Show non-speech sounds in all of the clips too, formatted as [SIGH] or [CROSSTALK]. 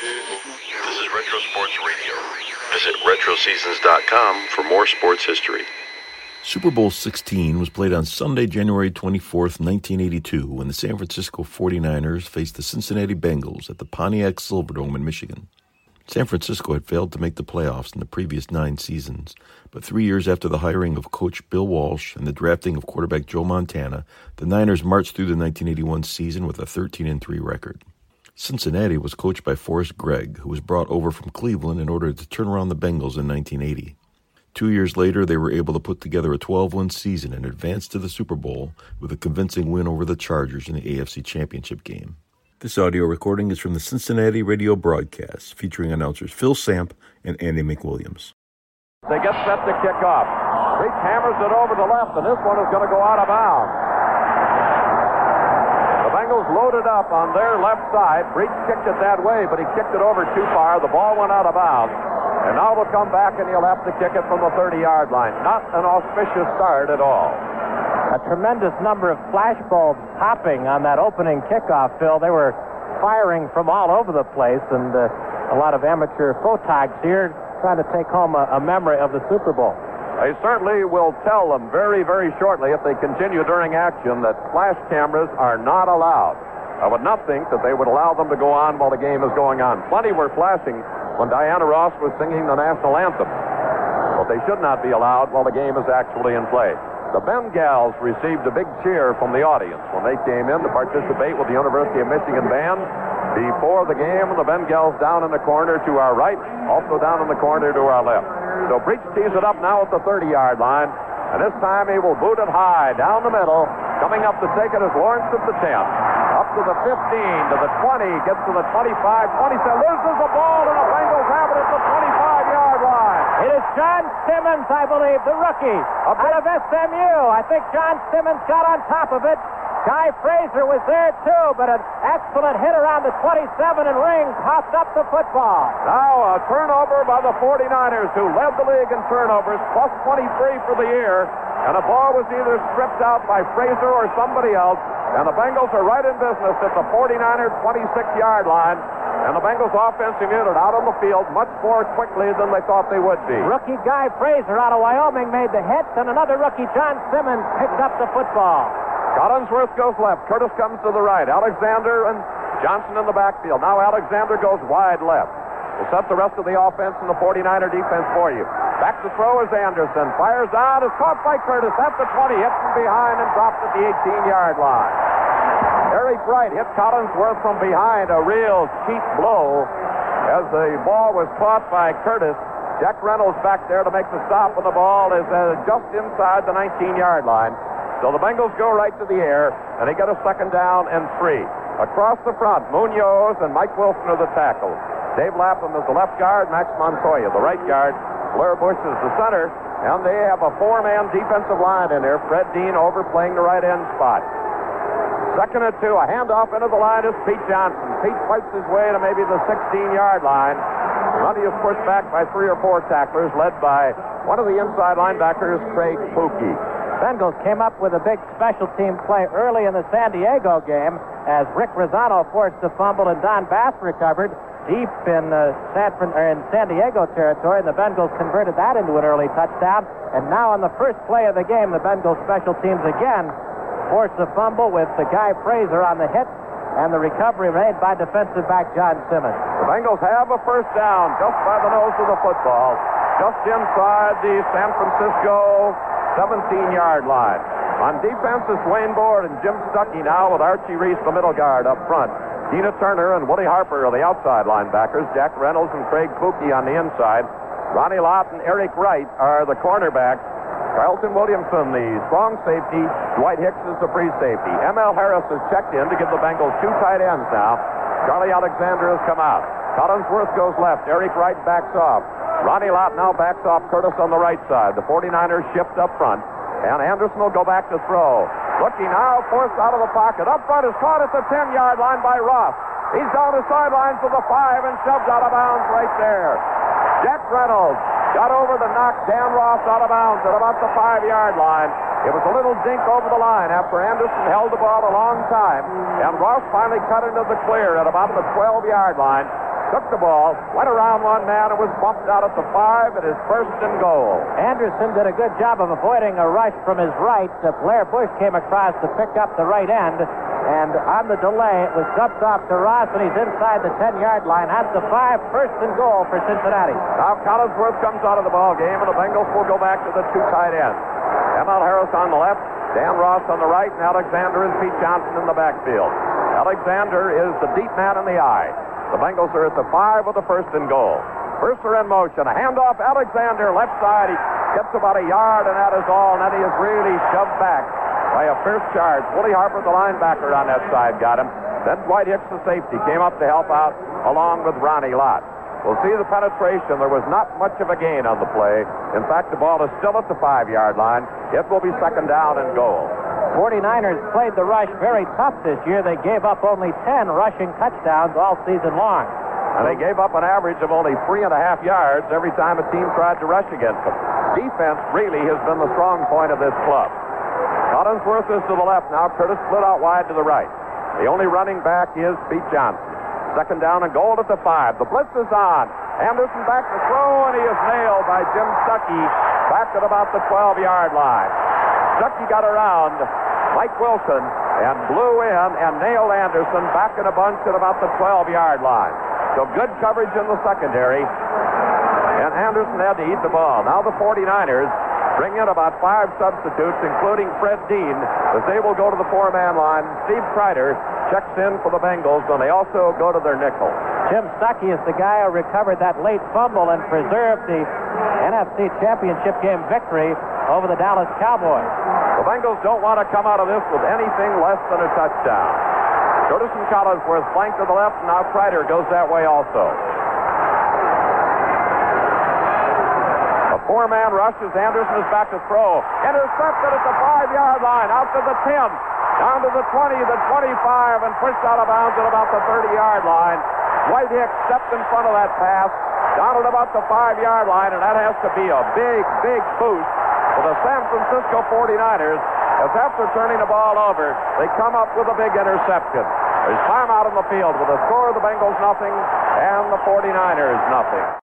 This is Retro Sports Radio. Visit RetroSeasons.com for more sports history. Super Bowl 16 was played on Sunday, January 24th, 1982, when the San Francisco 49ers faced the Cincinnati Bengals at the Pontiac Silverdome in Michigan. San Francisco had failed to make the playoffs in the previous nine seasons, but three years after the hiring of coach Bill Walsh and the drafting of quarterback Joe Montana, the Niners marched through the 1981 season with a 13 3 record. Cincinnati was coached by Forrest Gregg, who was brought over from Cleveland in order to turn around the Bengals in 1980. Two years later, they were able to put together a 12 win season and advance to the Super Bowl with a convincing win over the Chargers in the AFC Championship game. This audio recording is from the Cincinnati radio broadcast featuring announcers Phil Samp and Andy McWilliams. They get set to kick off. Breech hammers it over the left, and this one is going to go out of bounds. Bengals loaded up on their left side. Breech kicked it that way, but he kicked it over too far. The ball went out of bounds. And now they'll come back and he'll have to kick it from the 30-yard line. Not an auspicious start at all. A tremendous number of flashbulbs popping on that opening kickoff, Phil. They were firing from all over the place, and uh, a lot of amateur photogs here trying to take home a, a memory of the Super Bowl. They certainly will tell them very, very shortly if they continue during action that flash cameras are not allowed. I would not think that they would allow them to go on while the game is going on. Plenty were flashing when Diana Ross was singing the national anthem. But they should not be allowed while the game is actually in play. The Bengals received a big cheer from the audience when they came in to participate with the University of Michigan band before the game. The Bengals down in the corner to our right, also down in the corner to our left. So Breech tees it up now at the 30-yard line, and this time he will boot it high down the middle. Coming up to take it is Lawrence at the 10 up to the 15, to the 20, gets to the 25, 27, loses the ball, and the Bengals have it at the 25-yard line. It is John Simmons, I believe, the rookie out of SMU. I think John Simmons got on top of it. Guy Frazier was there too, but an excellent hit around the 27 and ring popped up the football. Now a turnover by the 49ers, who led the league in turnovers, plus 23 for the year. And the ball was either stripped out by Frazier or somebody else. And the Bengals are right in business at the 49ers 26-yard line. And the Bengals offensive unit out on the field much more quickly than they thought they would be. Rookie Guy Frazier out of Wyoming made the hit, and another rookie, John Simmons, picked up the football. Collinsworth goes left. Curtis comes to the right. Alexander and Johnson in the backfield. Now Alexander goes wide left. We'll set the rest of the offense and the 49er defense for you. Back to throw is Anderson. Fires out. Is caught by Curtis at the 20. Hits from behind and drops at the 18-yard line. Eric Wright hit Collinsworth from behind. A real cheap blow as the ball was caught by Curtis. Jack Reynolds back there to make the stop, and the ball is uh, just inside the 19-yard line. So the Bengals go right to the air, and they get a second down and three. Across the front, Munoz and Mike Wilson are the tackles. Dave Lapham is the left guard, Max Montoya the right guard, Blair Bush is the center, and they have a four-man defensive line in there. Fred Dean over playing the right end spot. Second and two, a handoff into the line is Pete Johnson. Pete fights his way to maybe the 16-yard line. Runty is pushed back by three or four tacklers, led by one of the inside linebackers, Craig Puki. Bengals came up with a big special team play early in the San Diego game as Rick Razzano forced a fumble and Don Bass recovered deep in uh, San, in San Diego territory, and the Bengals converted that into an early touchdown. And now on the first play of the game, the Bengals special teams again forced a fumble with the guy Frazier on the hit and the recovery made by defensive back John Simmons. The Bengals have a first down just by the nose of the football, just inside the San Francisco 17-yard line. On defense is Dwaine Board and Jim Stuckey now with Archie Reese, the middle guard, up front. Keena Turner and Woody Harper are the outside linebackers. Jack Reynolds and Craig Puki on the inside. Ronnie Lott and Eric Wright are the cornerbacks. Carlton Williamson, the strong safety. Dwight Hicks is the free safety. M.L. Harris has checked in to give the Bengals two tight ends now. Charlie Alexander has come out. Collinsworth goes left. Eric Wright backs off. Ronnie Lott now backs off Curtis on the right side. The 49ers shift up front. And Anderson will go back to throw. Looking now, forced out of the pocket. Up front is caught at the 10-yard line by Ross. He's down the sideline to the five and shoved out of bounds right there. Jack Reynolds got over to knock Dan Ross out of bounds at about the five-yard line. It was a little dink over the line after Anderson held the ball a long time. And Ross finally cut into the clear at about the 12-yard line. took the ball, went around one man, and was bumped out at the five. It is first and goal. Anderson did a good job of avoiding a rush from his right. Uh, Blair Bush came across to pick up the right end. And on the delay, it was dumped off to Ross, and he's inside the 10-yard line at the five. First and goal for Cincinnati. Now Collinsworth comes out of the ball game, and the Bengals will go back to the two tight ends. M.L. Harris on the left, Dan Ross on the right, and Alexander and Pete Johnson in the backfield. Alexander is the deep man in the I. The Bengals are at the five with the first and goal. First are in motion. A handoff, Alexander, left side. He gets about a yard, and that is all. And then he is really shoved back by a fierce charge. Willie Harper, the linebacker on that side, got him. Then Dwight Hicks, the safety, came up to help out along with Ronnie Lott. We'll see the penetration. There was not much of a gain on the play. In fact, the ball is still at the five-yard line. It will be second down and goal. 49ers played the rush very tough this year. They gave up only 10 rushing touchdowns all season long. And they gave up an average of only three and a half yards every time a team tried to rush against them. Defense really has been the strong point of this club. Collinsworth is to the left now. Curtis split out wide to the right. The only running back is Pete Johnson. Second down and goal at the five. The blitz is on. Anderson back to throw, and he is nailed by Jim Stuckey back at about the 12-yard line. Stuckey got around Mike Wilson and blew in and nailed Anderson back in a bunch at about the 12-yard line. So good coverage in the secondary. And Anderson had to eat the ball. Now the 49ers bring in about five substitutes, including Fred Dean, as they will go to the four-man line. Steve Kreider checks in for the Bengals, and they also go to their nickel. Jim Stuckey is the guy who recovered that late fumble and preserved the NFC Championship game victory over the Dallas Cowboys. The Bengals don't want to come out of this with anything less than a touchdown. Curtis and Collinsworth flank to the left, and now Kreider goes that way also. Four-man rushes. Anderson is back to throw. Intercepted at the five-yard line. Out to the 10. Down to the 20, the 25, and pushed out of bounds at about the 30-yard line. Dwight Hicks stepped in front of that pass. Down at about the five-yard line, and that has to be a big, big boost for the San Francisco 49ers as after turning the ball over, they come up with a big interception. There's time out on the field with a score of the Bengals nothing and the 49ers nothing.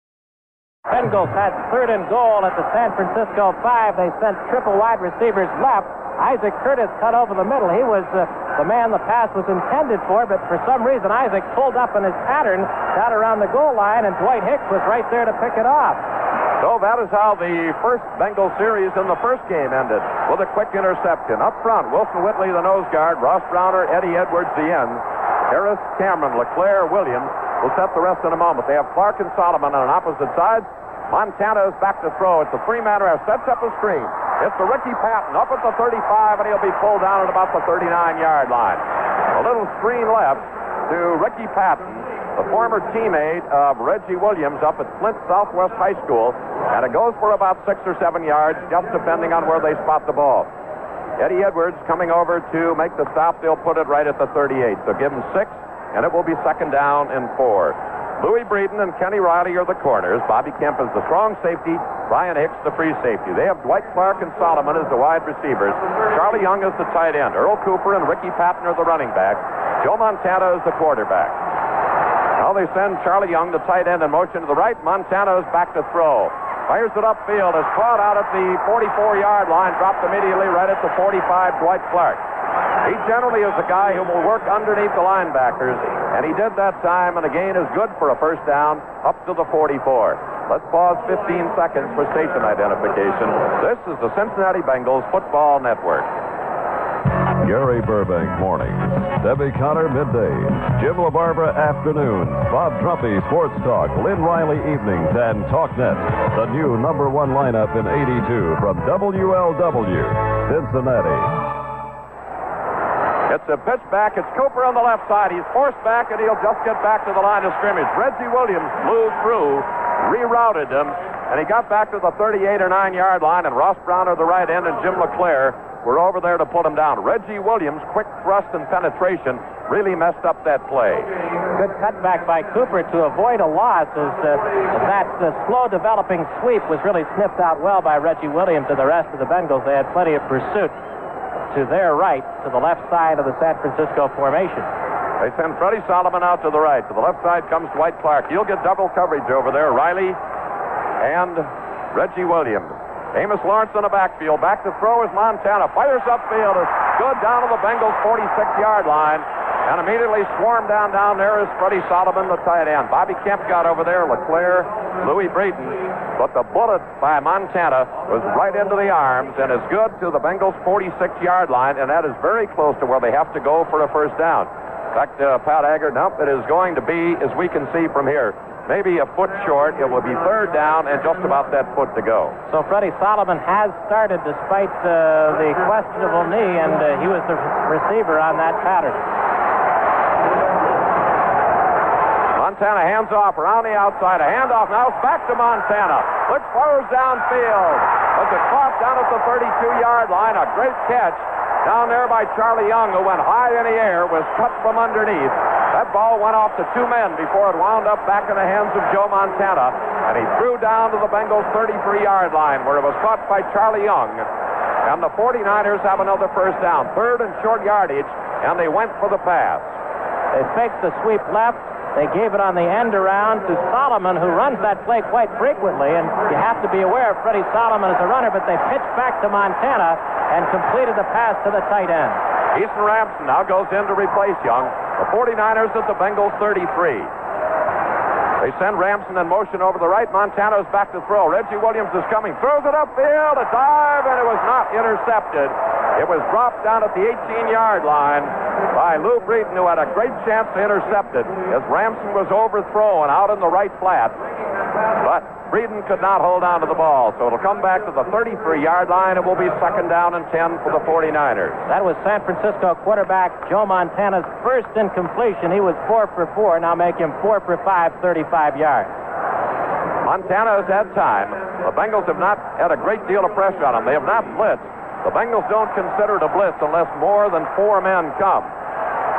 Bengals had third and goal at the San Francisco five. They sent triple wide receivers left. Isaac Curtis cut over the middle. He was uh, the man the pass was intended for, but for some reason Isaac pulled up in his pattern down around the goal line, and Dwight Hicks was right there to pick it off. So that is how the first Bengal series in the first game ended with a quick interception. Up front, Wilson Whitley, the nose guard, Ross Browner, Eddie Edwards, the end. Harris, Cameron, LeClair, Williams, will set the rest in a moment. They have Clark and Solomon on opposite sides. Montana is back to throw. It's a three-man rush. Sets up a screen. It's to Ricky Patton up at the 35, and he'll be pulled down at about the 39-yard line. A little screen left to Ricky Patton, the former teammate of Reggie Williams up at Flint Southwest High School, and it goes for about six or seven yards, just depending on where they spot the ball. Eddie Edwards coming over to make the stop. They'll put it right at the 38. So give him six and it will be second down and four. Louis Breeden and Kenny Riley are the corners. Bobby Kemp is the strong safety. Bryan Hicks the free safety. They have Dwight Clark and Solomon as the wide receivers. Charlie Young is the tight end. Earl Cooper and Ricky Patton are the running back. Joe Montana is the quarterback. Now they send Charlie Young, the tight end, in motion to the right. Montana is back to throw. Fires it upfield. Is caught out at the 44-yard line. Dropped immediately right at the 45. Dwight Clark. He generally is a guy who will work underneath the linebackers, and he did that time, and the gain is good for a first down up to the 44. Let's pause 15 seconds for station identification. This is the Cincinnati Bengals Football Network. Gary Burbank morning. Debbie Conner midday, Jim LaBarbera afternoon. Bob Trumpy sports talk, Lynn Riley evenings, and TalkNet. The new number one lineup in 82 from WLW, Cincinnati. It's a pitch back. It's Cooper on the left side. He's forced back, and he'll just get back to the line of scrimmage. Reggie Williams blew through, rerouted him, and he got back to the 38 or 9 yard line, and Ross Browner, the right end, and Jim LeClair were over there to put him down. Reggie Williams, quick thrust and penetration, really messed up that play. Good cutback by Cooper to avoid a loss as uh, that uh, slow developing sweep was really sniffed out well by Reggie Williams and the rest of the Bengals. They had plenty of pursuit to their right, to the left side of the San Francisco formation. They send Freddie Solomon out to the right. To the left side comes Dwight Clark. He'll get double coverage over there. Riley and Reggie Williams. Amos Lawrence in the backfield. Back to throw is Montana. Fires upfield. It's good down to the Bengals' 46-yard line. And immediately swarmed down down there is Freddie Solomon, the tight end. Bobby Kemp got over there, LeClair, Louis Breeden. But the bullet by Montana was right into the arms and is good to the Bengals' 46-yard line, and that is very close to where they have to go for a first down. Back uh, Pat Haggerty, nope, it is going to be, as we can see from here, maybe a foot short. It will be third down and just about that foot to go. So Freddie Solomon has started despite uh, the questionable knee, and uh, he was the receiver on that pattern. Montana hands off around the outside. A handoff now. It's back to Montana. Looks fires downfield. Was it caught down at the 32-yard line? A great catch down there by Charlie Young, who went high in the air, was cut from underneath. That ball went off to two men before it wound up back in the hands of Joe Montana, and he threw down to the Bengals' 33-yard line, where it was caught by Charlie Young. And the 49ers have another first down, third and short yardage, and they went for the pass. They faked the sweep left. They gave it on the end around to Solomon, who runs that play quite frequently. And you have to be aware of Freddie Solomon as a runner, but they pitched back to Montana and completed the pass to the tight end. Eason Ramson now goes in to replace Young. The 49ers at the Bengals 33. They send Ramson in motion over the right. Montana's back to throw. Reggie Williams is coming. Throws it upfield. A dive, and it was not intercepted. It was dropped down at the 18-yard line by Lou Breeden, who had a great chance to intercept it as Ramson was overthrown out in the right flat. But Breeden could not hold on to the ball, so it'll come back to the 33-yard line. It will be second down and 10 for the 49ers. That was San Francisco quarterback Joe Montana's first incompletion. He was four for four. Now make him four for five, 35 yards. Montana has had time. The Bengals have not had a great deal of pressure on them. They have not blitzed. The Bengals don't consider it a blitz unless more than four men come.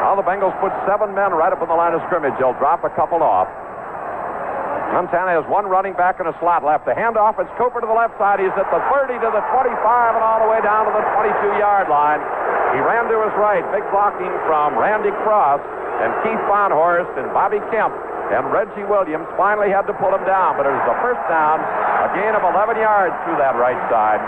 Now the Bengals put seven men right up in the line of scrimmage. They'll drop a couple off. Montana has one running back in a slot left. The handoff is Cooper to the left side. He's at the 30 to the 25 and all the way down to the 22-yard line. He ran to his right. Big blocking from Randy Cross and Keith Fahnhorst and Bobby Kemp. And Reggie Williams finally had to pull him down, but it was a first down, a gain of 11 yards through that right side.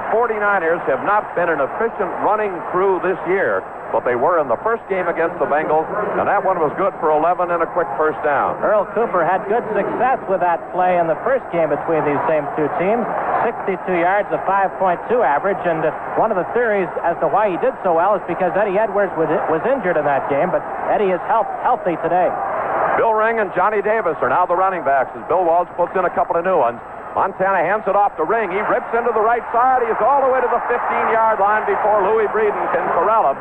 The 49ers have not been an efficient running crew this year, but they were in the first game against the Bengals, and that one was good for 11 and a quick first down. Earl Cooper had good success with that play in the first game between these same two teams. 62 yards, a 5.2 average, and one of the theories as to why he did so well is because Eddie Edwards was, was injured in that game, but Eddie is health, healthy today. Bill Ring and Johnny Davis are now the running backs as Bill Walsh puts in a couple of new ones. Montana hands it off to Ring. He rips into the right side. He's all the way to the 15-yard line before Louis Breeden can corral him.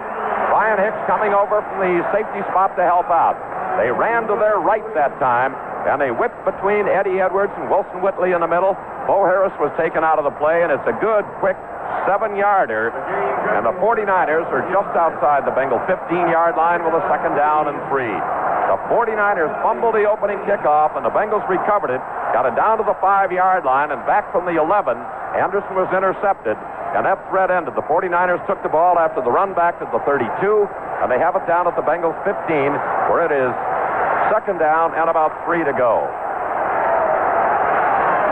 Bryan Hicks coming over from the safety spot to help out. They ran to their right that time, and a whip between Eddie Edwards and Wilson Whitley in the middle. Bo Harris was taken out of the play, and it's a good, quick seven-yarder. And the 49ers are just outside the Bengal 15-yard line with a second down and three. The 49ers fumbled the opening kickoff, and the Bengals recovered it, got it down to the five-yard line, and back from the 11. Anderson was intercepted, and that threat ended. The 49ers took the ball after the run back to the 32, and they have it down at the Bengals 15, where it is second down and about three to go.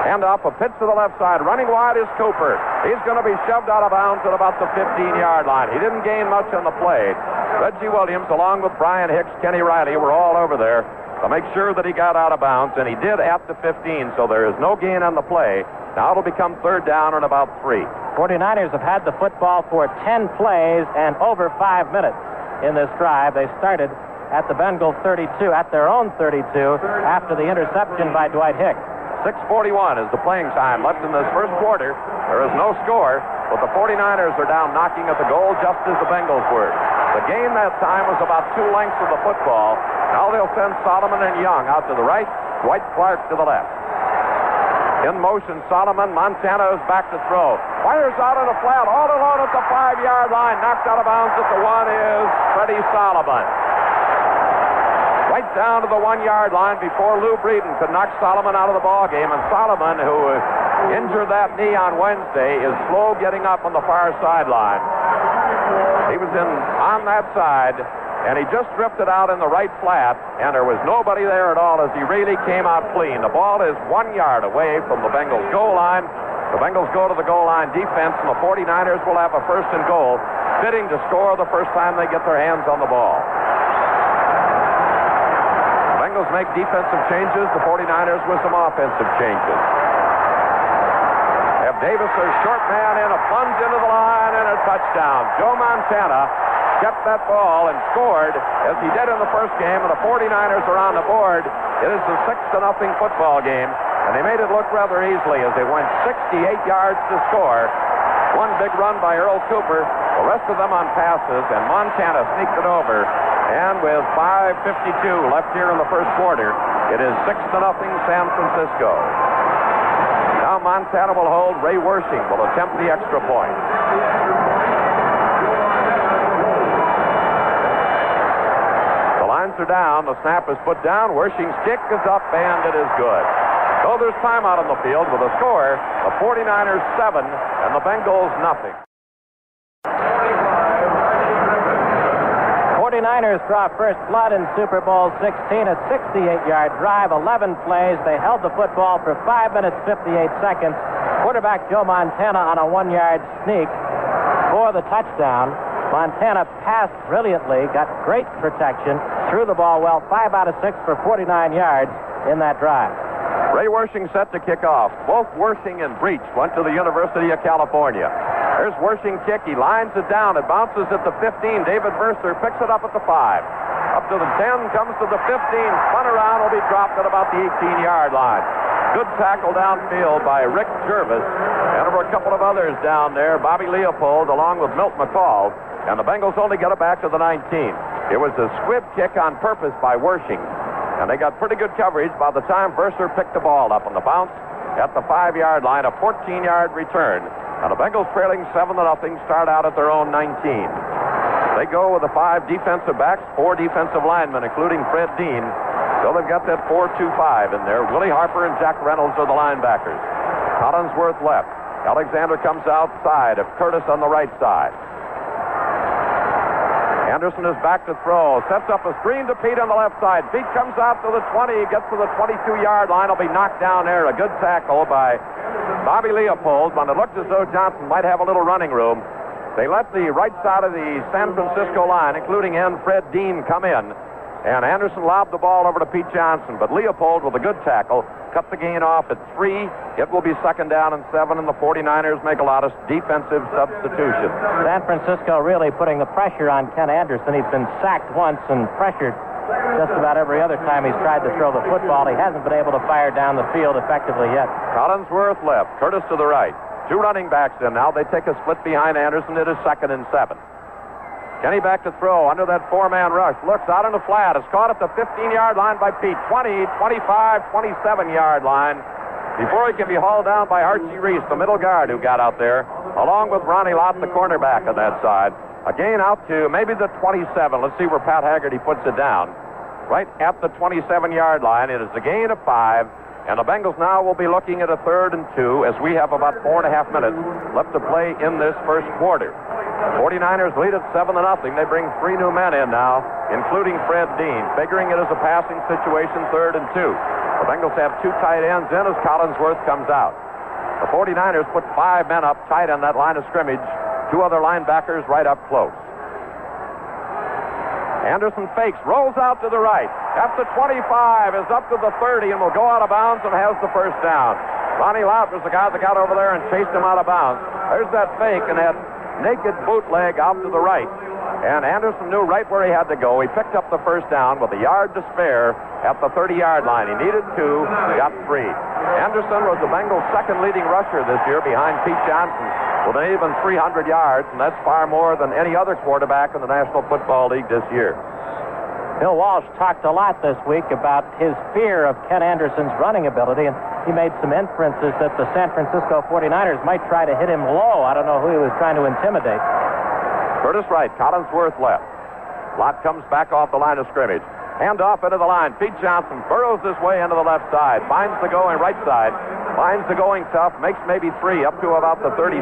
Hand off a pitch to the left side. Running wide is Cooper. He's going to be shoved out of bounds at about the 15-yard line. He didn't gain much on the play. Reggie Williams, along with Bryan Hicks, Kenny Riley, were all over there to make sure that he got out of bounds, and he did at the 15, so there is no gain on the play. Now it'll become third down and about three. 49ers have had the football for 10 plays and over five minutes in this drive. They started at the Bengals 32, at their own 32, after the interception by Dwight Hicks. 6.41 is the playing time left in this first quarter. There is no score, but the 49ers are down knocking at the goal just as the Bengals were. The game that time was about two lengths of the football. Now they'll send Solomon and Young out to the right, Dwight Clark to the left. In motion, Solomon. Montana is back to throw. Fires out on the flat, all alone at the five-yard line. Knocked out of bounds at the one is Freddie Solomon. Right down to the one-yard line before Lou Breeden could knock Solomon out of the ball game. And Solomon, who uh, injured that knee on Wednesday, is slow getting up on the far sideline. He was in on that side, and he just drifted out in the right flat, and there was nobody there at all as he really came out clean. The ball is one yard away from the Bengals goal line. The Bengals go to the goal line defense, and the 49ers will have a first and goal, fitting to score the first time they get their hands on the ball. Bengals make defensive changes, the 49ers with some offensive changes. Have Davis, a short man, in a plunge into the line and a touchdown. Joe Montana kept that ball and scored as he did in the first game, and the 49ers are on the board. It is a 6 to nothing football game, and they made it look rather easily as they went 68 yards to score. One big run by Earl Cooper, the rest of them on passes, and Montana sneaked it over. And with 5.52 left here in the first quarter, it is 6 to nothing San Francisco. Now Montana will hold. Ray Wersching will attempt the extra point. The lines are down. The snap is put down. Wersching's kick is up, and it is good. So there's time out on the field with a score the 49ers 7 and the Bengals nothing. 49ers draw first blood in Super Bowl 16, a 68-yard drive, 11 plays. They held the football for 5 minutes 58 seconds. Quarterback Joe Montana on a one-yard sneak for the touchdown. Montana passed brilliantly, got great protection, threw the ball well, five out of six for 49 yards in that drive. Ray Wersching set to kick off. Both Wersching and Breech went to the University of California. There's Wersching kick. He lines it down. It bounces at the 15. David Verser picks it up at the 5. Up to the 10, comes to the 15. Spun around, will be dropped at about the 18-yard line. Good tackle downfield by Rick Jervis. And there were a couple of others down there. Bobby Leopold along with Milt McColl. And the Bengals only get it back to the 19. It was a squib kick on purpose by Wersching. And they got pretty good coverage by the time Verser picked the ball up on the bounce at the five yard line, a 14 yard return. And the Bengals trailing 7 to nothing start out at their own 19. They go with the five defensive backs, four defensive linemen, including Fred Dean. So they've got that 4 2 5 in there. Willie Harper and Jack Reynolds are the linebackers. Collinsworth left. Alexander comes outside of Curtis on the right side. Anderson is back to throw. Sets up a screen to Pete on the left side. Pete comes out to the 20, gets to the 22-yard line. Will be knocked down there. A good tackle by Bobby Leopold. When it looked as though Johnson might have a little running room, they let the right side of the San Francisco line, including end Fred Dean, come in. And Anderson lobbed the ball over to Pete Johnson, but Leopold with a good tackle cut the gain off at three. It will be second down and seven, and the 49ers make a lot of defensive substitutions. San Francisco really putting the pressure on Ken Anderson. He's been sacked once and pressured just about every other time he's tried to throw the football. He hasn't been able to fire down the field effectively yet. Collinsworth left, Curtis to the right. Two running backs in now. They take a split behind Anderson. It is second and seven. Kenny back to throw under that four-man rush. Looks out in the flat. Is caught at the 15-yard line by Pete. 20, 25, 27-yard line. Before he can be hauled down by Archie Reese, the middle guard who got out there, along with Ronnie Lott, the cornerback on that side. Again out to maybe the 27. Let's see where Pat Haggerty puts it down. Right at the 27-yard line. It is a gain of five. And the Bengals now will be looking at a third and two as we have about four and a half minutes left to play in this first quarter. 49ers lead at 7 to nothing. They bring three new men in now, including Fred Dean, figuring it as a passing situation, third and two. The Bengals have two tight ends in as Collinsworth comes out. The 49ers put five men up tight on that line of scrimmage, two other linebackers right up close. Anderson fakes, rolls out to the right. At the 25, is up to the 30, and will go out of bounds and has the first down. Ronnie Lott was the guy that got over there and chased him out of bounds. There's that fake, and that naked bootleg out to the right. And Anderson knew right where he had to go. He picked up the first down with a yard to spare at the 30-yard line. He needed two, got three. Anderson was the Bengals' second leading rusher this year behind Pete Johnson with an even 300 yards, and that's far more than any other quarterback in the National Football League this year. Bill Walsh talked a lot this week about his fear of Ken Anderson's running ability, and he made some inferences that the San Francisco 49ers might try to hit him low. I don't know who he was trying to intimidate. Curtis Wright, Collinsworth left. Lott comes back off the line of scrimmage. Hand off into the line. Pete Johnson burrows his way into the left side, finds the going right side, finds the going tough, makes maybe three up to about the 33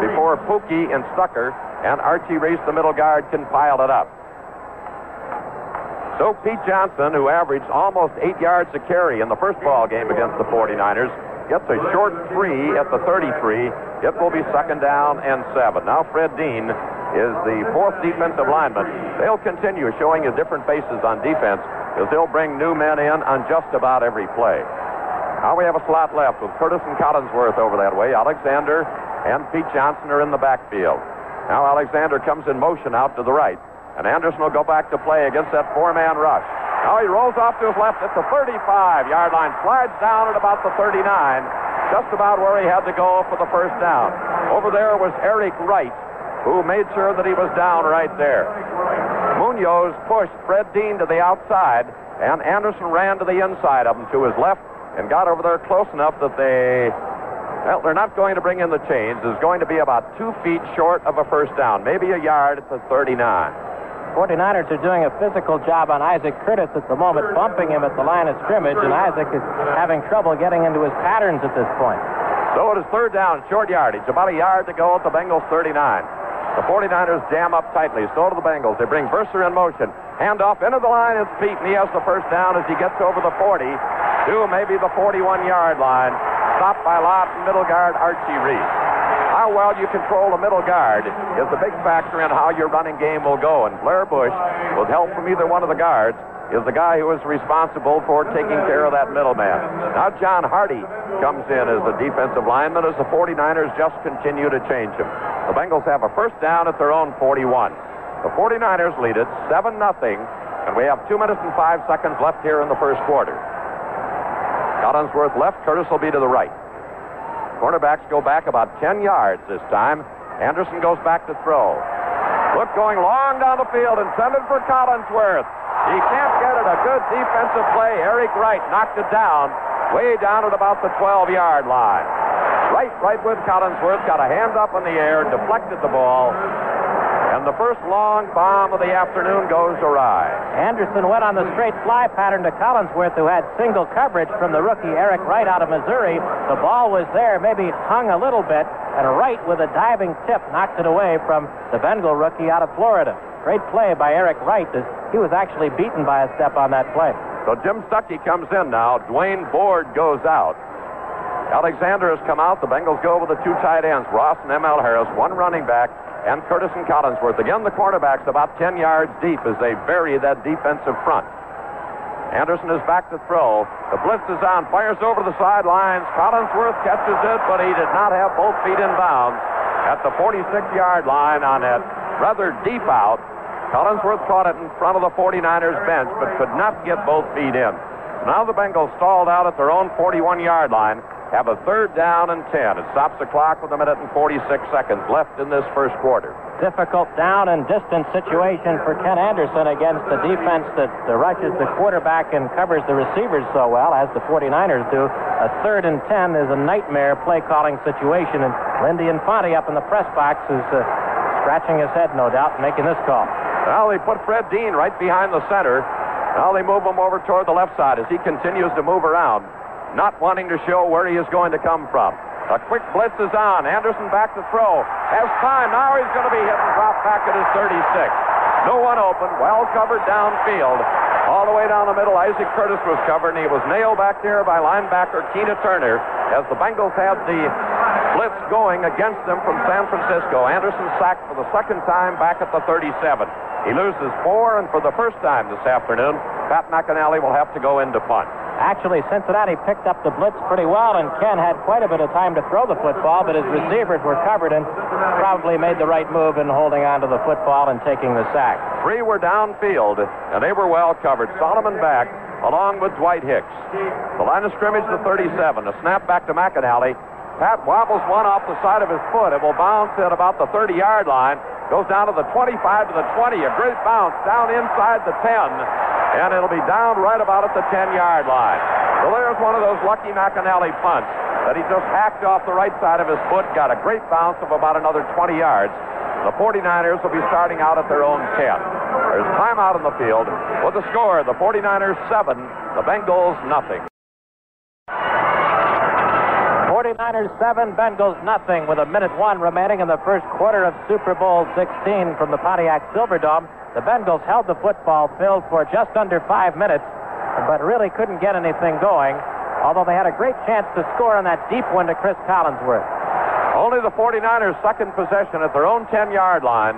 before Puki and Stuckey and Archie Reese, the middle guard, can pile it up. So Pete Johnson, who averaged almost eight yards a carry in the first ball game against the 49ers, gets a short three at the 33. It will be second down and seven. Now Fred Dean is the fourth defensive lineman. They'll continue showing you different faces on defense as they'll bring new men in on just about every play. Now we have a slot left with Curtis and Collinsworth over that way. Alexander and Pete Johnson are in the backfield. Now Alexander comes in motion out to the right. And Anderson will go back to play against that four-man rush. Now he rolls off to his left at the 35-yard line, slides down at about the 39, just about where he had to go for the first down. Over there was Eric Wright, who made sure that he was down right there. Munoz pushed Fred Dean to the outside, and Anderson ran to the inside of him to his left and got over there close enough that they well, they're not going to bring in the chains. It's going to be about two feet short of a first down, maybe a yard at the 39. 49ers are doing a physical job on Isaac Curtis at the moment, bumping him at the line of scrimmage, and Isaac is having trouble getting into his patterns at this point. So it is third down, short yardage, about a yard to go at the Bengals 39. The 49ers jam up tightly. So do the Bengals. They bring Verser in motion. Hand off into the line. It's Pete, and he has the first down as he gets over the 40 to maybe the 41 yard line. Stopped by Lott middle guard Archie Reese how well you control the middle guard is the big factor in how your running game will go. And Blair Bush, with help from either one of the guards, is the guy who is responsible for taking care of that middleman. Now John Harty comes in as the defensive lineman as the 49ers just continue to change him. The Bengals have a first down at their own 41. The 49ers lead it 7 0, and we have 2 minutes and 5 seconds left here in the first quarter. Collinsworth left, Curtis will be to the right. Cornerbacks go back about 10 yards this time. Anderson goes back to throw. Look going long down the field, and intended for Collinsworth. He can't get it. A good defensive play. Eric Wright knocked it down, way down at about the 12 yard line. Right, right with Collinsworth, got a hand up in the air, deflected the ball, and the first long bomb of the afternoon goes awry. Anderson went on the straight fly pattern to Collinsworth, who had single coverage from the rookie Eric Wright out of Missouri. The ball was there, maybe hung a little bit, and Wright with a diving tip knocked it away from the Bengal rookie out of Florida. Great play by Eric Wright. He was actually beaten by a step on that play. So Jim Stuckey comes in now. Dwaine Board goes out. Alexander has come out. The Bengals go with the two tight ends, Ross and M.L. Harris, one running back and Curtis and Collinsworth. Again, the cornerbacks about 10 yards deep as they bury that defensive front. Anderson is back to throw. The blitz is on, fires over the sidelines. Collinsworth catches it, but he did not have both feet in bounds at the 46 yard line on that rather deep out. Collinsworth caught it in front of the 49ers bench, but could not get both feet in. Now the Bengals stalled out at their own 41 yard line have a third down and 10. It stops the clock with a minute and 46 seconds left in this first quarter. Difficult down and distance situation for Ken Anderson against the defense that rushes the quarterback and covers the receivers so well, as the 49ers do. A third and 10 is a nightmare play calling situation, and Lindy Infante up in the press box is uh, scratching his head, no doubt, making this call. Well, they put Fred Dean right behind the center. Now they move him over toward the left side as he continues to move around not wanting to show where he is going to come from. A quick blitz is on. Anderson back to throw. Has time. Now he's going to be hit and drop back at his 36. No one open. Well covered downfield. All the way down the middle, Isaac Curtis was covered, and he was nailed back there by linebacker Keena Turner as the Bengals had the blitz going against them from San Francisco. Anderson sacked for the second time back at the 37. He loses four, and for the first time this afternoon, Pat McInally will have to go into punt. Actually, Cincinnati picked up the blitz pretty well, and Ken had quite a bit of time to throw the football, but his receivers were covered and probably made the right move in holding on to the football and taking the sack. Three were downfield, and they were well covered. Solomon back, along with Dwight Hicks. The line of scrimmage, the 37. A snap back to McInally. Pat wobbles one off the side of his foot. It will bounce at about the 30 yard line. Goes down to the 25 to the 20. A great bounce down inside the 10 and it'll be down right about at the 10-yard line. So there's one of those lucky McInally punts that he just hacked off the right side of his foot, got a great bounce of about another 20 yards. The 49ers will be starting out at their own 10. There's time out in the field. With the score, the 49ers 7, the Bengals nothing. 49ers 7, Bengals nothing with a minute one remaining in the first quarter of Super Bowl 16 from the Pontiac Silverdome. The Bengals held the football filled for just under five minutes, but really couldn't get anything going, although they had a great chance to score on that deep one to Cris Collinsworth. Only the 49ers' second possession at their own 10 yard line.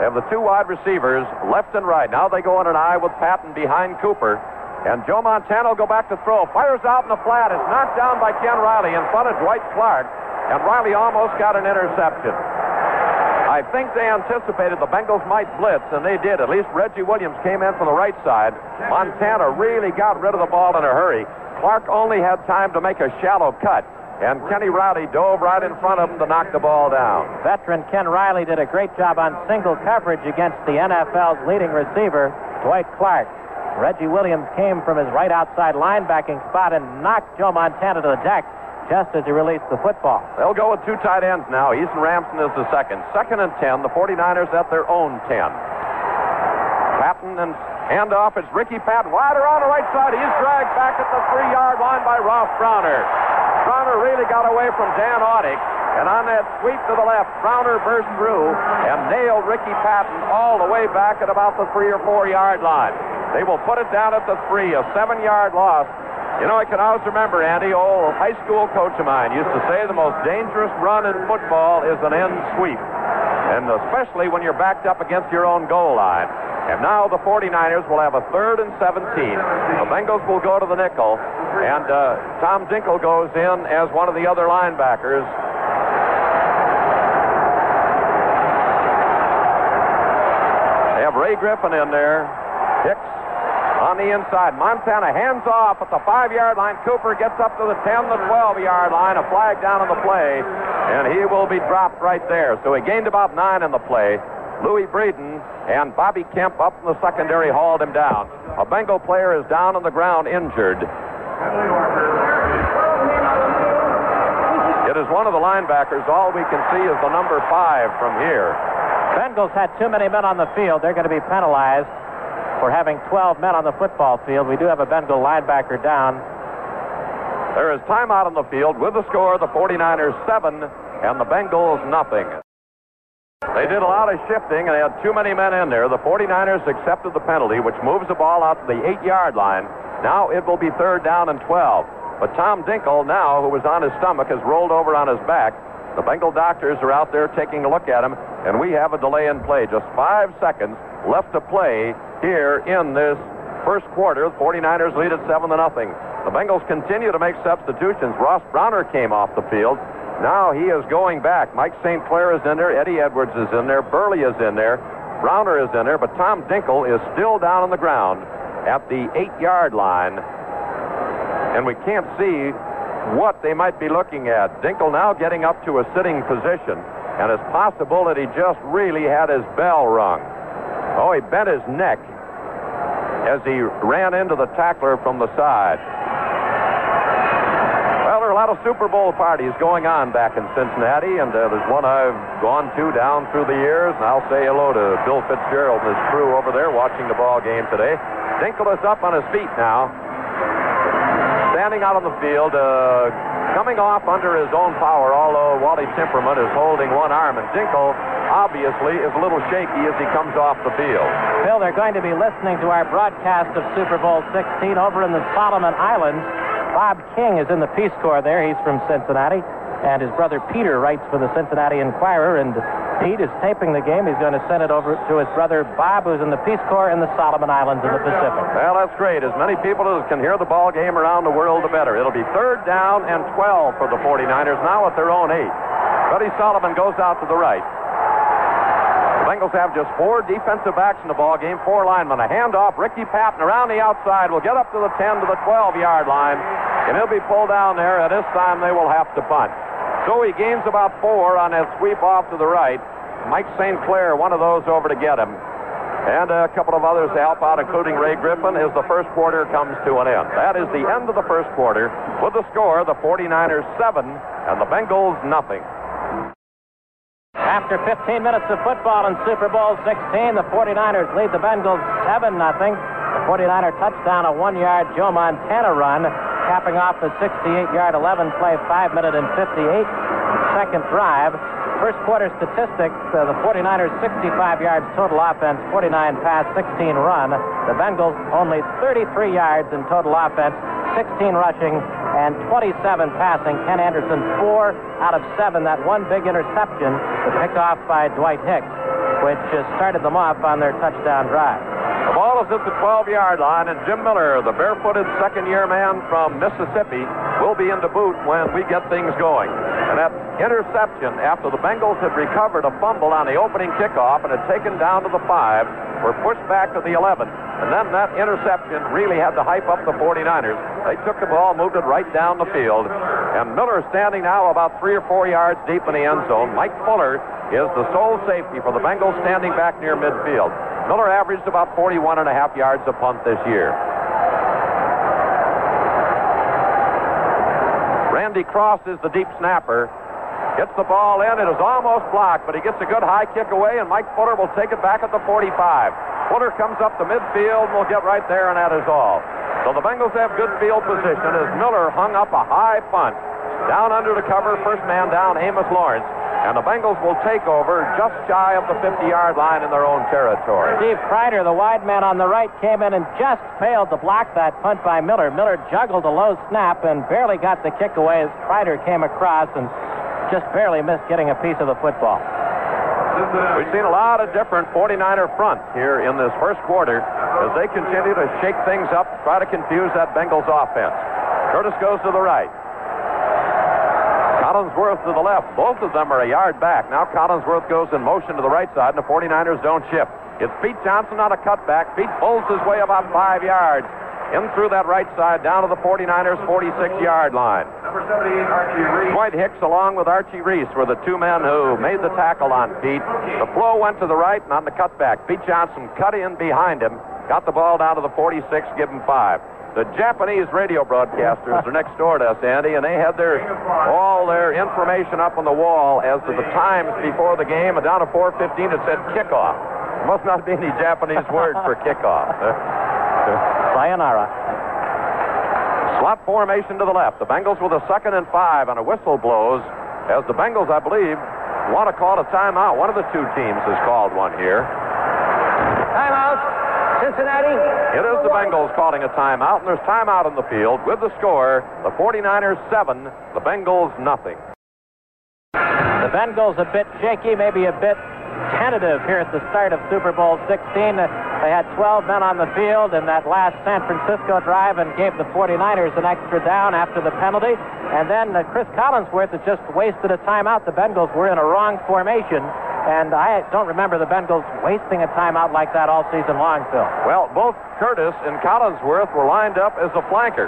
They have the two wide receivers left and right. Now they go in an I with Patton behind Cooper. And Joe Montana will go back to throw. Fires out in the flat. It's knocked down by Ken Riley in front of Dwight Clark. And Riley almost got an interception. I think they anticipated the Bengals might blitz, and they did. At least Reggie Williams came in from the right side. Montana really got rid of the ball in a hurry. Clark only had time to make a shallow cut. And Kenny Riley dove right in front of him to knock the ball down. Veteran Ken Riley did a great job on single coverage against the NFL's leading receiver, Dwight Clark. Reggie Williams came from his right outside linebacking spot and knocked Joe Montana to the deck just as he released the football. They'll go with two tight ends now. Eason Ramson is the second. Second and 10. The 49ers at their own 10. Patton and handoff. It's Ricky Patton. Wide around the right side. He's dragged back at the three yard line by Ross Browner. Browner really got away from Dan Audick. And on that sweep to the left, Browner burst through and nailed Ricky Patton all the way back at about the three or four yard line. They will put it down at the three, a seven yard loss. You know, I can always remember, Andy, old high school coach of mine used to say the most dangerous run in football is an end sweep. And especially when you're backed up against your own goal line. And now the 49ers will have a third and 17. The Bengals will go to the nickel, and uh, Tom Dinkel goes in as one of the other linebackers. They have Ray Griffin in there. Hicks on the inside. Montana hands off at the five yard line. Cooper gets up to the 10, the 12 yard line. A flag down on the play, and he will be dropped right there. So he gained about nine in the play. Louis Breeden and Bobby Kemp up in the secondary hauled him down. A Bengal player is down on the ground injured. It is one of the linebackers. All we can see is the number five from here. Bengals had too many men on the field. They're going to be penalized for having 12 men on the football field. We do have a Bengal linebacker down. There is timeout on the field with the score the 49ers 7 and the Bengals nothing. They did a lot of shifting and they had too many men in there. The 49ers accepted the penalty, which moves the ball out to the eight yard line. Now it will be third down and 12. But Tom Dinkel, now, who was on his stomach, has rolled over on his back. The Bengal doctors are out there taking a look at him, and we have a delay in play. Just five seconds left to play here in this first quarter. The 49ers lead at 7 to nothing. The Bengals continue to make substitutions. Ross Browner came off the field. Now he is going back. Mike St. Clair is in there. Eddie Edwards is in there. Burley is in there. Browner is in there. But Tom Dinkel is still down on the ground at the eight yard line. And we can't see what they might be looking at. Dinkel now getting up to a sitting position. And it's possible that he just really had his bell rung. Oh, he bent his neck as he ran into the tackler from the side. Well, there are a lot of Super Bowl parties going on back in Cincinnati, and uh, there's one I've gone to down through the years, and I'll say hello to Bill Fitzgerald and his crew over there watching the ball game today. Dinkel is up on his feet now, standing out on the field, uh, coming off under his own power, although Wally Temperament is holding one arm, and Dinkel obviously is a little shaky as he comes off the field. Bill, they're going to be listening to our broadcast of Super Bowl 16 over in the Solomon Islands. Bob King is in the Peace Corps there. He's from Cincinnati. And his brother Peter writes for the Cincinnati Enquirer. And Pete is taping the game. He's going to send it over to his brother Bob, who's in the Peace Corps in the Solomon Islands in the Pacific. Well, that's great. As many people as can hear the ball game around the world, the better. It'll be third down and 12 for the 49ers now at their own eight. Buddy Solomon goes out to the right. The Bengals have just four defensive backs in the ball game, four linemen. A handoff, Ricky Patton around the outside will get up to the 10 to the 12 yard line, and he'll be pulled down there, and this time they will have to punt. So he gains about four on that sweep off to the right. Mike St. Clair, one of those over to get him. And a couple of others to help out, including Ray Griffin, as the first quarter comes to an end. That is the end of the first quarter with the score the 49ers 7 and the Bengals nothing. After 15 minutes of football in Super Bowl 16, the 49ers lead the Bengals 7 0. The 49er touchdown, a one yard Joe Montana run. Capping off a 68-yard 11-play, 5-minute and 58-second drive. First quarter statistics, uh, the 49ers 65 yards total offense, 49 pass, 16 run. The Bengals only 33 yards in total offense, 16 rushing, and 27 passing. Ken Anderson, four out of seven. That one big interception, the pickoff by Dwight Hicks, which uh, started them off on their touchdown drive. The ball is at the 12 yard line, and Jim Miller, the barefooted second year man from Mississippi, will be in the boot when we get things going. And that interception, after the Bengals had recovered a fumble on the opening kickoff and had taken down to the five, were pushed back to the 11. And then that interception really had to hype up the 49ers. They took the ball, moved it right down the field. And Miller standing now about three or four yards deep in the end zone. Mike Fuller is the sole safety for the Bengals standing back near midfield. Miller averaged about 41 and a half yards a punt this year. Randy Cross is the deep snapper. Gets the ball in. It is almost blocked, but he gets a good high kick away, and Mike Fuller will take it back at the 45. Fuller comes up the midfield and will get right there, and that is all. So the Bengals have good field position as Miller hung up a high punt. Down under the cover, first man down, Amos Lawrence. And the Bengals will take over just shy of the 50-yard line in their own territory. Steve Kreider, the wide man on the right, came in and just failed to block that punt by Miller. Miller juggled a low snap and barely got the kick away as Kreider came across and just barely missed getting a piece of the football. We've seen a lot of different 49er fronts here in this first quarter as they continue to shake things up, try to confuse that Bengals offense. Curtis goes to the right. Collinsworth to the left. Both of them are a yard back. Now Collinsworth goes in motion to the right side, and the 49ers don't shift. It's Pete Johnson on a cutback. Pete pulls his way about five yards in through that right side down to the 49ers 46-yard line. Number 78, Archie Reese. Dwight Hicks along with Archie Reese were the two men who made the tackle on Pete. The flow went to the right and on the cutback. Pete Johnson cut in behind him, got the ball down to the 46, give him five. The Japanese radio broadcasters are next door to us, Andy, and they had their all their information up on the wall as to the times before the game. And down at 4:15, it said kickoff. There must not be any Japanese word for kickoff. [LAUGHS] Sayonara. Slot formation to the left. The Bengals with a second and five, and a whistle blows as the Bengals, I believe, want to call a timeout. One of the two teams has called one here. Timeout. Cincinnati. It is the Bengals calling a timeout, and there's timeout on the field with the score the 49ers 7, the Bengals nothing. The Bengals a bit shaky, maybe a bit tentative here at the start of Super Bowl 16. They had 12 men on the field in that last San Francisco drive and gave the 49ers an extra down after the penalty. And then uh, Cris Collinsworth had just wasted a timeout. The Bengals were in a wrong formation. And I don't remember the Bengals wasting a timeout like that all season long, Phil. Well, both Curtis and Collinsworth were lined up as a flanker.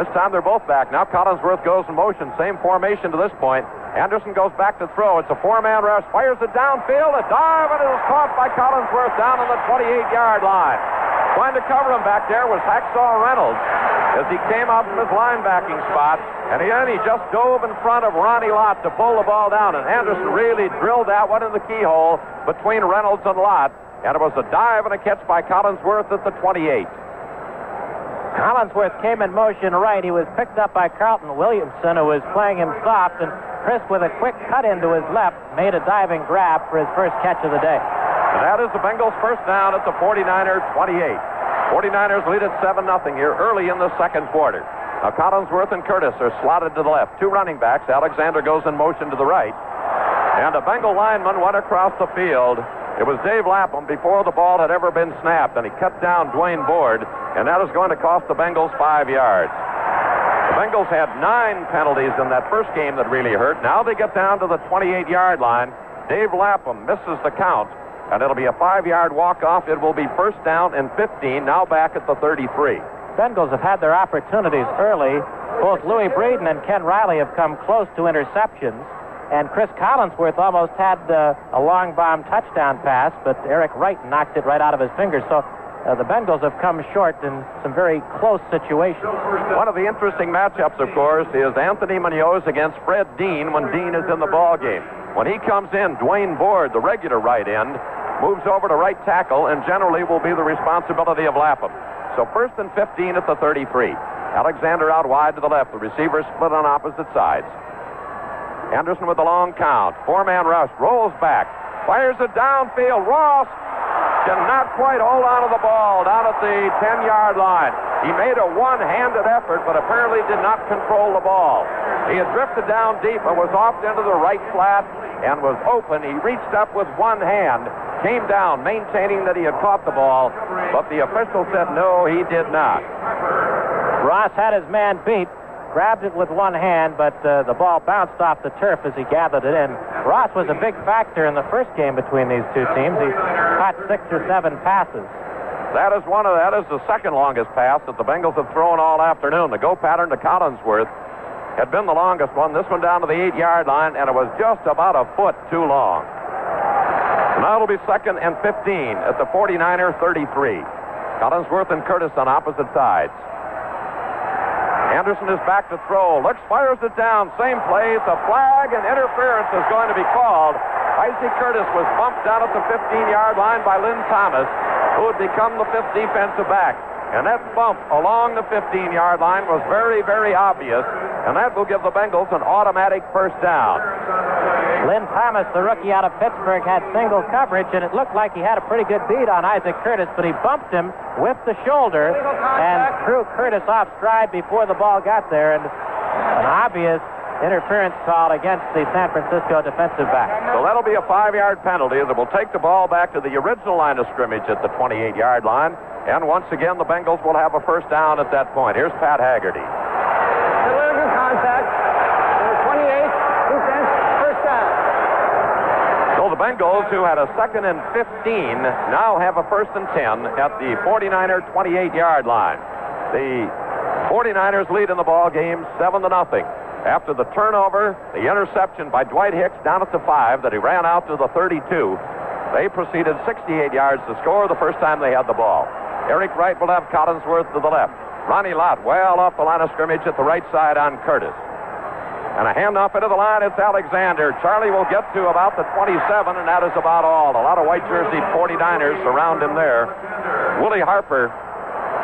This time they're both back. Now Collinsworth goes in motion. Same formation to this point. Anderson goes back to throw. It's a four-man rush. Fires it downfield. A dive, and it is caught by Collinsworth down on the 28-yard line. Trying to cover him back there was Hacksaw Reynolds as he came out from his linebacking spot. And then he just dove in front of Ronnie Lott to pull the ball down. And Anderson really drilled that one in the keyhole between Reynolds and Lott. And it was a dive and a catch by Collinsworth at the 28. Collinsworth came in motion right. He was picked up by Carlton Williamson, who was playing him soft. And Cris, with a quick cut into his left, made a diving grab for his first catch of the day. And that is the Bengals' first down at the 49er 28. 49ers lead at 7 0 here early in the second quarter. Now Collinsworth and Curtis are slotted to the left. Two running backs. Alexander goes in motion to the right. And a Bengal lineman went across the field. It was Dave Lapham before the ball had ever been snapped, and he cut down Dwaine Board, and that is going to cost the Bengals five yards. The Bengals had nine penalties in that first game that really hurt. Now they get down to the 28 yard line. Dave Lapham misses the count, and it'll be a five yard walk off. It will be first down and 15, now back at the 33. Bengals have had their opportunities early. Both Louis Breeden and Ken Riley have come close to interceptions. And Cris Collinsworth almost had uh, a long bomb touchdown pass, but Eric Wright knocked it right out of his fingers. So uh, the Bengals have come short in some very close situations. One of the interesting matchups, of course, is Anthony Munoz against Fred Dean when Dean is in the ball game. When he comes in, Dwaine Board, the regular right end, moves over to right tackle and generally will be the responsibility of Lapham. So first and 15 at the 33. Alexander out wide to the left. The receivers split on opposite sides. Anderson with the long count. Four-man rush. Rolls back. Fires it downfield. Ross cannot quite hold on to the ball down at the 10-yard line. He made a one-handed effort, but apparently did not control the ball. He had drifted down deep and was off into the right flat and was open. He reached up with one hand, came down, maintaining that he had caught the ball, but the official said no, he did not. Ross had his man beat, grabbed it with one hand, but uh, the ball bounced off the turf as he gathered it in. Ross was a big factor in the first game between these two teams. He caught six or seven passes. That is one of that is the second longest pass that the Bengals have thrown all afternoon. The go pattern to Collinsworth had been the longest one. This one down to the eight-yard line, and it was just about a foot too long. Now it'll be second and 15 at the 49er 33. Collinsworth and Curtis on opposite sides. Anderson is back to throw. Looks, fires it down. Same place. A flag and interference is going to be called. Isaac Curtis was bumped down at the 15-yard line by Lynn Thomas, who had become the fifth defensive back. And that bump along the 15-yard line was very, very obvious, and that will give the Bengals an automatic first down. Lynn Thomas, the rookie out of Pittsburgh, had single coverage, and it looked like he had a pretty good beat on Isaac Curtis, but he bumped him with the shoulder and threw Curtis off stride before the ball got there, and an obvious interference call against the San Francisco defensive back. So that'll be a five-yard penalty that will take the ball back to the original line of scrimmage at the 28-yard line, and once again the Bengals will have a first down at that point. Here's Pat Haggerty. contact. 28, first down. So the Bengals, who had a second and 15, now have a first and 10 at the 49er 28-yard line. The 49ers lead in the ball game 7 to nothing. After the turnover, the interception by Dwight Hicks down at the 5 that he ran out to the 32, they proceeded 68 yards to score the first time they had the ball. Eric Wright will have Collinsworth to the left. Ronnie Lott well off the line of scrimmage at the right side on Curtis. And a handoff into the line, it's Alexander. Charlie will get to about the 27, and that is about all. A lot of white jersey 49ers surround him there. Willie Harper,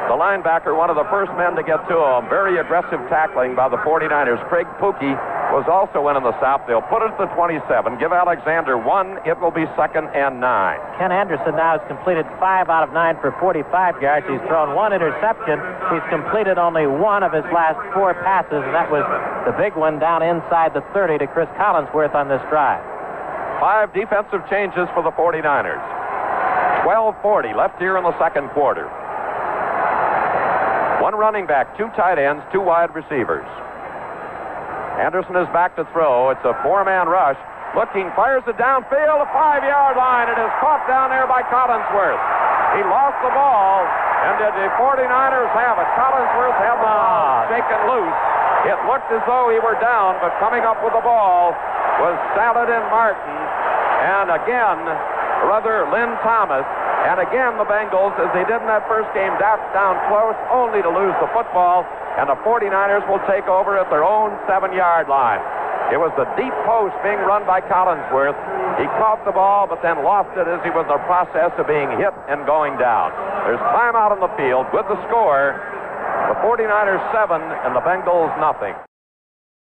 the linebacker, one of the first men to get to him. Very aggressive tackling by the 49ers. Craig Puki was also in in the stop. They'll put it at the 27. Give Alexander one. It will be second and nine. Ken Anderson now has completed five out of nine for 45 yards. He's thrown one interception. He's completed only one of his last four passes, and that was the big one down inside the 30 to Cris Collinsworth on this drive. Five defensive changes for the 49ers. 12:40 left here in the second quarter. One running back, two tight ends, two wide receivers. Anderson is back to throw. It's a four-man rush. Looking, fires it downfield, a five-yard line. It is caught down there by Collinsworth. He lost the ball, and did the 49ers have it? Collinsworth had the ball ah. shaken loose. It looked as though he were down, but coming up with the ball was Saladin Martin. And again, brother Lynn Thomas. And again, the Bengals, as they did in that first game, down close, only to lose the football. And the 49ers will take over at their own seven-yard line. It was the deep post being run by Collinsworth. He caught the ball, but then lost it as he was in the process of being hit and going down. There's time out on the field with the score. The 49ers seven and the Bengals nothing.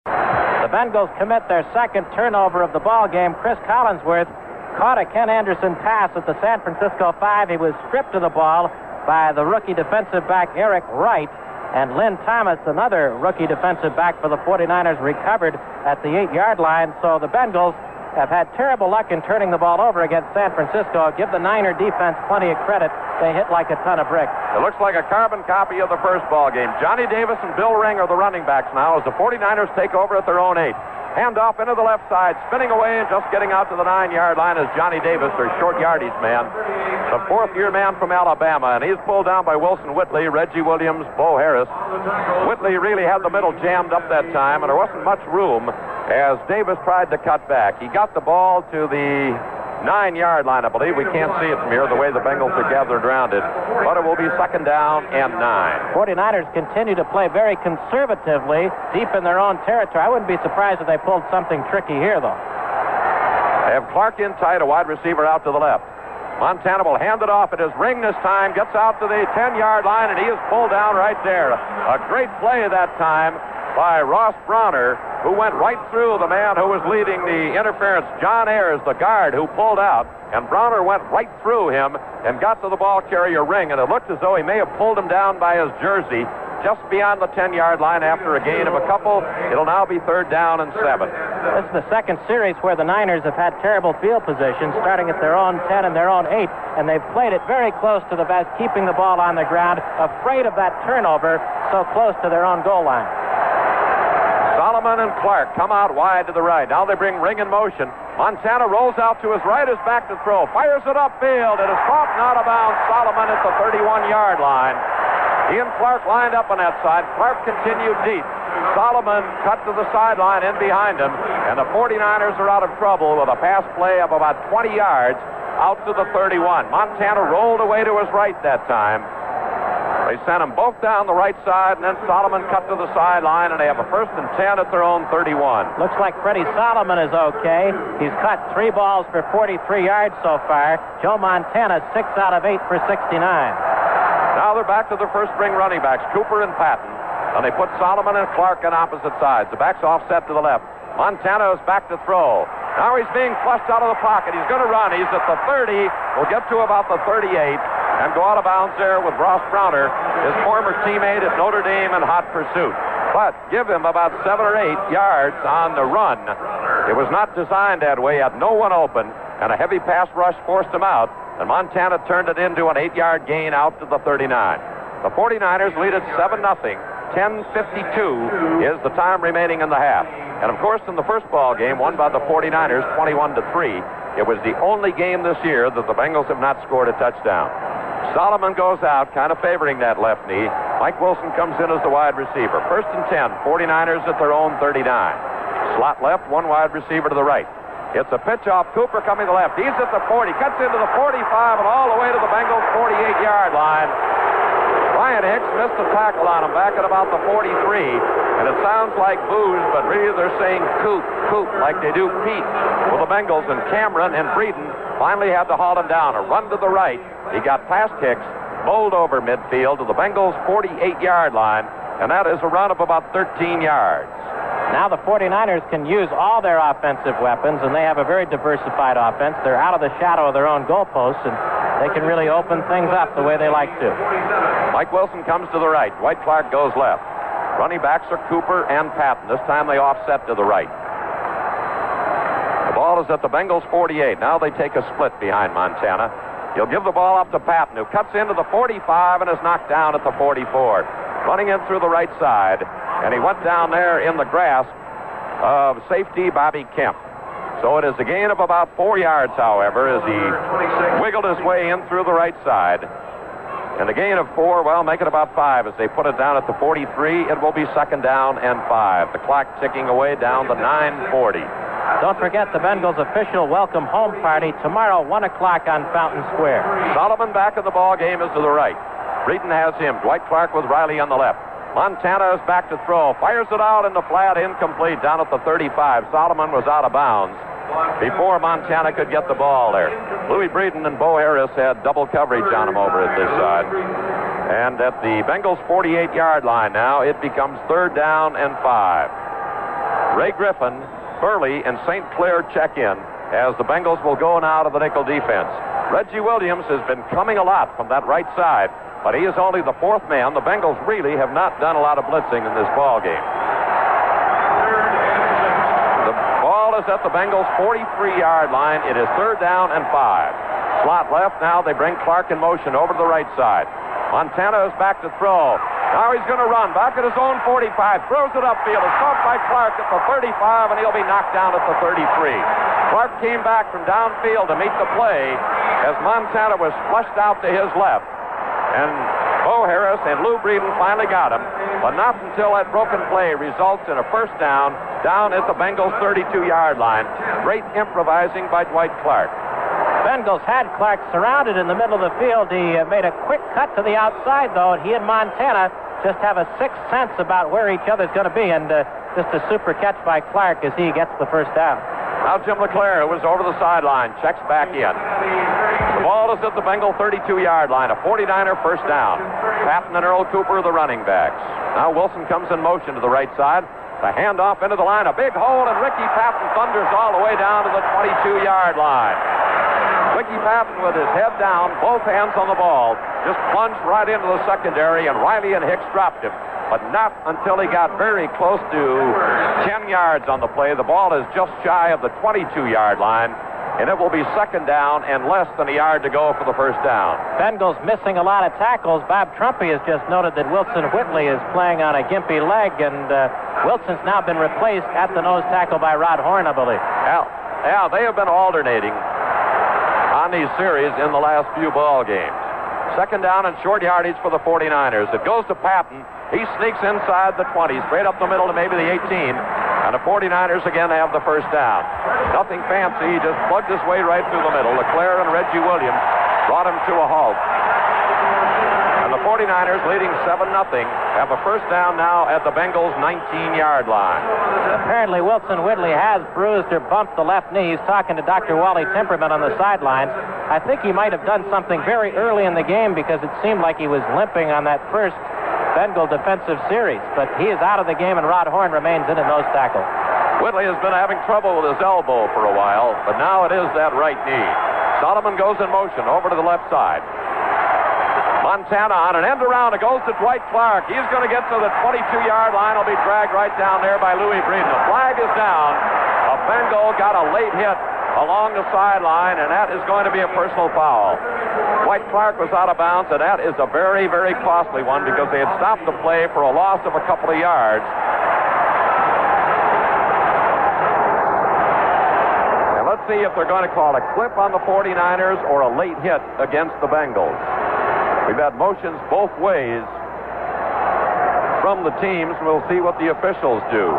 The Bengals commit their second turnover of the ball game. Cris Collinsworth caught a Ken Anderson pass at the San Francisco 5. He was stripped of the ball by the rookie defensive back Eric Wright. And Lynn Thomas, another rookie defensive back for the 49ers, recovered at the eight yard line. So the Bengals have had terrible luck in turning the ball over against San Francisco. Give the Niner defense plenty of credit. They hit like a ton of bricks. It looks like a carbon copy of the first ball game. Johnny Davis and Bill Ring are the running backs now as the 49ers take over at their own eight. Handoff into the left side, spinning away and just getting out to the nine yard line is Johnny Davis, their short yardage man. The fourth year man from Alabama, and he's pulled down by Wilson Whitley, Reggie Williams, Bo Harris. Whitley really had the middle jammed up that time, and there wasn't much room as Davis tried to cut back. He got the ball to the nine yard line, I believe. We can't see it from here the way the Bengals are gathered around it. But it will be second down and nine. 49ers continue to play very conservatively deep in their own territory. I wouldn't be surprised if they pulled something tricky here, though. They have Clark in tight, a wide receiver out to the left. Montana will hand it off at his ring this time, gets out to the 10 yard line, and he is pulled down right there. A great play that time by Ross Browner, who went right through the man who was leading the interference, John Ayers, the guard, who pulled out. And Browner went right through him and got to the ball carrier ring, and it looked as though he may have pulled him down by his jersey just beyond the 10 yard line after a gain of a couple. It'll now be third down and seven. This is the second series where the Niners have had terrible field position, starting at their own 10 and their own 8, and they've played it very close to the best, keeping the ball on the ground, afraid of that turnover so close to their own goal line. Solomon and Clark come out wide to the right. Now they bring Ring in motion. Montana rolls out to his right, is back to throw. Fires it upfield. It is caught and out of bounds. Solomon at the 31 yard line. He and Clark lined up on that side. Clark continued deep. Solomon cut to the sideline in behind him, and the 49ers are out of trouble with a pass play of about 20 yards out to the 31. Montana rolled away to his right that time. They sent them both down the right side, and then Solomon cut to the sideline, and they have a first and 10 at their own 31. Looks like Freddie Solomon is okay. He's caught three balls for 43 yards so far. Joe Montana, six out of eight for 69. Now they're back to their first string running backs, Cooper and Patton. And they put Solomon and Clark on opposite sides. The backs offset to the left. Montana is back to throw. Now he's being flushed out of the pocket. He's going to run. He's at the 30. We'll get to about the 38 and go out of bounds there with Ross Browner, his former teammate at Notre Dame in hot pursuit. But give him about seven or eight yards on the run. It was not designed that way. Had no one open, and a heavy pass rush forced him out. And Montana turned it into an eight-yard gain out to the 39. The 49ers lead it 7 0. 10:52 is the time remaining in the half. And of course, in the first ball game, won by the 49ers 21 to 3, it was the only game this year that the Bengals have not scored a touchdown. Solomon goes out, kind of favoring that left knee. Mike Wilson comes in as the wide receiver. First and 10, 49ers at their own 39. Slot left, one wide receiver to the right. It's a pitch off Cooper coming to the left. He's at the 40, cuts into the 45 and all the way to the Bengals 48 yard line. Bryan Hicks missed the tackle on him back at about the 43. And it sounds like booze, but really they're saying coop, coop, like they do Pete with the Bengals. And Cameron and Breeden finally had to haul him down. A run to the right. He got past Hicks, bowled over midfield to the Bengals' 48 yard line. And that is a run of about 13 yards. Now the 49ers can use all their offensive weapons, and they have a very diversified offense. They're out of the shadow of their own goalposts, and they can really open things up the way they like to. Mike Wilson comes to the right. Dwight Clark goes left. Running backs are Cooper and Patton. This time they offset to the right. The ball is at the Bengals 48. Now they take a split behind Montana. He'll give the ball up to Patton, who cuts into the 45 and is knocked down at the 44. Running in through the right side, and he went down there in the grasp of safety Bobby Kemp. So it is a gain of about four yards, however, as he wiggled his way in through the right side. And a gain of four, well, make it about five. As they put it down at the 43, it will be second down and five. The clock ticking away down to 940. Don't forget the Bengals' official welcome home party tomorrow, 1 o'clock on Fountain Square. Solomon back in the ball game is to the right. Breeden has him. Dwight Clark with Riley on the left. Montana is back to throw. Fires it out in the flat, incomplete, down at the 35. Solomon was out of bounds before Montana could get the ball there. Louis Breeden and Bo Harris had double coverage on him over at this side. And at the Bengals 48 yard line now, it becomes third down and five. Ray Griffin, Burley, and St. Clair check in as the Bengals will go now to the nickel defense. Reggie Williams has been coming a lot from that right side, but he is only the fourth man. The Bengals really have not done a lot of blitzing in this ball game. The ball is at the Bengals 43-yard line. It is third down and five. Slot left. Now they bring Clark in motion over to the right side. Montana is back to throw. Now he's going to run back at his own 45. Throws it upfield. It's caught by Clark at the 35, and he'll be knocked down at the 33. Clark came back from downfield to meet the play as Montana was flushed out to his left. And Bo Harris and Lou Breeden finally got him, but not until that broken play results in a first down down at the Bengals 32-yard line. Great improvising by Dwight Clark. Bengals had Clark surrounded in the middle of the field. He uh, made a quick cut to the outside, though, and he and Montana just have a sixth sense about where each other's going to be, and uh, just a super catch by Clark as he gets the first down. Now Jim LeClair, who was over the sideline, checks back in. The ball is at the Bengal 32-yard line. A 49er first down. Patton and Earl Cooper the running backs. Now Wilson comes in motion to the right side. The handoff into the line. A big hole, and Ricky Patton thunders all the way down to the 22-yard line. Ricky Patton with his head down, both hands on the ball, just plunged right into the secondary, and Riley and Hicks dropped him. But not until he got very close to 10 yards on the play. The ball is just shy of the 22-yard line and it will be second down and less than a yard to go for the first down. Bengals missing a lot of tackles. Bob Trumpy has just noted that Wilson Whitley is playing on a gimpy leg, and uh, Wilson's now been replaced at the nose tackle by Rod Horn, I believe. Yeah, yeah, they have been alternating on these series in the last few ball games. Second down and short yardage for the 49ers. It goes to Patton. He sneaks inside the 20, straight up the middle to maybe the 18. And the 49ers again have the first down. Nothing fancy. He just plugged his way right through the middle. LeClair and Reggie Williams brought him to a halt. And the 49ers, leading 7 0, have a first down now at the Bengals' 19 yard line. Apparently, Wilson Whitley has bruised or bumped the left knee. He's talking to Dr. Wally Temperman on the sidelines. I think he might have done something very early in the game because it seemed like he was limping on that first Bengal defensive series. But he is out of the game, and Rod Horn remains in at nose tackle. Whitley has been having trouble with his elbow for a while, but now it is that right knee. Solomon goes in motion over to the left side. Montana on an end around. It goes to Dwight Clark. He's going to get to the 22-yard line. He'll be dragged right down there by Louis Breen. The flag is down. A Bengal got a late hit along the sideline, and that is going to be a personal foul. Dwight Clark was out of bounds, and that is a very, very costly one because they had stopped the play for a loss of a couple of yards. And let's see if they're going to call a clip on the 49ers or a late hit against the Bengals. We've had motions both ways from the teams. We'll see what the officials do.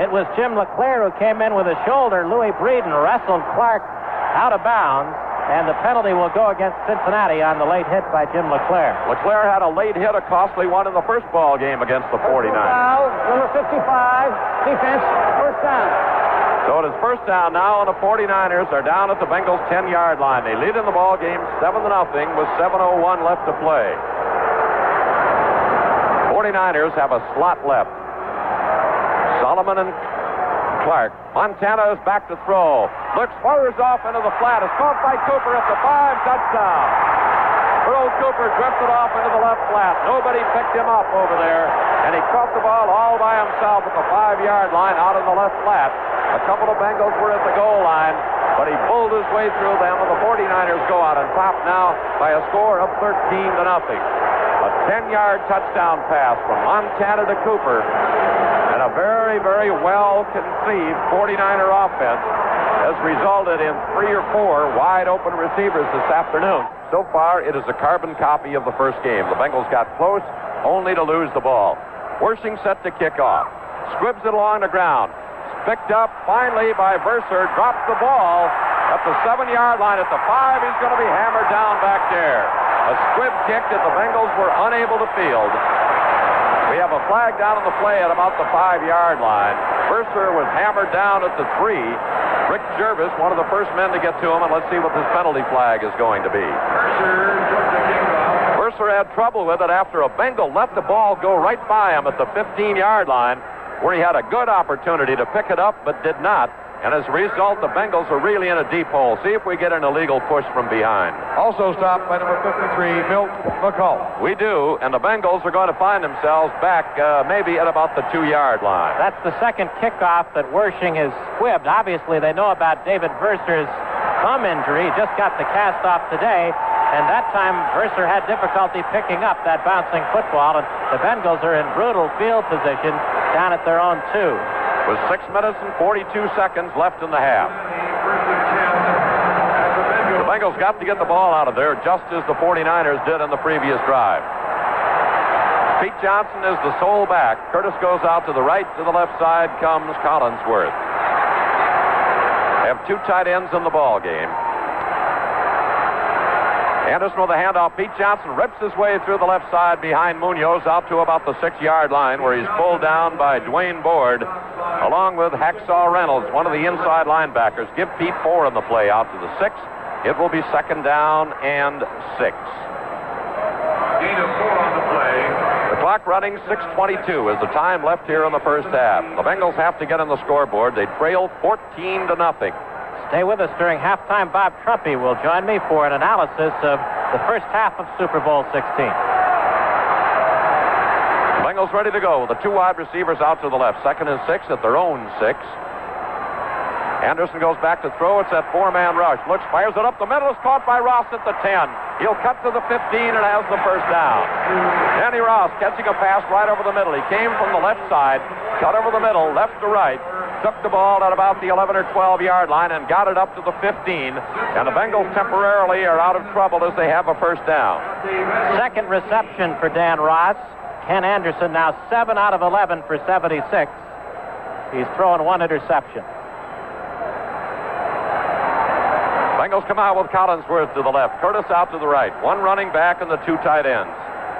It was Jim LeClair who came in with a shoulder. Louis Breeden wrestled Clark out of bounds, and the penalty will go against Cincinnati on the late hit by Jim LeClair. LeClair had a late hit, a costly one in the first ball game against the 49ers. Foul, number 55, defense, first down. So it is first down now, and the 49ers are down at the Bengals' 10-yard line. They lead in the ball game 7 to nothing with 7:01 left to play. 49ers have a slot left. Solomon and Clark. Montana is back to throw. Looks fires off into the flat. It's caught by Cooper at the five. Touchdown. Earl Cooper drifted off into the left flat. Nobody picked him up over there, and he caught the ball all by himself at the five-yard line out in the left flat. A couple of Bengals were at the goal line, but he pulled his way through them, and the 49ers go out on top now by a score of 13 to nothing. A 10-yard touchdown pass from Montana to Cooper, and a very, very well-conceived 49er offense has resulted in three or four wide open receivers this afternoon. So far, it is a carbon copy of the first game. The Bengals got close, only to lose the ball. Wersching set to kick off. Squibs it along the ground picked up finally by Verser, drops the ball at the seven yard line. At the five, he's going to be hammered down back there. A squib kick that the Bengals were unable to field. We have a flag down on the play at about the five yard line. Verser was hammered down at the three. Rick Jervis, one of the first men to get to him, and let's see what this penalty flag is going to be. Verser had trouble with it after a Bengal let the ball go right by him at the 15 yard line where he had a good opportunity to pick it up but did not. And as a result, the Bengals are really in a deep hole. See if we get an illegal push from behind. Also stopped by number 53, Milt McColl. We do, and the Bengals are going to find themselves back uh, maybe at about the two-yard line. That's the second kickoff that Wersching has squibbed. Obviously, they know about David Verser's thumb injury. He just got the cast off today. And that time, Verser had difficulty picking up that bouncing football, and the Bengals are in brutal field position down at their own two. With six minutes and 42 seconds left in the half. The Bengals got to get the ball out of there just as the 49ers did in the previous drive. Pete Johnson is the sole back. Curtis goes out to the right. To the left side comes Collinsworth. Have two tight ends in the ball game. Anderson with a handoff. Pete Johnson rips his way through the left side behind Munoz out to about the six yard line where he's pulled down by Dwaine Board along with Hacksaw Reynolds, one of the inside linebackers. Give Pete four in the play out to the six. It will be second down and six. Gain of four on the play. The clock running 6.22 is the time left here in the first half. The Bengals have to get on the scoreboard. They trail 14 to nothing. Stay with us during halftime. Bob Trumpy will join me for an analysis of the first half of Super Bowl 16. Bengals ready to go. The two wide receivers out to the left. Second and six at their own six. Anderson goes back to throw. It's that four-man rush. Looks, fires it up the middle. Is caught by Ross at the 10. He'll cut to the 15 and has the first down. Danny Ross catching a pass right over the middle. He came from the left side, cut over the middle, left to right, took the ball at about the 11 or 12 yard line and got it up to the 15. And the Bengals temporarily are out of trouble as they have a first down. Second reception for Dan Ross. Ken Anderson now 7 out of 11 for 76. He's thrown one interception. Come out with Collinsworth to the left, Curtis out to the right. One running back and the two tight ends.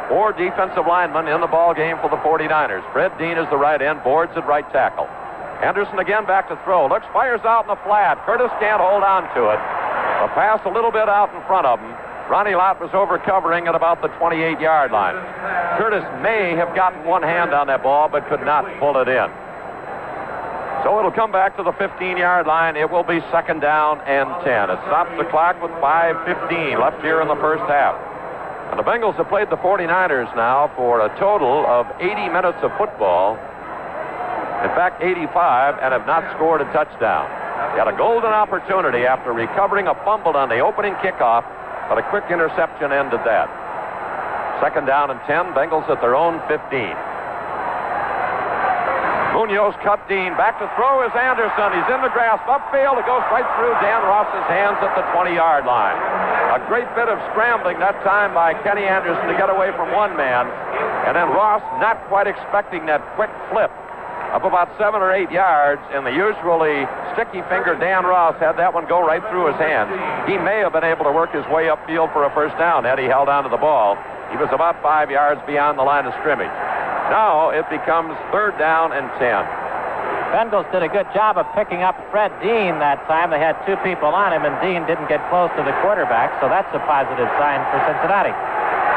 Four defensive linemen in the ball game for the 49ers. Fred Dean is the right end, Boards at right tackle. Anderson again back to throw. Looks, fires out in the flat. Curtis can't hold on to it. A pass a little bit out in front of him. Ronnie Lott was over covering at about the 28 yard line. Curtis may have gotten one hand on that ball, but could not pull it in. So it'll come back to the 15 yard line. It will be second down and 10. It stops the clock with 5.15 left here in the first half. And the Bengals have played the 49ers now for a total of 80 minutes of football. In fact, 85, and have not scored a touchdown. They had a golden opportunity after recovering a fumble on the opening kickoff, but a quick interception ended that. Second down and 10, Bengals at their own 15. Munoz cut Dean. Back to throw is Anderson. He's in the grasp. Upfield. It goes right through Dan Ross's hands at the 20 yard line. A great bit of scrambling that time by Kenny Anderson to get away from one man. And then Ross not quite expecting that quick flip up about seven or eight yards, and the usually sticky finger Dan Ross had that one go right through his hands. He may have been able to work his way upfield for a first down had he held on to the ball. He was about five yards beyond the line of scrimmage. Now it becomes third down and 10. Bengals did a good job of picking up Fred Dean that time. They had two people on him, and Dean didn't get close to the quarterback, so that's a positive sign for Cincinnati.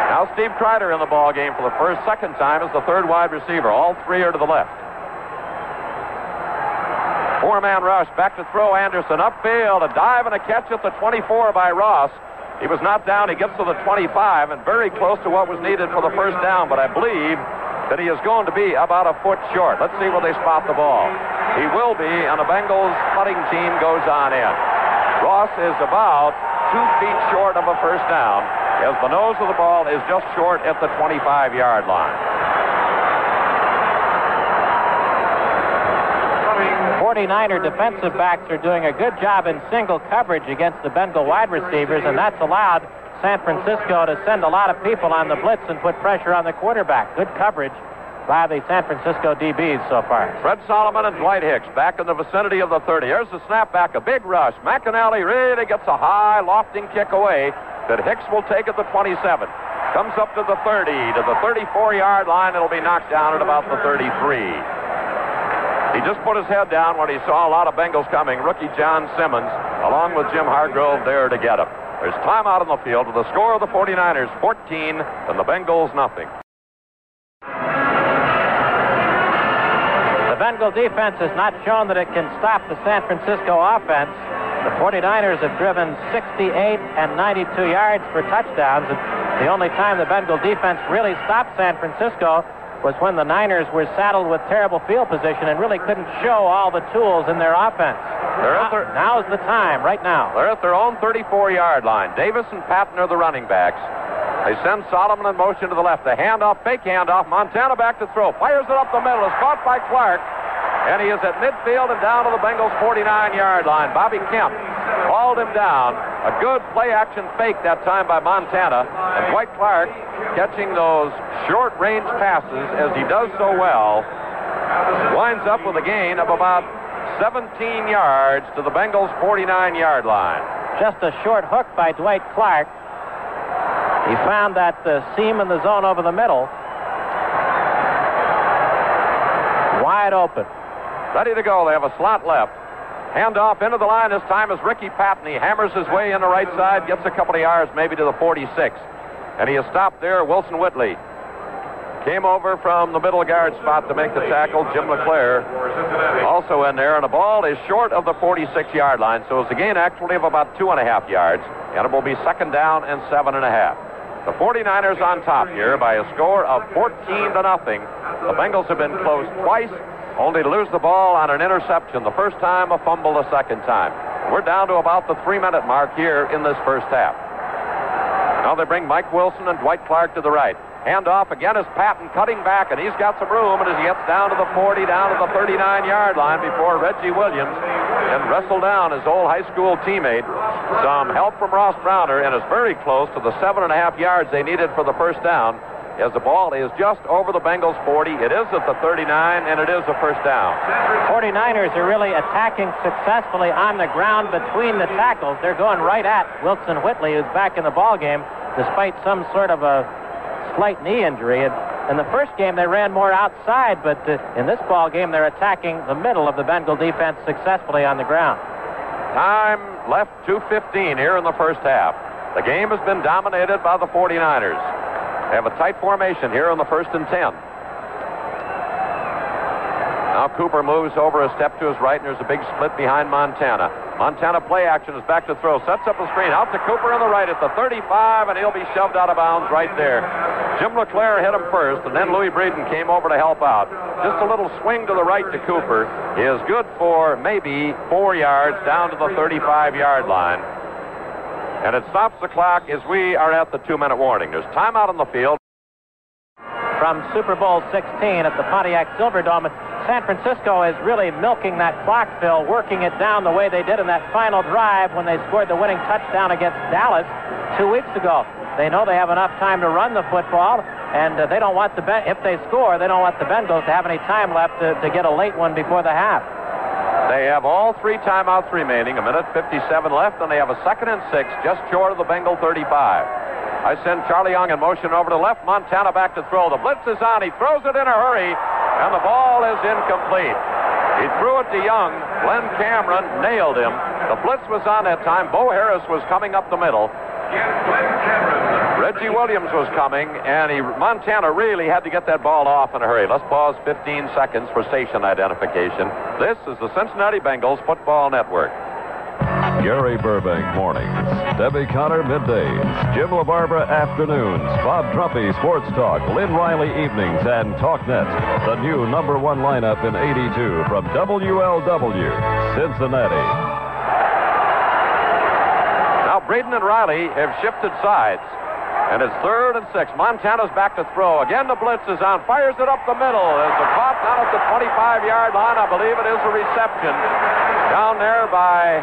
Now Steve Kreider in the ball game for the first, second time as the third wide receiver. All three are to the left. Four-man rush, back to throw Anderson upfield, a dive and a catch at the 24 by Ross. He was not down. He gets to the 25 and very close to what was needed for the first down, but I believe that he is going to be about a foot short. Let's see where they spot the ball. He will be, and the Bengals putting team goes on in. Ross is about two feet short of a first down as the nose of the ball is just short at the 25 yard line. 49er defensive backs are doing a good job in single coverage against the Bengal wide receivers, and that's allowed San Francisco to send a lot of people on the blitz and put pressure on the quarterback. Good coverage by the San Francisco DBs so far. Fred Solomon and Dwight Hicks back in the vicinity of the 30. Here's the snapback, a big rush. McInally really gets a high, lofting kick away that Hicks will take at the 27. Comes up to the 30, to the 34 yard line. It'll be knocked down at about the 33. He just put his head down when he saw a lot of Bengals coming. Rookie John Simmons, along with Jim Hargrove, there to get him. There's time out on the field with the score of the 49ers 14 and the Bengals nothing. The Bengal defense has not shown that it can stop the San Francisco offense. The 49ers have driven 68 and 92 yards for touchdowns. The only time the Bengal defense really stopped San Francisco was when the Niners were saddled with terrible field position and really couldn't show all the tools in their offense. They're Now, their, now's the time, right now. They're at their own 34-yard line. Davis and Patton are the running backs. They send Solomon in motion to the left. A handoff, fake handoff. Montana back to throw. Fires it up the middle. Is caught by Clark. And he is at midfield and down to the Bengals' 49-yard line. Bobby Kemp hauled him down. A good play-action fake that time by Montana. And Dwight Clark catching those short-range passes as he does so well. Winds up with a gain of about 17 yards to the Bengals' 49-yard line. Just a short hook by Dwight Clark. He found that uh, seam in the zone over the middle. Wide open. Ready to go. They have a slot left. Hand off into the line this time is Ricky. He hammers his way in the right side, gets a couple of yards, maybe to the 46. And he is stopped there. Wilson Whitley came over from the middle guard spot to make the tackle. Jim LeClair also in there, and the ball is short of the 46-yard line, so it's a gain actually of about two and a half yards, and it will be second down and seven and a half. The 49ers on top here by a score of 14 to nothing. The Bengals have been close twice, only to lose the ball on an interception the first time, a fumble the second time. We're down to about the three-minute mark here in this first half. Now they bring Mike Wilson and Dwight Clark to the right. Hand off again is Patton cutting back, and he's got some room. And as he gets down to the 40, down to the 39-yard line before Reggie Williams can wrestle down his old high school teammate. Some help from Ross Browner, and is very close to the seven and a half yards they needed for the first down. As the ball is just over the Bengals 40, it is at the 39, and it is a first down. 49ers are really attacking successfully on the ground between the tackles. They're going right at Wilson Whitley, who's back in the ball game, despite some sort of a slight knee injury. In the first game, they ran more outside, but uh, in this ball game, they're attacking the middle of the Bengal defense successfully on the ground. Time left 2.15 here in the first half. The game has been dominated by the 49ers. They have a tight formation here in the first and 10. Now Cooper moves over a step to his right, and there's a big split behind Montana. Montana play action is back to throw. Sets up a screen. Out to Cooper on the right at the 35, and he'll be shoved out of bounds right there. Jim LeClair hit him first, and then Louis Breeden came over to help out. Just a little swing to the right to Cooper is good for maybe four yards down to the 35-yard line. And it stops the clock as we are at the two-minute warning. There's timeout on the field. From Super Bowl 16 at the Pontiac Silverdome, San Francisco is really milking that clock, Phil, working it down the way they did in that final drive when they scored the winning touchdown against Dallas two weeks ago. They know they have enough time to run the football, and uh, they don't want the if they score, they don't want the Bengals to have any time left to, to get a late one before the half. They have all three timeouts remaining, a minute 57 left, and they have a second and six just short of the Bengal 35. I send Charlie Young in motion over to left. Montana back to throw. The blitz is on. He throws it in a hurry, and the ball is incomplete. He threw it to Young. Glenn Cameron nailed him. The blitz was on that time. Bo Harris was coming up the middle. Reggie Williams was coming, and he, Montana really had to get that ball off in a hurry. Let's pause 15 seconds for station identification. This is the Cincinnati Bengals Football Network. Gary Burbank mornings, Debbie Conner middays, Jim LaBarbera afternoons, Bob Trumpy sports talk, Lynn Riley evenings, and TalkNet. The new number one lineup in 82 from WLW, Cincinnati. Now Breeden and Riley have shifted sides. And it's third and six. Montana's back to throw. Again, the blitz is on. Fires it up the middle. There's a caught down at the 25-yard line. I believe it is a reception down there by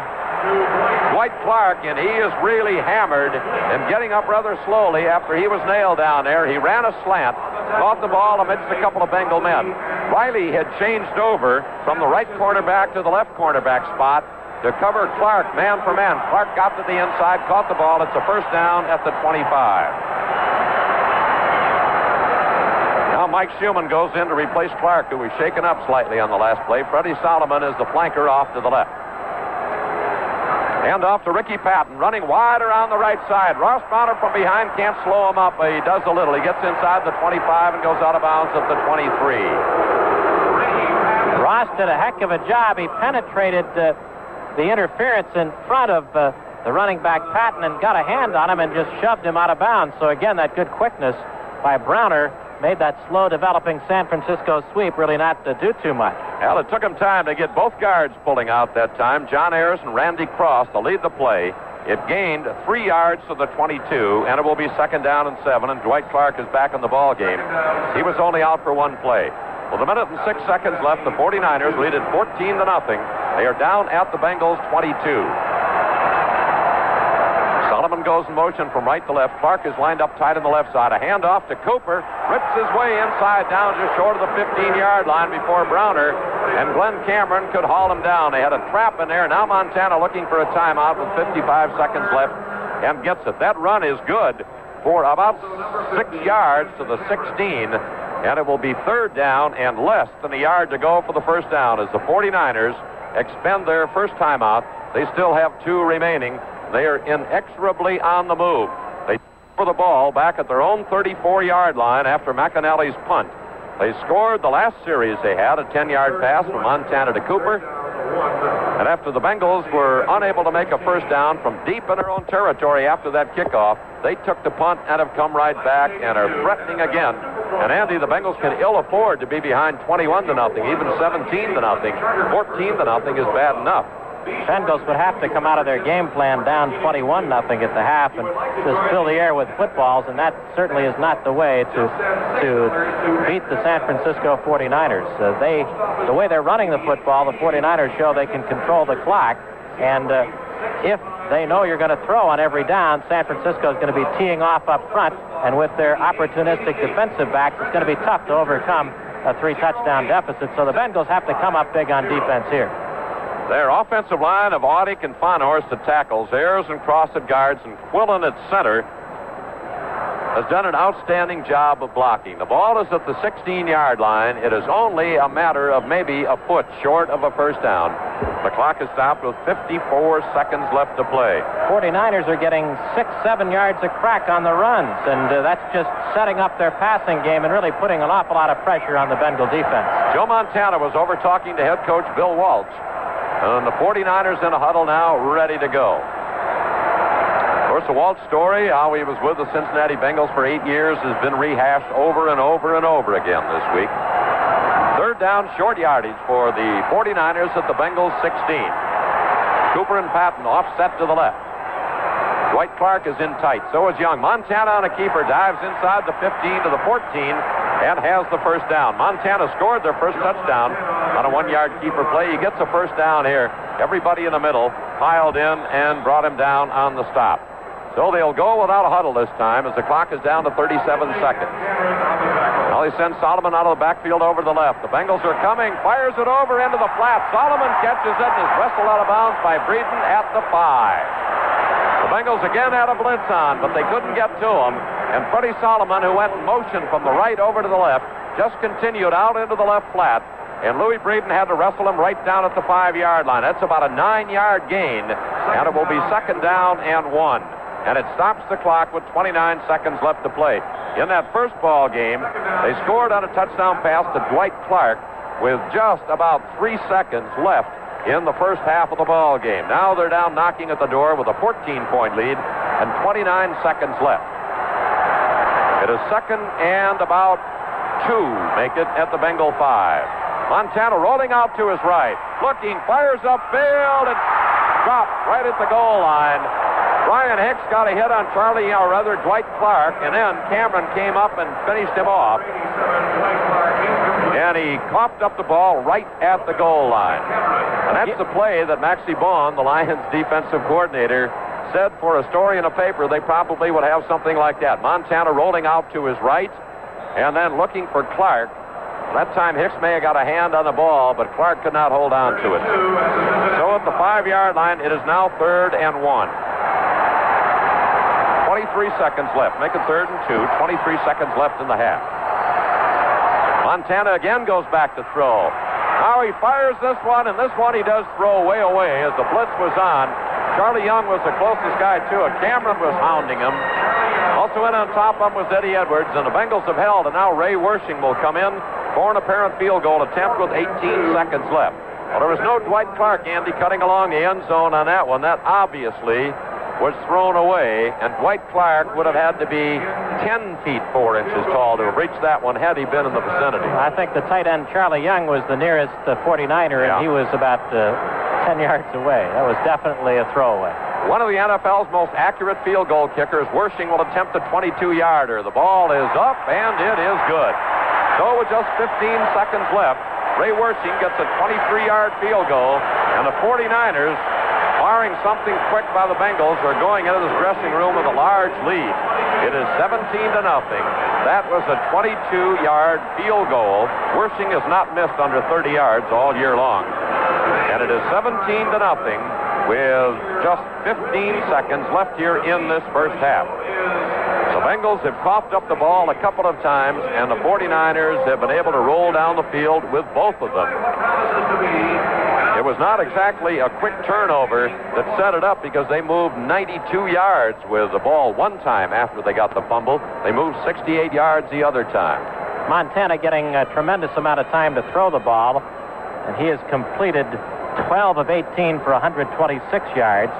Dwight Clark, and he is really hammered and getting up rather slowly after he was nailed down there. He ran a slant, caught the ball amidst a couple of Bengal men. Riley had changed over from the right cornerback to the left cornerback spot to cover Clark man for man. Clark got to the inside, caught the ball. It's a first down at the 25. Now Mike Shumann goes in to replace Clark, who was shaken up slightly on the last play. Freddie Solomon is the flanker off to the left. Hand off to Ricky Patton, running wide around the right side. Ross Browner from behind can't slow him up. but He does a little. He gets inside the 25 and goes out of bounds at the 23. Ross did a heck of a job. He penetrated uh, the interference in front of uh, the running back Patton and got a hand on him and just shoved him out of bounds. So again, that good quickness by Browner made that slow developing San Francisco sweep really not to do too much. Well, it took him time to get both guards pulling out that time. John Ayers and Randy Cross to lead the play. It gained three yards to the 22, and it will be second down and seven, and Dwight Clark is back in the ball game. He was only out for one play. With a minute and six seconds left, the 49ers lead it 14 to nothing. They are down at the Bengals 22. Solomon goes in motion from right to left. Clark is lined up tight on the left side. A handoff to Cooper. Rips his way inside down just short of the 15-yard line before Browner and Glenn Cameron could haul him down. They had a trap in there. Now Montana looking for a timeout with 55 seconds left and gets it. That run is good. for about six yards to the 16, and it will be third down and less than a yard to go for the first down as the 49ers expend their first timeout. They still have two remaining. They are inexorably on the move. They for the ball back at their own 34-yard line after McInally's punt. They scored the last series they had, a 10-yard pass from Montana to Cooper. And after the Bengals were unable to make a first down from deep in their own territory after that kickoff, they took the punt and have come right back and are threatening again. And Andy, the Bengals can ill afford to be behind 21 to nothing, even 17 to nothing. 14 to nothing is bad enough. Bengals would have to come out of their game plan down 21 nothing at the half and just fill the air with footballs, and that certainly is not the way to to beat the San Francisco 49ers. Uh, they, the way they're running the football, the 49ers show they can control the clock, and uh, if they know you're going to throw on every down, San Francisco is going to be teeing off up front, and with their opportunistic defensive backs, it's going to be tough to overcome a three touchdown deficit. So the Bengals have to come up big on defense here. Their offensive line of Audick and Fahnhorst at tackles, Ayers and Cross at guards, and Quillan at center has done an outstanding job of blocking. The ball is at the 16-yard line. It is only a matter of maybe a foot short of a first down. The clock is stopped with 54 seconds left to play. 49ers are getting six, seven yards a crack on the runs, and uh, that's just setting up their passing game and really putting an awful lot of pressure on the Bengal defense. Joe Montana was over talking to head coach Bill Walsh. And the 49ers in a huddle now, ready to go. Course, the story, how he was with the Cincinnati Bengals for eight years, has been rehashed over and over and over again this week. Third down, short yardage for the 49ers at the Bengals 16. Cooper and Patton offset to the left. Dwight Clark is in tight. So is Young. Montana on a keeper dives inside the 15 to the 14 and has the first down. Montana scored their first touchdown on a one-yard keeper play. He gets a first down here. Everybody in the middle piled in and brought him down on the stop. So they'll go without a huddle this time as the clock is down to 37 seconds. Now he sends Solomon out of the backfield over to the left. The Bengals are coming, fires it over into the flat. Solomon catches it and is wrestled out of bounds by Breeden at the five. The Bengals again had a blitz on, but they couldn't get to him. And Freddie Solomon, who went in motion from the right over to the left, just continued out into the left flat. And Louis Breeden had to wrestle him right down at the five-yard line. That's about a nine-yard gain, and it will be second down and one. And it stops the clock with 29 seconds left to play. In that first ball game, they scored on a touchdown pass to Dwight Clark with just about three seconds left in the first half of the ball game. Now they're down knocking at the door with a 14-point lead and 29 seconds left. It is second and about two make it at the Bengal five. Montana rolling out to his right, looking, fires upfield and dropped right at the goal line. Bryan Hicks got a hit on Charlie, or rather Dwight Clark, and then Cameron came up and finished him off. And he coughed up the ball right at the goal line. And that's the play that Maxie Baughan, the Lions defensive coordinator, said for a story in a paper they probably would have something like that. Montana rolling out to his right and then looking for Clark. That time Hicks may have got a hand on the ball, but Clark could not hold on to it. So at the five-yard line, it is now third and one. 23 seconds left. Make it third and two. 23 seconds left in the half. Montana again goes back to throw. Now he fires this one, and this one he does throw way away as the blitz was on. Charlie Young was the closest guy to it. Cameron was hounding him. Also in on top of him was Eddie Edwards, and the Bengals have held, and now Ray Wersching will come in for an apparent field goal attempt with 18 seconds left. Well, there was no Dwight Clark, Andy, cutting along the end zone on that one. That obviously was thrown away, and Dwight Clark would have had to be 10 feet 4 inches tall to have reached that one had he been in the vicinity. I think the tight end Charlie Young was the nearest uh, 49er, and he was about uh, 10 yards away. That was definitely a throwaway. One of the NFL's most accurate field goal kickers, Wersching, will attempt a 22-yarder. The ball is up, and it is good. So with just 15 seconds left, Ray Wersching gets a 23-yard field goal, and the 49ers, barring something quick by the Bengals, are going into this dressing room with a large lead. It is 17 to nothing. That was a 22-yard field goal. Wersching has not missed under 30 yards all year long. And it is 17 to nothing with just 15 seconds left here in this first half. The Bengals have coughed up the ball a couple of times, and the 49ers have been able to roll down the field with both of them. It was not exactly a quick turnover that set it up because they moved 92 yards with the ball one time after they got the fumble. They moved 68 yards the other time. Montana getting a tremendous amount of time to throw the ball, and he has completed 12 of 18 for 126 yards.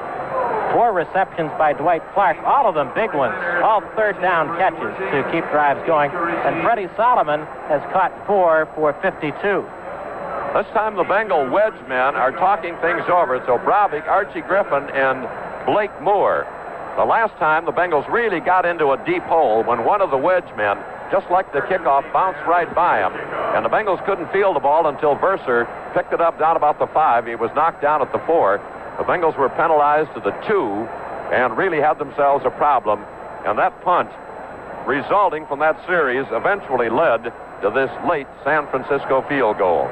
Four receptions by Dwight Clark, all of them big ones, all third down catches to keep drives going. And Freddie Solomon has caught four for 52. This time the Bengal wedge men are talking things over. So Bravik, Archie Griffin, and Blake Moore. The last time the Bengals really got into a deep hole when one of the wedge men, just like the kickoff, bounced right by him. And the Bengals couldn't field the ball until Verser picked it up down about the five. He was knocked down at the four. The Bengals were penalized to the two and really had themselves a problem. And that punt resulting from that series eventually led to this late San Francisco field goal.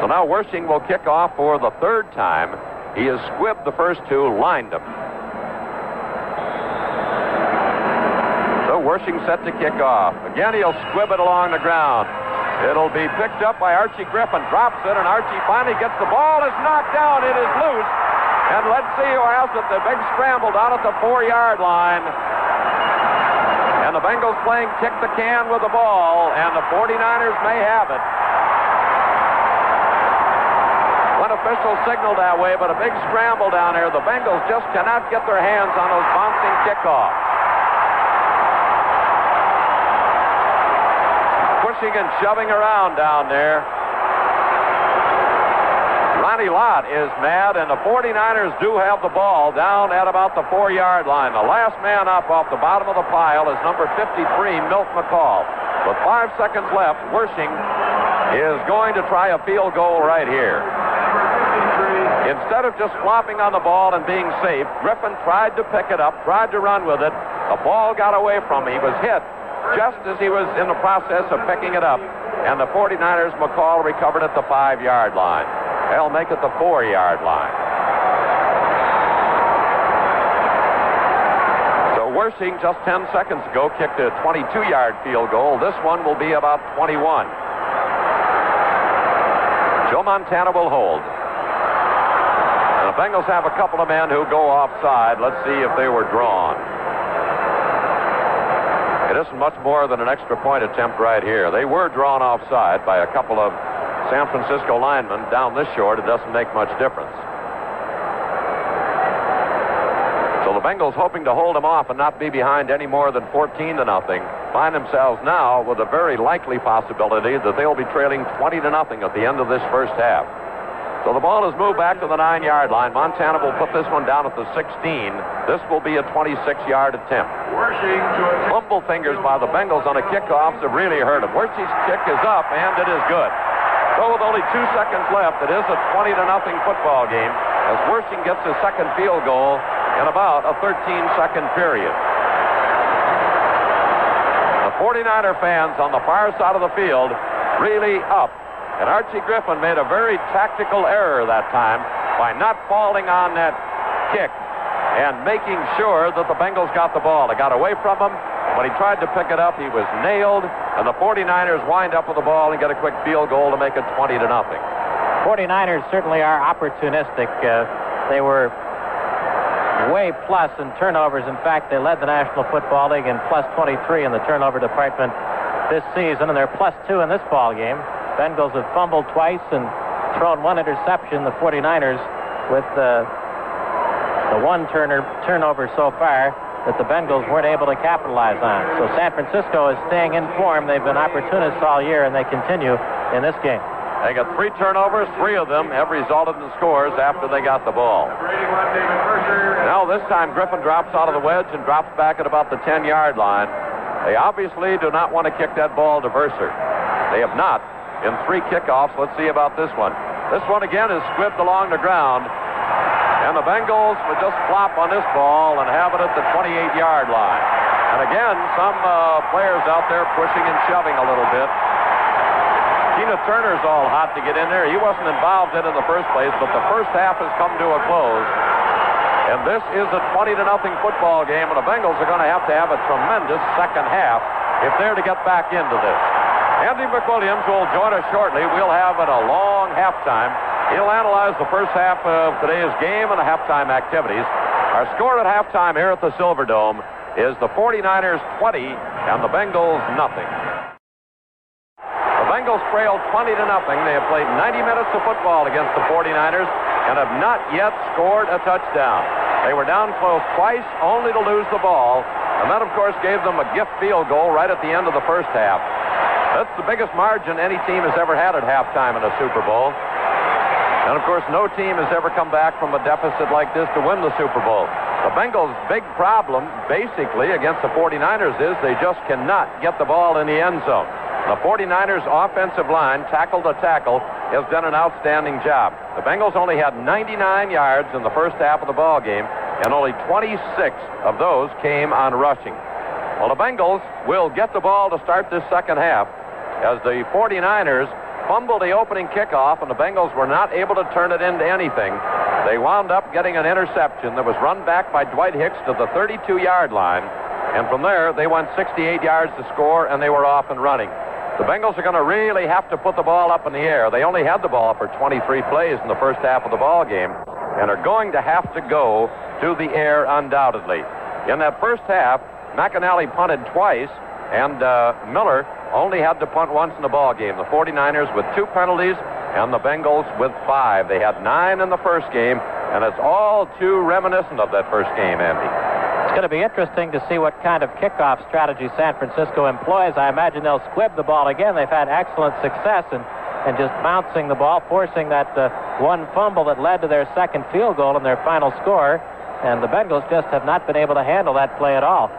So now Wersching will kick off for the third time. He has squibbed the first two, lined them. So Wersching set to kick off. Again, he'll squib it along the ground. It'll be picked up by Archie Griffin. Drops it, and Archie finally gets the ball. Is knocked down. It is loose. And let's see who has it. The big scramble down at the four-yard line. And the Bengals playing kick the can with the ball, and the 49ers may have it. One official signaled that way, but a big scramble down there. The Bengals just cannot get their hands on those bouncing kickoffs. Pushing and shoving around down there. Ronnie Lott is mad, and the 49ers do have the ball down at about the four yard line. The last man up off the bottom of the pile is number 53, Milt McColl. With five seconds left, Wersching is going to try a field goal right here. Instead of just flopping on the ball and being safe, Griffin tried to pick it up, tried to run with it. The ball got away from him. He was hit just as he was in the process of picking it up. And the 49ers, McColl recovered at the five yard line. They'll make it the four yard line. So Wersching just 10 seconds ago kicked a 22 yard field goal. This one will be about 21. Joe Montana will hold. The Bengals have a couple of men who go offside. Let's see if they were drawn. It isn't much more than an extra point attempt right here. They were drawn offside by a couple of San Francisco linemen down this short. It doesn't make much difference. So the Bengals, hoping to hold them off and not be behind any more than 14 to nothing, find themselves now with a very likely possibility that they'll be trailing 20 to nothing at the end of this first half. So the ball is moved back to the nine yard line. Montana will put this one down at the 16. This will be a 26 yard attempt. Fumble fingers by the Bengals on a kickoff have really hurt him. Wersching's kick is up, and it is good. So with only two seconds left, it is a 20 to nothing football game as Wersching gets his second field goal in about a 13 second period. The 49er fans on the far side of the field really up and Archie Griffin made a very tactical error that time by not falling on that kick and making sure that the Bengals got the ball. It got away from him. When he tried to pick it up, he was nailed, and the 49ers wind up with the ball and get a quick field goal to make it 20 to nothing. 49ers certainly are opportunistic. Uh, they were way plus in turnovers. In fact, they led the National Football League in plus 23 in the turnover department this season, and they're plus two in this ball game. Bengals have fumbled twice and thrown one interception. The 49ers with the one turner turnover so far that the Bengals weren't able to capitalize on. So San Francisco is staying in form. They've been opportunists all year, and they continue in this game. They got three turnovers. Three of them have resulted in scores after they got the ball. Now this time Griffin drops out of the wedge and drops back at about the 10-yard line. They obviously do not want to kick that ball to Verser. They have not in three kickoffs. Let's see about this one. This one again is squibbed along the ground. And the Bengals would just flop on this ball and have it at the 28-yard line. And again, some uh, players out there pushing and shoving a little bit. Keena Turner's all hot to get in there. He wasn't involved in in the first place, but the first half has come to a close. And this is a 20 to nothing football game, and the Bengals are going to have to have a tremendous second half if they're to get back into this. Andy McWilliams will join us shortly. We'll have a long halftime. He'll analyze the first half of today's game and the halftime activities. Our score at halftime here at the Silverdome is the 49ers 20 and the Bengals nothing. The Bengals trail 20 to nothing. They have played 90 minutes of football against the 49ers and have not yet scored a touchdown. They were down close twice, only to lose the ball, and that, of course, gave them a gift field goal right at the end of the first half. That's the biggest margin any team has ever had at halftime in a Super Bowl. And of course, no team has ever come back from a deficit like this to win the Super Bowl. The Bengals' big problem, basically, against the 49ers is they just cannot get the ball in the end zone. The 49ers' offensive line, tackle to tackle, has done an outstanding job. The Bengals only had 99 yards in the first half of the ball game, and only 26 of those came on rushing. Well, the Bengals will get the ball to start this second half as the 49ers fumbled the opening kickoff, and the Bengals were not able to turn it into anything. They wound up getting an interception that was run back by Dwight Hicks to the 32 yard line. And from there, they went 68 yards to score, and they were off and running. The Bengals are going to really have to put the ball up in the air. They only had the ball for 23 plays in the first half of the ball game, and are going to have to go to the air undoubtedly. In that first half, McInally punted twice, and uh, Miller only had to punt once in the ball game. The 49ers with two penalties and the Bengals with five. They had nine in the first game, and it's all too reminiscent of that first game, Andy. It's going to be interesting to see what kind of kickoff strategy San Francisco employs. I imagine they'll squib the ball again. They've had excellent success in, in just bouncing the ball, forcing that uh, one fumble that led to their second field goal and their final score. And the Bengals just have not been able to handle that play at all.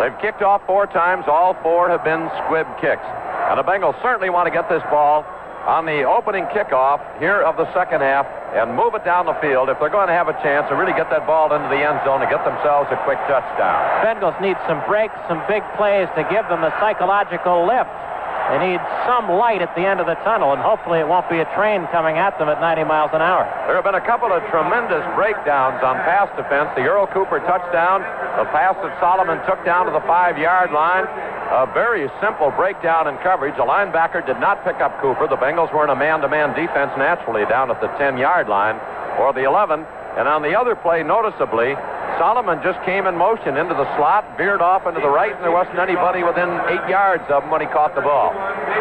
They've kicked off four times. All four have been squib kicks. And the Bengals certainly want to get this ball on the opening kickoff here of the second half and move it down the field if they're going to have a chance to really get that ball into the end zone and get themselves a quick touchdown. Bengals need some breaks, some big plays to give them the psychological lift. They need some light at the end of the tunnel, and hopefully it won't be a train coming at them at 90 miles an hour. There have been a couple of tremendous breakdowns on pass defense. The Earl Cooper touchdown, the pass that Solomon took down to the five-yard line. A very simple breakdown in coverage. The linebacker did not pick up Cooper. The Bengals were in a man-to-man defense naturally down at the 10-yard line or the 11. And on the other play, noticeably, Solomon just came in motion into the slot, veered off into the right, and there wasn't anybody within eight yards of him when he caught the ball.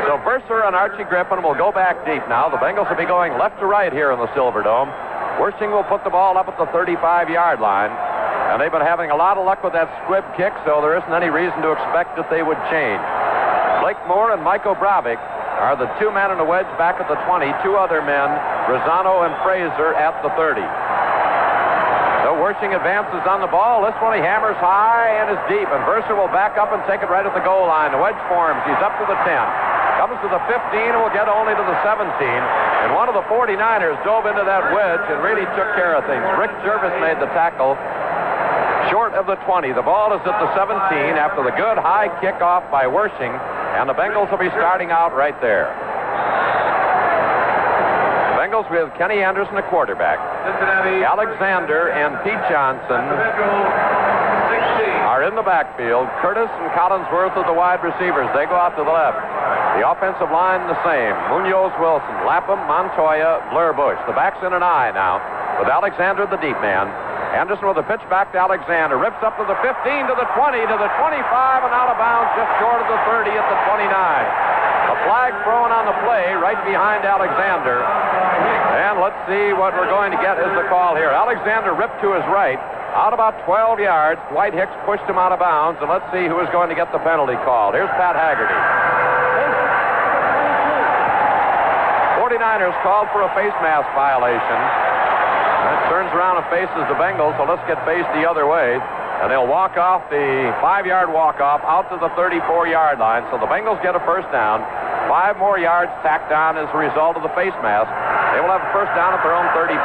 So Verser and Archie Griffin will go back deep now. The Bengals will be going left to right here in the Silver Dome. Wersching will put the ball up at the 35-yard line. And they've been having a lot of luck with that squib kick, so there isn't any reason to expect that they would change. Blake Moore and Mike Obrovac are the two men in the wedge back at the 20. Two other men, Razzano and Frazier at the 30. So Wersching advances on the ball. This one he hammers high and is deep, and Verser will back up and take it right at the goal line. The wedge forms. He's up to the 10. Comes to the 15 and will get only to the 17. And one of the 49ers dove into that wedge and really took care of things. Rick Gervais made the tackle short of the 20. The ball is at the 17 after the good high kickoff by Wersching, and the Bengals will be starting out right there. Bengals with Kenny Anderson, a quarterback. Cincinnati. Alexander and Pete Johnson are in the backfield. Curtis and Collinsworth are the wide receivers. They go out to the left. The offensive line the same. Munoz Wilson, Lapham, Montoya, Blair Bush. The back's in an eye now with Alexander the deep man. Anderson with a pitch back to Alexander. Rips up to the 15, to the 20, to the 25, and out of bounds just short of the 30 at the 29. A flag thrown on the play right behind Alexander. And let's see what we're going to get as the call here. Alexander ripped to his right, out about 12 yards. Dwight Hicks pushed him out of bounds, and let's see who is going to get the penalty called. Here's Pat Haggerty. 49ers called for a face mask violation. That turns around and faces the Bengals, so let's get faced the other way. And they'll walk off the five-yard walk-off out to the 34-yard line. So the Bengals get a first down. Five more yards tacked on as a result of the face mask. They will have a first down at their own 34.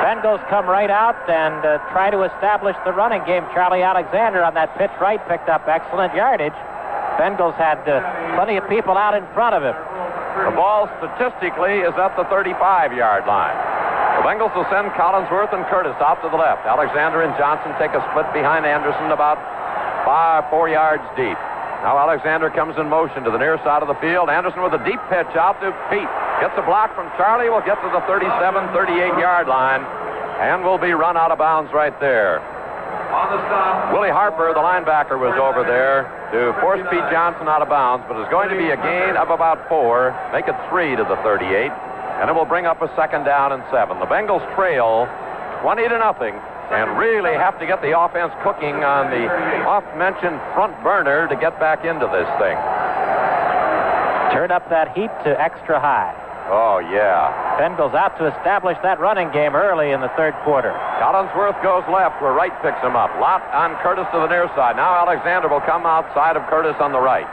Bengals come right out and uh, try to establish the running game. Charlie Alexander on that pitch right picked up excellent yardage. Bengals had uh, plenty of people out in front of him. The ball statistically is at the 35-yard line. The Bengals will send Collinsworth and Curtis out to the left. Alexander and Johnson take a split behind Anderson about five, four yards deep. Now Alexander comes in motion to the near side of the field. Anderson with a deep pitch out to Pete. Gets a block from Charlie. Will get to the 37, 38 yard line and will be run out of bounds right there. On the stop. Willie Harper, the linebacker, was over there to force Pete Johnson out of bounds, but it's going to be a gain of about four, make it three to the 38, and it will bring up a second down and seven. The Bengals trail 20 to nothing and really have to get the offense cooking on the oft-mentioned front burner to get back into this thing. Turn up that heat to extra high. Oh, yeah. Bengals out to establish that running game early in the third quarter. Collinsworth goes left where Wright picks him up. Lott on Curtis to the near side. Now Alexander will come outside of Curtis on the right.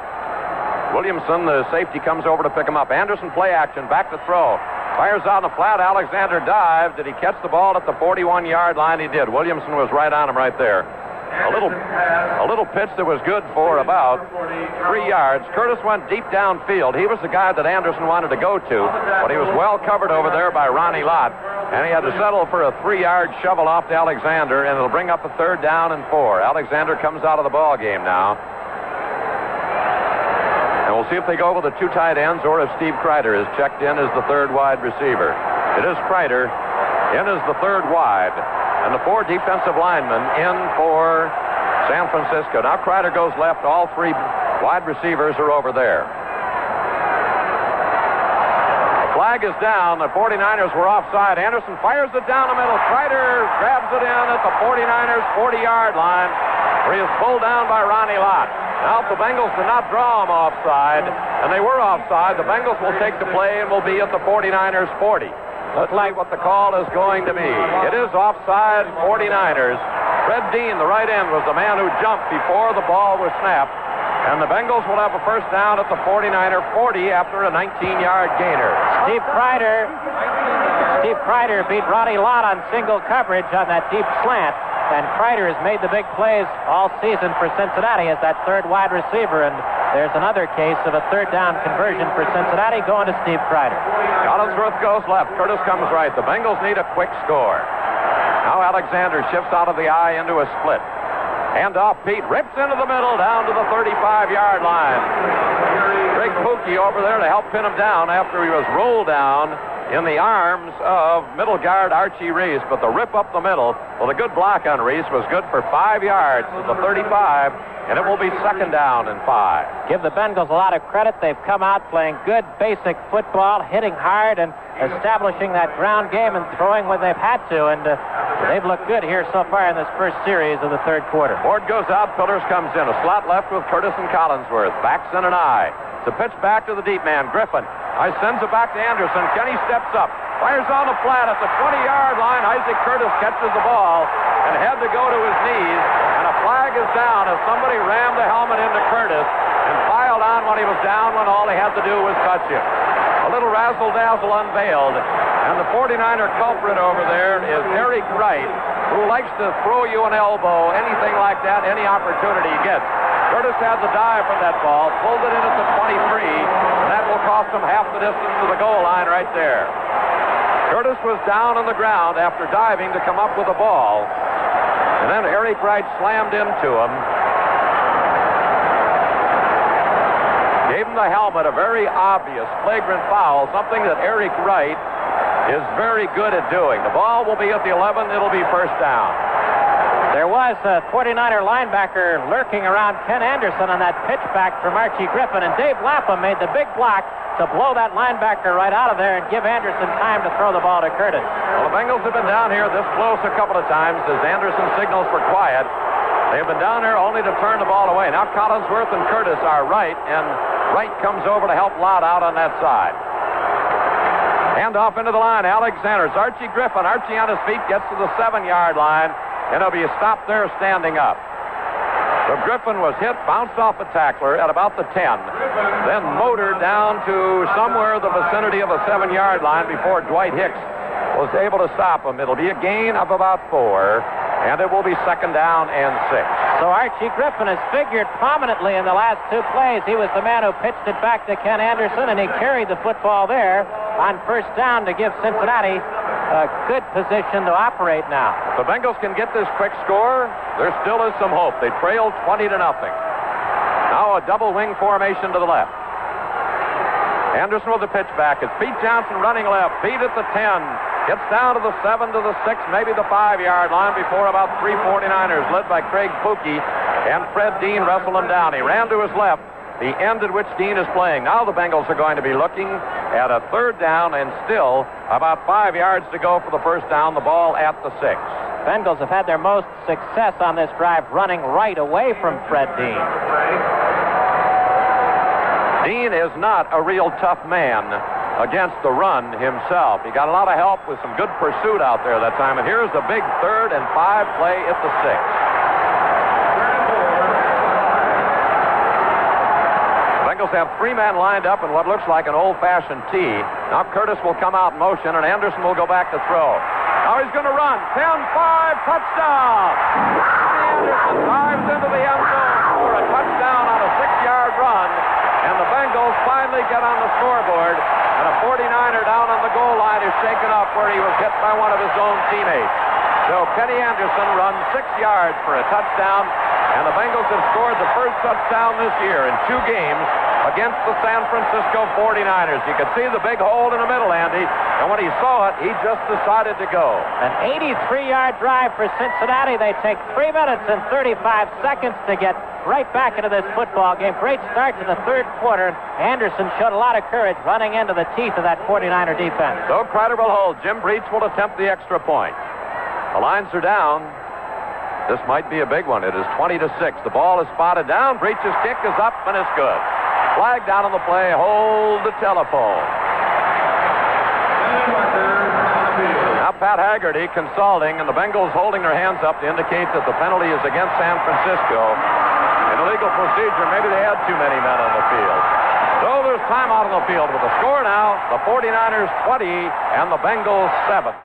Williamson, the safety, comes over to pick him up. Anderson play action, back to throw. Fires out in the flat. Alexander dived. Did he catch the ball at the 41 yard line? He did. Williamson was right on him right there. A little, a little pitch that was good for about three yards. Curtis went deep downfield. He was the guy that Anderson wanted to go to, but he was well covered over there by Ronnie Lott, and he had to settle for a three-yard shovel off to Alexander, and it'll bring up a third down and four. Alexander comes out of the ball game now. We'll see if they go with the two tight ends or if Steve Kreider is checked in as the third wide receiver. It is Kreider in as the third wide. And the four defensive linemen in for San Francisco. Now Kreider goes left. All three wide receivers are over there. The flag is down. The 49ers were offside. Anderson fires it down the middle. Kreider grabs it in at the 49ers 40-yard line where he is pulled down by Ronnie Lott. Now, if the Bengals did not draw him offside, and they were offside, the Bengals will take the play and will be at the 49ers 40. Let's see what the call is going to be. It is offside 49ers. Fred Dean, the right end, was the man who jumped before the ball was snapped. And the Bengals will have a first down at the 49er 40 after a 19-yard gainer. Steve Kreider, Steve Kreider beat Ronnie Lott on single coverage on that deep slant. And Kreider has made the big plays all season for Cincinnati as that third wide receiver. And there's another case of a third down conversion for Cincinnati going to Steve Kreider. Collinsworth goes left. Curtis comes right. The Bengals need a quick score. Now Alexander shifts out of the eye into a split. Hand off. Pete rips into the middle down to the 35-yard line. Craig Puki over there to help pin him down after he was rolled down in the arms of middle guard Archie Reese. But the rip up the middle, well, the good block on Reese was good for five yards to the 35, and it will be second down and five. Give the Bengals a lot of credit. They've come out playing good basic football, hitting hard, and establishing that ground game and throwing when they've had to. And uh, they've looked good here so far in this first series of the third quarter. Ford goes out, Pillers comes in. A slot left with Curtis and Collinsworth. Backs in an eye. The pitch back to the deep man, Griffin. I sends it back to Anderson. Kenny steps up. Fires on the flat at the 20-yard line. Isaac Curtis catches the ball and had to go to his knees. And a flag is down as somebody rammed the helmet into Curtis and piled on when he was down when all he had to do was touch him. A little razzle-dazzle unveiled. And the 49er culprit over there is Eric Wright, who likes to throw you an elbow, anything like that, any opportunity he gets. Curtis had the dive for that ball, pulled it in at the 23, and that will cost him half the distance to the goal line right there. Curtis was down on the ground after diving to come up with the ball, and then Eric Wright slammed into him. Gave him the helmet, a very obvious flagrant foul, something that Eric Wright is very good at doing. The ball will be at the 11, it'll be first down. There was a 49er linebacker lurking around Ken Anderson on that pitch back from Archie Griffin, and Dave Lapham made the big block to blow that linebacker right out of there and give Anderson time to throw the ball to Curtis. Well, the Bengals have been down here this close a couple of times as Anderson signals for quiet. They've been down here only to turn the ball away. Now Collinsworth and Curtis are right, and Wright comes over to help Lott out on that side. Hand off into the line. Alexander's Archie Griffin. Archie on his feet gets to the seven-yard line, and he'll be stopped there standing up. So Griffin was hit, bounced off a tackler at about the 10, then motored down to somewhere in the vicinity of the seven-yard line before Dwight Hicks was able to stop him. It'll be a gain of about four, and it will be second down and six. So Archie Griffin has figured prominently in the last two plays. He was the man who pitched it back to Ken Anderson, and he carried the football there on first down to give Cincinnati a good position to operate now. If the Bengals can get this quick score, there still is some hope. They trail 20 to nothing. Now a double wing formation to the left. Anderson with the pitch back. It's Pete Johnson running left. Pete at the 10. Gets down to the 7 to the 6, maybe the 5 yard line before about 3 49ers, led by Craig Puki. And Fred Dean wrestled him down. He ran to his left the end at which Dean is playing. Now the Bengals are going to be looking at a third down and still about five yards to go for the first down. The ball at the six. Bengals have had their most success on this drive running right away from Fred Dean. Dean is not a real tough man against the run himself. He got a lot of help with some good pursuit out there that time. And here's the big third and five play at the six. Bengals have three men lined up in what looks like an old-fashioned T. Now Curtis will come out in motion, and Anderson will go back to throw. Now he's going to run. 10-5, touchdown! Anderson dives into the end zone for a touchdown on a six-yard run, Bengals finally get on the scoreboard, and a 49er down on the goal line is shaken up where he was hit by one of his own teammates. So Kenny Anderson runs six yards for a touchdown, and the Bengals have scored the first touchdown this year in two games against the San Francisco 49ers. You could see the big hole in the middle, Andy. And when he saw it, he just decided to go. An 83-yard drive for Cincinnati. They take 3 minutes and 35 seconds to get right back into this football game. Great start to the third quarter. Anderson showed a lot of courage running into the teeth of that 49er defense. So Kreider will hold. Jim Breech will attempt the extra point. The lines are down. This might be a big one. It is 20 to 6. The ball is spotted down. Breech's kick is up and it's good. Flag down on the play. Hold the telephone. Now Pat Haggerty consulting, and the Bengals holding their hands up to indicate that the penalty is against San Francisco. In illegal procedure, maybe they had too many men on the field. So there's timeout on the field with the score now, the 49ers 20 and the Bengals 7.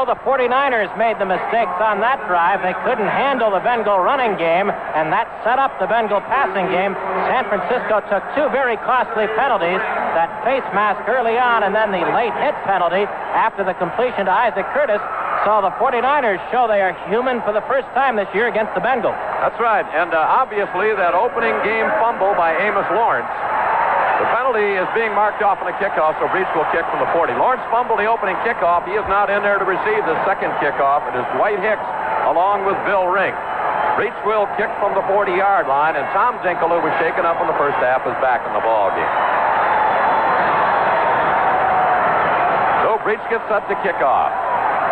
The 49ers made the mistakes on that drive. They couldn't handle the Bengal running game, and that set up the Bengal passing game. San Francisco took two very costly penalties that face mask early on, and then the late hit penalty after the completion to Isaac Curtis. So the 49ers show they are human for the first time this year against the Bengals. That's right, and uh, obviously that opening game fumble by Amos Lawrence the penalty is being marked off on a kickoff, so Breech will kick from the 40. Lawrence fumbled the opening kickoff. He is not in there to receive the second kickoff. It is Dwight Hicks along with Bill Ring. Breech will kick from the 40-yard line, and Tom Dinkel, who was shaken up in the first half, is back in the ball game. So Breech gets set to kick off.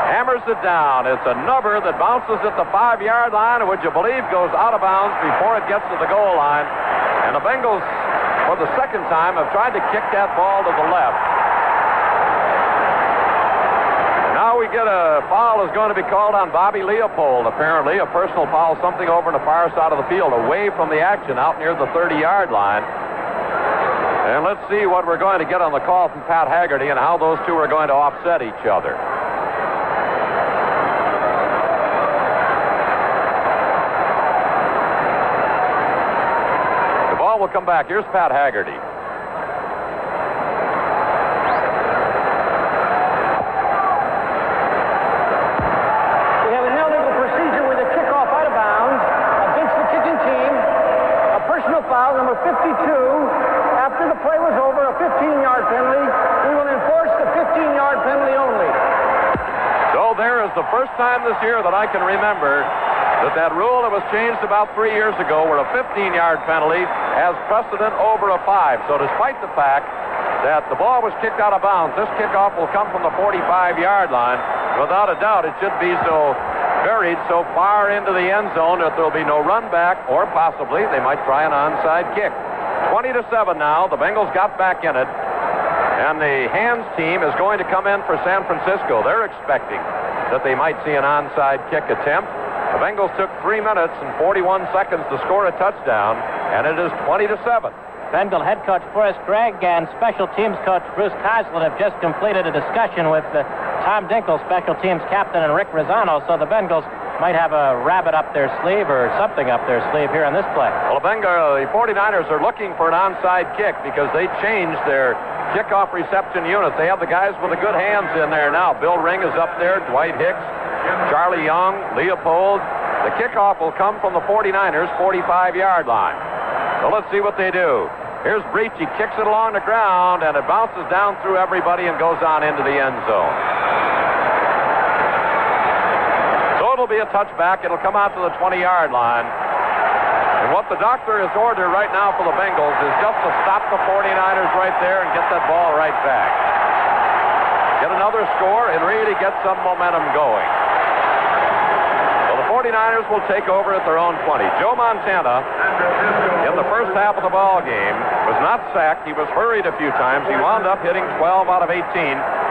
Hammers it down. It's a number that bounces at the five-yard line, and would you believe goes out of bounds before it gets to the goal line. And the Bengals for the second time have tried to kick that ball to the left. Now we get a foul is going to be called on Bobby Leopold, apparently. A personal foul, something over on the far side of the field, away from the action out near the 30-yard line. And let's see what we're going to get on the call from Pat Haggerty and how those two are going to offset each other. will come back. Here's Pat Haggerty. We have an illegal procedure with a kickoff out of bounds against the kicking team. A personal foul, number 52. After the play was over, a 15-yard penalty. We will enforce the 15-yard penalty only. So there is the first time this year that I can remember that that rule that was changed about three years ago where a 15-yard penalty has precedent over a five. So despite the fact that the ball was kicked out of bounds, this kickoff will come from the 45-yard line. Without a doubt, it should be so buried so far into the end zone that there'll be no run back, or possibly they might try an onside kick. 20 to 7 now. The Bengals got back in it. And the hands team is going to come in for San Francisco. They're expecting that they might see an onside kick attempt. The Bengals took three minutes and 41 seconds to score a touchdown, and it is 20 to 7. Bengal head coach Forrest Gregg and special teams coach Bruce Coslet have just completed a discussion with uh, Tom Dinkel, special teams captain, and Rick Razzano. So the Bengals might have a rabbit up their sleeve or something up their sleeve here on this play. Well, the Bengal, the 49ers are looking for an onside kick because they changed their kickoff reception unit. They have the guys with the good hands in there now. Bill Ring is up there, Dwight Hicks, Charlie Young, Leopold. The kickoff will come from the 49ers 45-yard line. So let's see what they do. Here's Breech. He kicks it along the ground, and it bounces down through everybody and goes on into the end zone. So it'll be a touchback. It'll come out to the 20-yard line. And what the doctor has ordered right now for the Bengals is just to stop the 49ers right there and get that ball right back. Get another score and really get some momentum going. So the 49ers will take over at their own 20. Joe Montana, in the first half of the ball game, was not sacked. He was hurried a few times. He wound up hitting 12 out of 18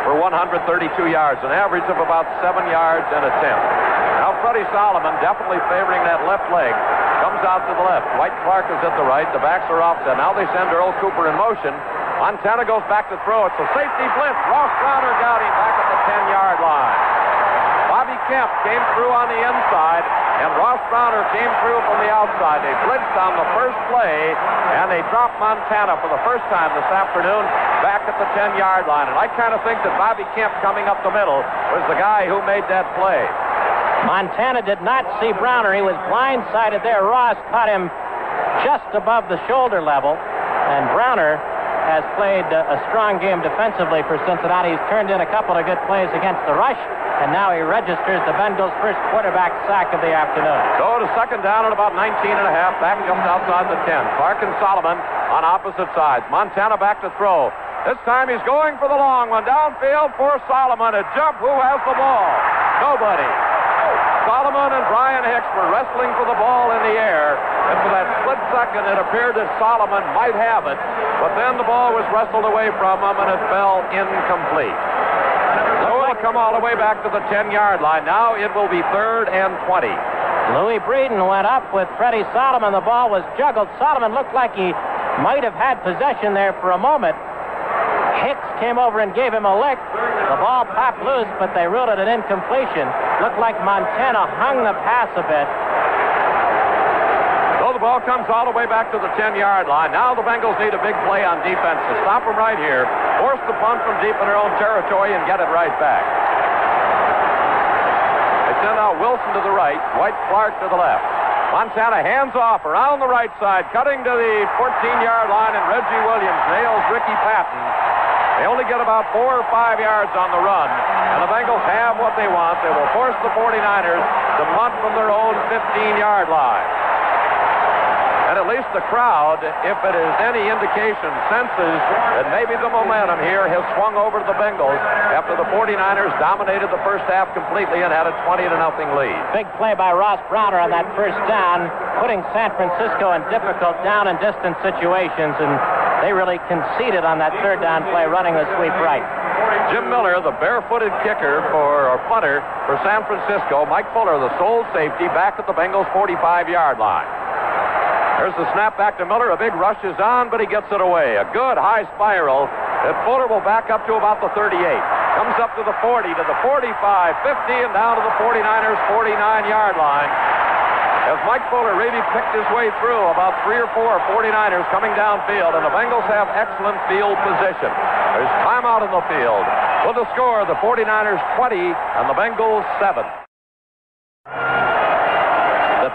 for 132 yards, an average of about seven yards an attempt. Now Freddie Solomon definitely favoring that left leg. Comes out to the left. Dwight Clark is at the right. The backs are offset. Now they send Earl Cooper in motion. Montana goes back to throw. It's a safety blitz. Ross Browner got him back at the 10-yard line. Kemp came through on the inside, and Ross Browner came through from the outside. They blitzed on the first play, and they dropped Montana for the first time this afternoon back at the 10-yard line. And I kind of think that Bobby Kemp coming up the middle was the guy who made that play. Montana did not see Browner. He was blindsided there. Ross caught him just above the shoulder level, and Browner has played a strong game defensively for Cincinnati. He's turned in a couple of good plays against the rush, and now he registers the Bengals' first quarterback sack of the afternoon. So to second down at about 19 and a half, back just outside the 10. Clark and Solomon on opposite sides. Montana back to throw. This time he's going for the long one. Downfield for Solomon. A jump. Who has the ball? Nobody. Solomon and Bryan Hicks were wrestling for the ball in the air, and for that split second, it appeared that Solomon might have it, but then the ball was wrestled away from him, and it fell incomplete. Come all the way back to the 10-yard line. Now it will be third and 20. Louis Breeden went up with Freddie Solomon. The ball was juggled. Solomon looked like he might have had possession there for a moment. Hicks came over and gave him a lick. The ball popped loose, but they ruled it an incompletion. Looked like Montana hung the pass a bit. Ball comes all the way back to the 10-yard line. Now the Bengals need a big play on defense to stop them right here, force the punt from deep in their own territory, and get it right back. They send out Wilson to the right, Dwight Clark to the left. Montana hands off around the right side, cutting to the 14-yard line, and Reggie Williams nails Ricky Patton. They only get about four or five yards on the run, and the Bengals have what they want. They will force the 49ers to punt from their own 15-yard line. And at least the crowd, if it is any indication, senses that maybe the momentum here has swung over to the Bengals after the 49ers dominated the first half completely and had a 20 to nothing lead. Big play by Ross Browner on that first down, putting San Francisco in difficult down and distance situations, and they really conceded on that third down play, running the sweep right. Jim Miller, the barefooted kicker for or punter for San Francisco. Mike Fuller, the sole safety, back at the Bengals' 45-yard line. There's the snap back to Miller. A big rush is on, but he gets it away. A good high spiral that Fuller will back up to about the 38. Comes up to the 40, to the 45, 50, and down to the 49ers' 49-yard line. As Mike Fuller really picked his way through about three or four 49ers coming downfield, and the Bengals have excellent field position. There's timeout in the field. With the score, the 49ers 20 and the Bengals 7.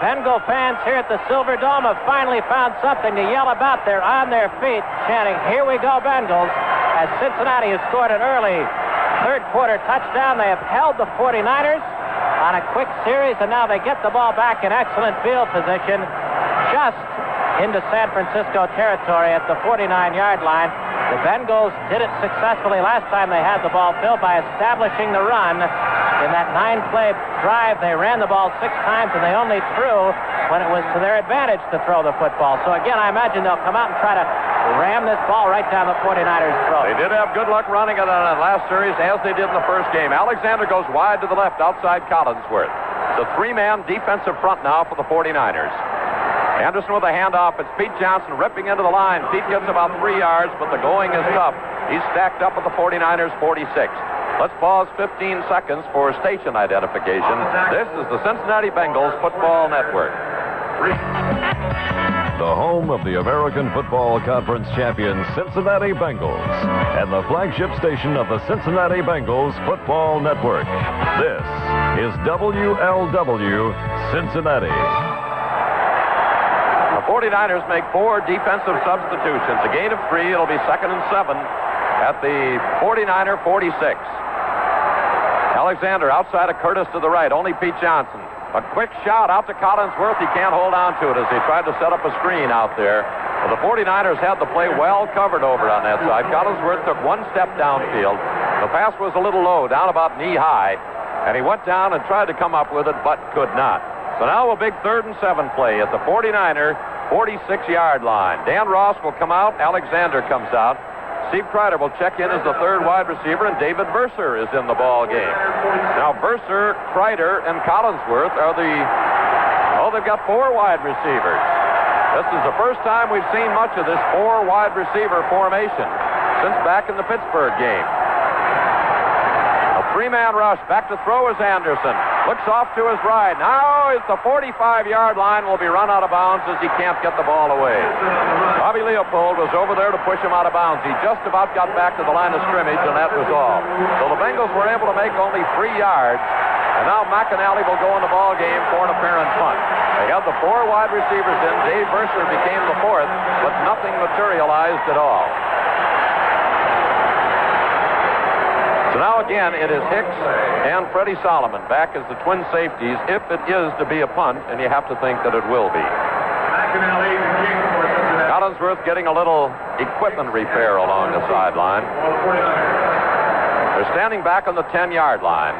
Bengal fans here at the Silver Dome have finally found something to yell about. They're on their feet, chanting, Here we go, Bengals, as Cincinnati has scored an early third quarter touchdown. They have held the 49ers on a quick series, and now they get the ball back in excellent field position just into San Francisco territory at the 49-yard line. The Bengals did it successfully last time they had the ball, Phil, by establishing the run. In that nine-play drive, they ran the ball six times, and they only threw when it was to their advantage to throw the football. So again, I imagine they'll come out and try to ram this ball right down the 49ers' throat. They did have good luck running it on that last series, as they did in the first game. Alexander goes wide to the left outside Collinsworth. The three-man defensive front now for the 49ers. Anderson with a handoff. It's Pete Johnson ripping into the line. Pete gets about three yards, but the going is tough. He's stacked up at the 49ers 46. Let's pause 15 seconds for station identification. This is the Cincinnati Bengals Football Network. [LAUGHS] The home of the American Football Conference champion Cincinnati Bengals and the flagship station of the Cincinnati Bengals Football Network. This is WLW Cincinnati. The 49ers make four defensive substitutions. A gain of three. It'll be second and seven at the 49er 46. Alexander outside of Curtis to the right. Only Pete Johnson. A quick shot out to Collinsworth. He can't hold on to it as he tried to set up a screen out there. Well, the 49ers had the play well covered over on that side. Collinsworth took one step downfield. The pass was a little low, down about knee high, and he went down and tried to come up with it, but could not. So now a big third and seven play at the 49er 46 yard line. Dan Ross will come out. Alexander comes out. Steve Kreider will check in as the third wide receiver, and David Verser is in the ball game. Now, Verser, Kreider, and Collinsworth are the. Oh, they've got four wide receivers. This is the first time we've seen much of this four wide receiver formation since back in the Pittsburgh game. Three-man rush. Back to throw is Anderson. Looks off to his right. Now it's the 45-yard line. Will be run out of bounds as he can't get the ball away. Bobby Leopold was over there to push him out of bounds. He just about got back to the line of scrimmage, and that was all. So the Bengals were able to make only three yards. And now McInally will go in the ball game for an apparent punt. They had the four wide receivers in. Dave Verser became the fourth, but nothing materialized at all. So now again, it is Hicks and Freddie Solomon back as the twin safeties if it is to be a punt, and you have to think that it will be. Collinsworth getting a little equipment repair along the sideline. They're standing back on the 10-yard line.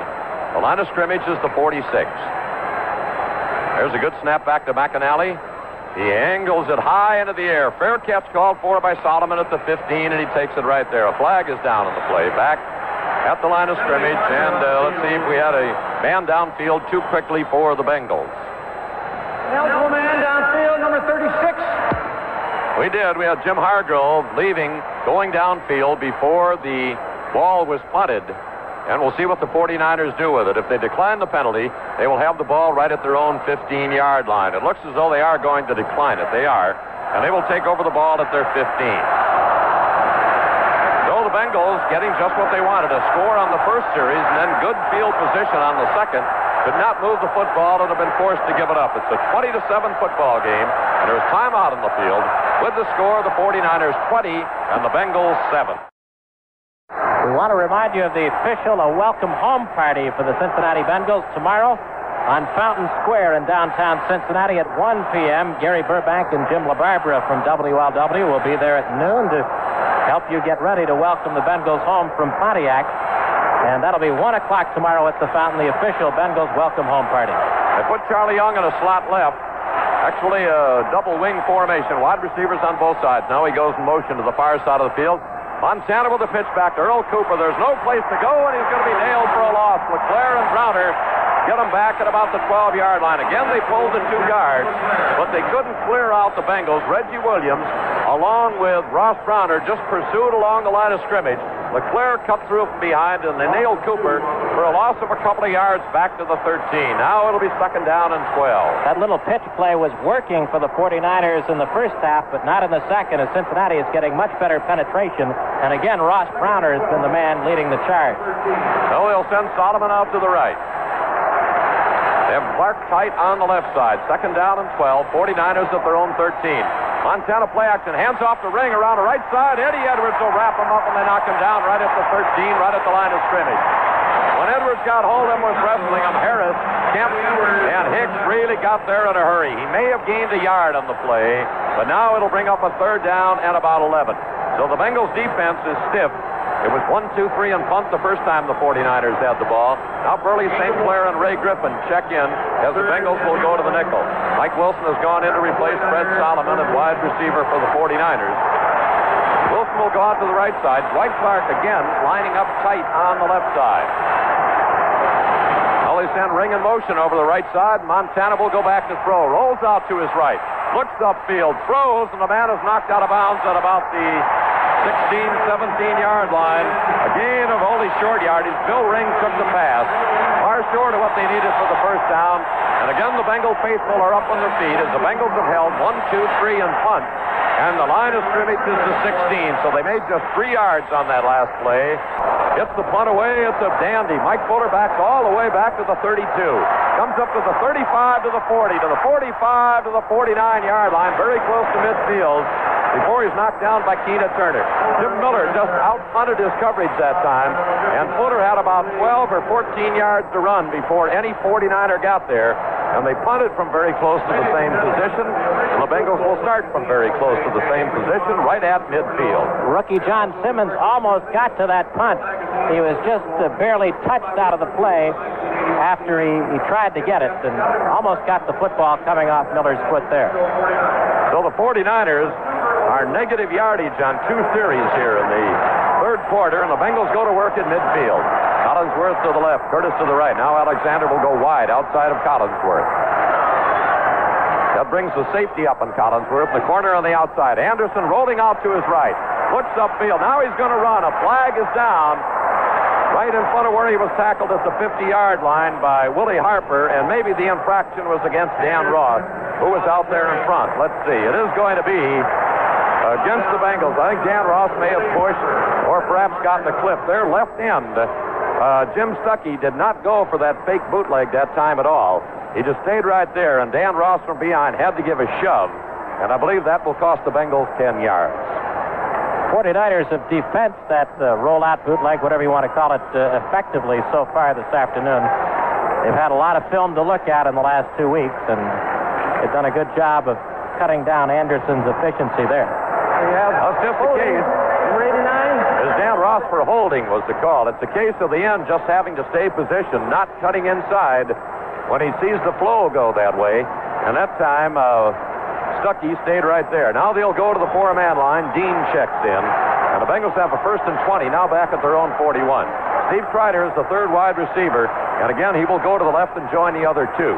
The line of scrimmage is the 46. There's a good snap back to McInally. He angles it high into the air. Fair catch called for by Solomon at the 15, and he takes it right there. A flag is down on the play. Back at the line of scrimmage. And uh, let's see if we had a man downfield too quickly for the Bengals. Eligible man downfield, number 36. We did. We had Jim Hargrove leaving, going downfield before the ball was punted. And we'll see what the 49ers do with it. If they decline the penalty, they will have the ball right at their own 15-yard line. It looks as though they are going to decline it. They are. And they will take over the ball at their 15. Bengals getting just what they wanted, a score on the first series and then good field position on the second. Could not move the football and have been forced to give it up. It's a 20 to 7 football game, and there's timeout in the field with the score the 49ers 20 and the Bengals 7. We want to remind you of the official a welcome home party for the Cincinnati Bengals tomorrow on Fountain Square in downtown Cincinnati at 1 p.m. Gary Burbank and Jim LaBarbera from WLW will be there at noon to help you get ready to welcome the Bengals home from Pontiac. And that'll be 1 o'clock tomorrow at the Fountain, the official Bengals welcome home party. They put Charlie Young in a slot left. Actually, a double wing formation. Wide receivers on both sides. Now he goes in motion to the far side of the field. Montana with the pitch back to Earl Cooper. There's no place to go, and he's going to be nailed for a loss. LeClair and Browner get them back at about the 12-yard line. Again, they pulled the two guards, but they couldn't clear out the Bengals. Reggie Williams along with Ross Browner, just pursued along the line of scrimmage. LeClair cut through from behind, and they nailed Cooper for a loss of a couple of yards back to the 13. Now it'll be second down and 12. That little pitch play was working for the 49ers in the first half, but not in the second, as Cincinnati is getting much better penetration. And again, Ross Browner has been the man leading the charge. So they'll send Solomon out to the right. They have Clark tight on the left side. Second down and 12. 49ers at their own 13. Montana play action. Hands off the Ring around the right side. Eddie Edwards will wrap him up and they knock him down right at the 13, right at the line of scrimmage. When Edwards got hold of him was wrestling him, Harris, Kemp, and Hicks really got there in a hurry. He may have gained a yard on the play, but now it'll bring up a third down and about 11. So the Bengals defense is stiff. It was one, two, three, and punt the first time the 49ers had the ball. Now Burley St. Clair and Ray Griffin check in as the Bengals will go to the nickel. Mike Wilson has gone in to replace Fred Solomon at wide receiver for the 49ers. Wilson will go out to the right side. Dwight Clark again lining up tight on the left side. Now they send Ring in motion over the right side. Montana will go back to throw. Rolls out to his right. Looks upfield. Throws, and the man is knocked out of bounds at about the 16, 17 yard line. A gain of only short yardage. Bill Ring took the pass. Far short of what they needed for the first down. And again, the Bengal faithful are up on their feet as the Bengals have held one, two, three, and punt. And the line of scrimmage is to 16, so they made just three yards on that last play. Gets the punt away. It's a dandy. Mike Fuller backs all the way back to the 32. Comes up to the 35 to the 40, to the 45 to the 49 yard line, very close to midfield before he's knocked down by Keena Turner. Jim Miller just out-punted his coverage that time, and Fuller had about 12 or 14 yards to run before any 49er got there. And they punted from very close to the same position. And the Bengals will start from very close to the same position, right at midfield. Rookie John Simmons almost got to that punt. He was just uh, barely touched out of the play after he, he tried to get it and almost got the football coming off Miller's foot there. So the 49ers are negative yardage on two series here in the third quarter, and the Bengals go to work in midfield. Collinsworth to the left, Curtis to the right. Now Alexander will go wide outside of Collinsworth. That brings the safety up on Collinsworth. The corner on the outside. Anderson rolling out to his right. Looks upfield. Now he's going to run. A flag is down right in front of where he was tackled at the 50-yard line by Willie Harper, and maybe the infraction was against Dan Ross, who was out there in front. Let's see. It is going to be against the Bengals. I think Dan Ross may have pushed or perhaps gotten the clip. Their left end, uh, Jim Stuckey, did not go for that fake bootleg that time at all. He just stayed right there, and Dan Ross from behind had to give a shove, and I believe that will cost the Bengals 10 yards. 49ers have defensed that uh, rollout bootleg, whatever you want to call it, uh, effectively so far this afternoon. They've had a lot of film to look at in the last two weeks, and they've done a good job of cutting down Anderson's efficiency there. That's just the case. Number 89. As Dan Ross for holding was the call. It's a case of the end just having to stay positioned, not cutting inside when he sees the flow go that way. And that time, uh, Stuckey stayed right there. Now they'll go to the four-man line. Dean checks in. And the Bengals have a first and 20, now back at their own 41. Steve Kreider is the third wide receiver. And again, he will go to the left and join the other two.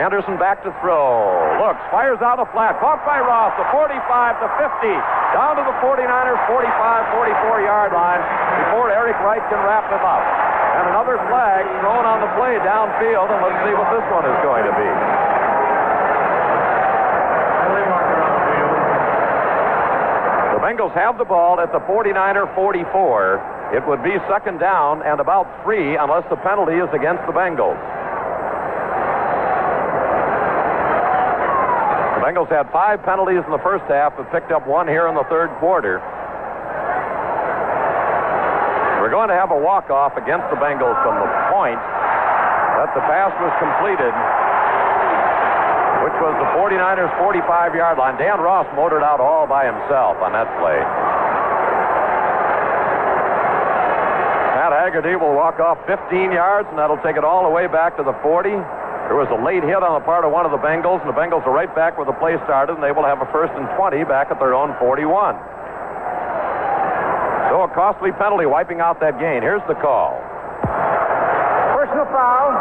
Anderson back to throw. Looks, fires out a flat. Caught by Ross, the 45 to 50. Down to the 49ers 45, 44 yard line before Eric Wright can wrap him up. And another flag thrown on the play downfield, and let's see what this one is going to be. The Bengals have the ball at the 49er 44. It would be second down and about three unless the penalty is against the Bengals. Bengals had five penalties in the first half, but picked up one here in the third quarter. We're going to have a walk-off against the Bengals from the point that the pass was completed, which was the 49ers' 45-yard line. Dan Ross motored out all by himself on that play. Pat Haggerty will walk off 15 yards, and that'll take it all the way back to the 40. There was a late hit on the part of one of the Bengals, and the Bengals are right back where the play started, and they will have a first and 20 back at their own 41. So a costly penalty wiping out that gain. Here's the call. Personal foul.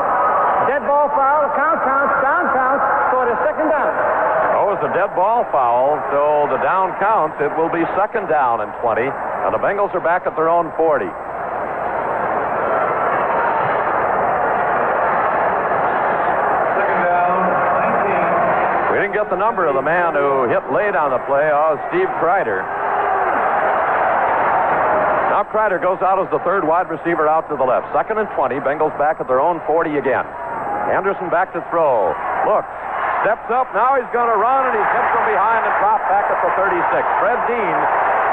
Dead ball foul. Count counts. Down counts. So it is second down. Oh, it's a dead ball foul, so the down counts. It will be second down and 20, and the Bengals are back at their own 40. Second down, 19. We didn't get the number of the man who hit late on the play. Oh, Steve Kreider. Now Kreider goes out as the third wide receiver out to the left. Second and 20. Bengals back at their own 40 again. Anderson back to throw. Looks. Steps up. Now he's going to run, and he's hit from behind and dropped back at the 36. Fred Dean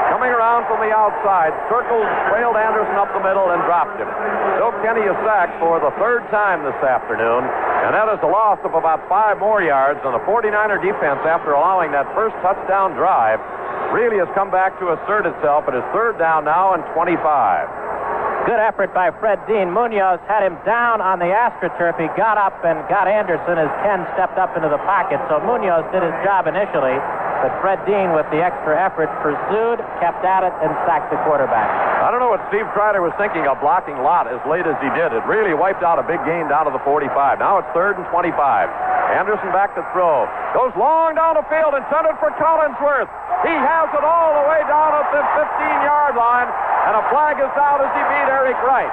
coming around from the outside, circled, trailed Anderson up the middle, and dropped him. So Kenny is sacked for the third time this afternoon, and that is a loss of about five more yards. And the 49er defense, after allowing that first touchdown drive, really has come back to assert itself. It is third down now and 25. Good effort by Fred Dean. Munoz had him down on the AstroTurf. He got up and got Anderson as Ken stepped up into the pocket. So Munoz did his job initially. But Fred Dean, with the extra effort, pursued, kept at it, and sacked the quarterback. I don't know what Steve Kreider was thinking of blocking Lott as late as he did. It really wiped out a big gain down to the 45. Now it's third and 25. Anderson back to throw. Goes long down the field, and intended for Collinsworth. He has it all the way down at the 15-yard line, and a flag is down as he beat Eric Wright.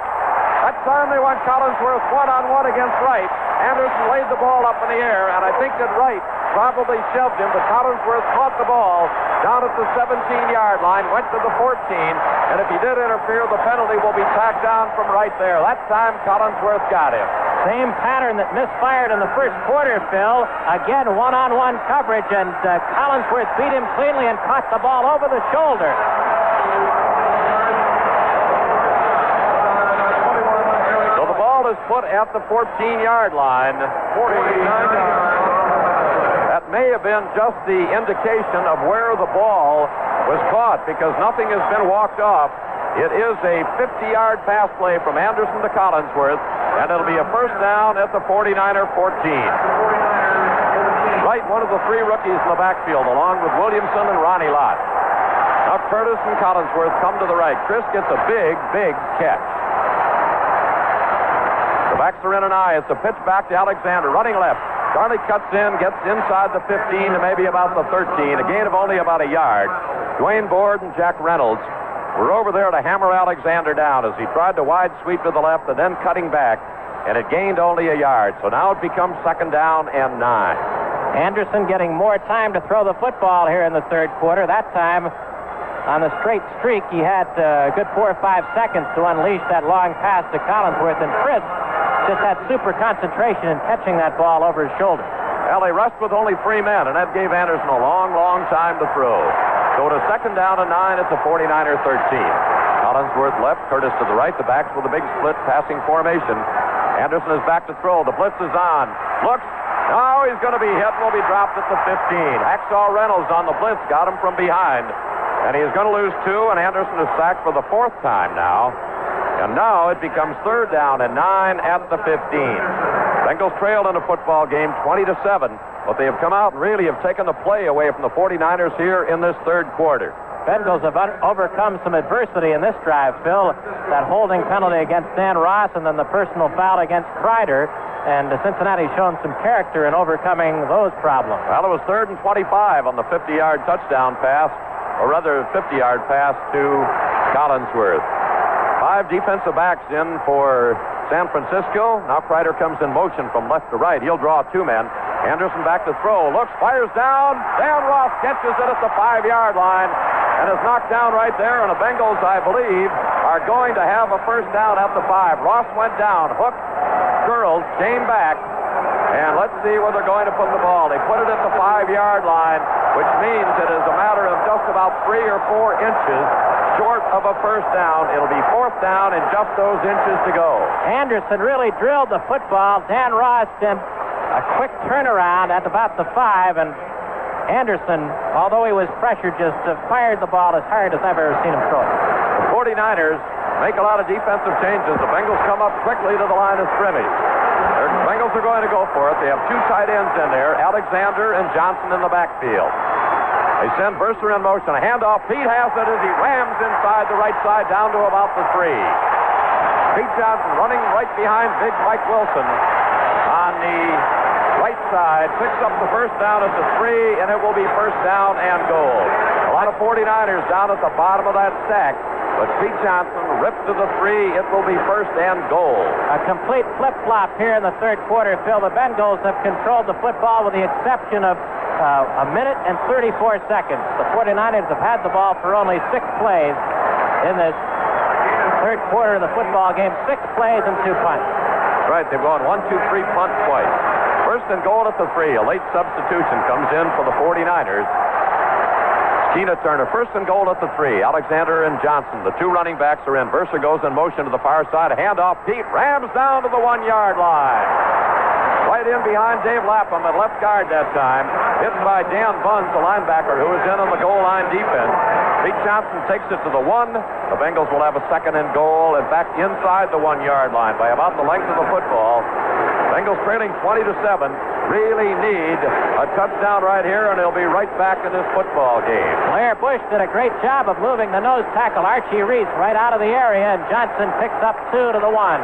That time they went Collinsworth one-on-one against Wright. Anderson laid the ball up in the air, and I think that Wright probably shoved him, but Collinsworth caught the ball down at the 17-yard line, went to the 14, and if he did interfere, the penalty will be tacked down from right there. That time Collinsworth got him. Same pattern that misfired in the first quarter, Phil. Again, one-on-one coverage, and uh, Collinsworth beat him cleanly and caught the ball over the shoulder. So the ball is put at the 14-yard line. 49 yards. May have been just the indication of where the ball was caught because nothing has been walked off. It is a 50-yard pass play from Anderson to Collinsworth, and it'll be a first down at the 49er 14. Wright, one of the three rookies in the backfield, along with Williamson and Ronnie Lott. Now Curtis and Collinsworth come to the right. Cris gets a big, big catch. The backs are in an I. It's a pitch back to Alexander, running left. Charlie cuts in, gets inside the 15 to maybe about the 13, a gain of only about a yard. Dwaine Board and Jack Reynolds were over there to hammer Alexander down as he tried to wide sweep to the left and then cutting back, and it gained only a yard. So now it becomes second down and nine. Anderson getting more time to throw the football here in the third quarter. That time, on the straight streak, he had uh, a good four or five seconds to unleash that long pass to Collinsworth, and Cris just that super concentration in catching that ball over his shoulder. Well, they rushed with only three men, and that gave Anderson a long, long time to throw. So to second down and nine it's the 49er 13. Collinsworth left, Curtis to the right. The backs with a big split passing formation. Anderson is back to throw. The blitz is on. Looks. Now he's going to be hit and will be dropped at the 15. Hacksaw Reynolds on the blitz got him from behind. And he is going to lose two, and Anderson is sacked for the fourth time now. And now it becomes third down and nine at the 15. Bengals trailed in a football game 20 to 7, but they have come out and really have taken the play away from the 49ers here in this third quarter. Bengals have overcome some adversity in this drive, Phil. That holding penalty against Dan Ross and then the personal foul against Kreider. And Cincinnati's shown some character in overcoming those problems. Well, it was third and 25 on the 50 yard touchdown pass, or rather, 50 yard pass to Collinsworth. Five defensive backs in for San Francisco. Now Kreider comes in motion from left to right. He'll draw two men. Anderson back to throw. Looks, fires down. Dan Ross catches it at the five yard line and is knocked down right there. And the Bengals, I believe, are going to have a first down at the five. Ross went down, hooked, curled, came back. And let's see where they're going to put the ball. They put it at the five yard line, which means it is a matter of just about three or four inches short of a first down. It'll be fourth down and just those inches to go. Anderson really drilled the football. Dan Ross did a quick turnaround at about the five, and Anderson, although he was pressured, just uh, fired the ball as hard as I've ever seen him throw it. The 49ers make a lot of defensive changes. The Bengals come up quickly to the line of scrimmage. The Bengals are going to go for it. They have two tight ends in there, Alexander and Johnson in the backfield. They send Verser in motion. A handoff. Pete has it as he rams inside the right side down to about the three. Pete Johnson running right behind big Mike Wilson on the right side. Picks up the first down at the three, and it will be first down and goal. A lot of 49ers down at the bottom of that stack. But Pete Johnson ripped to the three. It will be first and goal. A complete flip-flop here in the third quarter, Phil. The Bengals have controlled the football with the exception of uh, a minute and 34 seconds. The 49ers have had the ball for only six plays in this third quarter of the football game. Six plays and two punts. Right, they've gone one, two, three, punt twice. First and goal at the three. A late substitution comes in for the 49ers. Keena Turner, first and goal at the three. Alexander and Johnson, the two running backs are in. Verser goes in motion to the far side. Handoff. Pete rams down to the one yard line. Right in behind Dave Lapham at left guard that time. Hit by Dan Bunz, the linebacker, who is in on the goal line defense. Pete Johnson takes it to the one. The Bengals will have a second and goal and back inside the one yard line by about the length of the football. Bengals trailing 20 to 7. Really need a touchdown right here, and they'll be right back in this football game. Blair Bush did a great job of moving the nose tackle Archie Reese right out of the area, and Johnson picks up two to the one.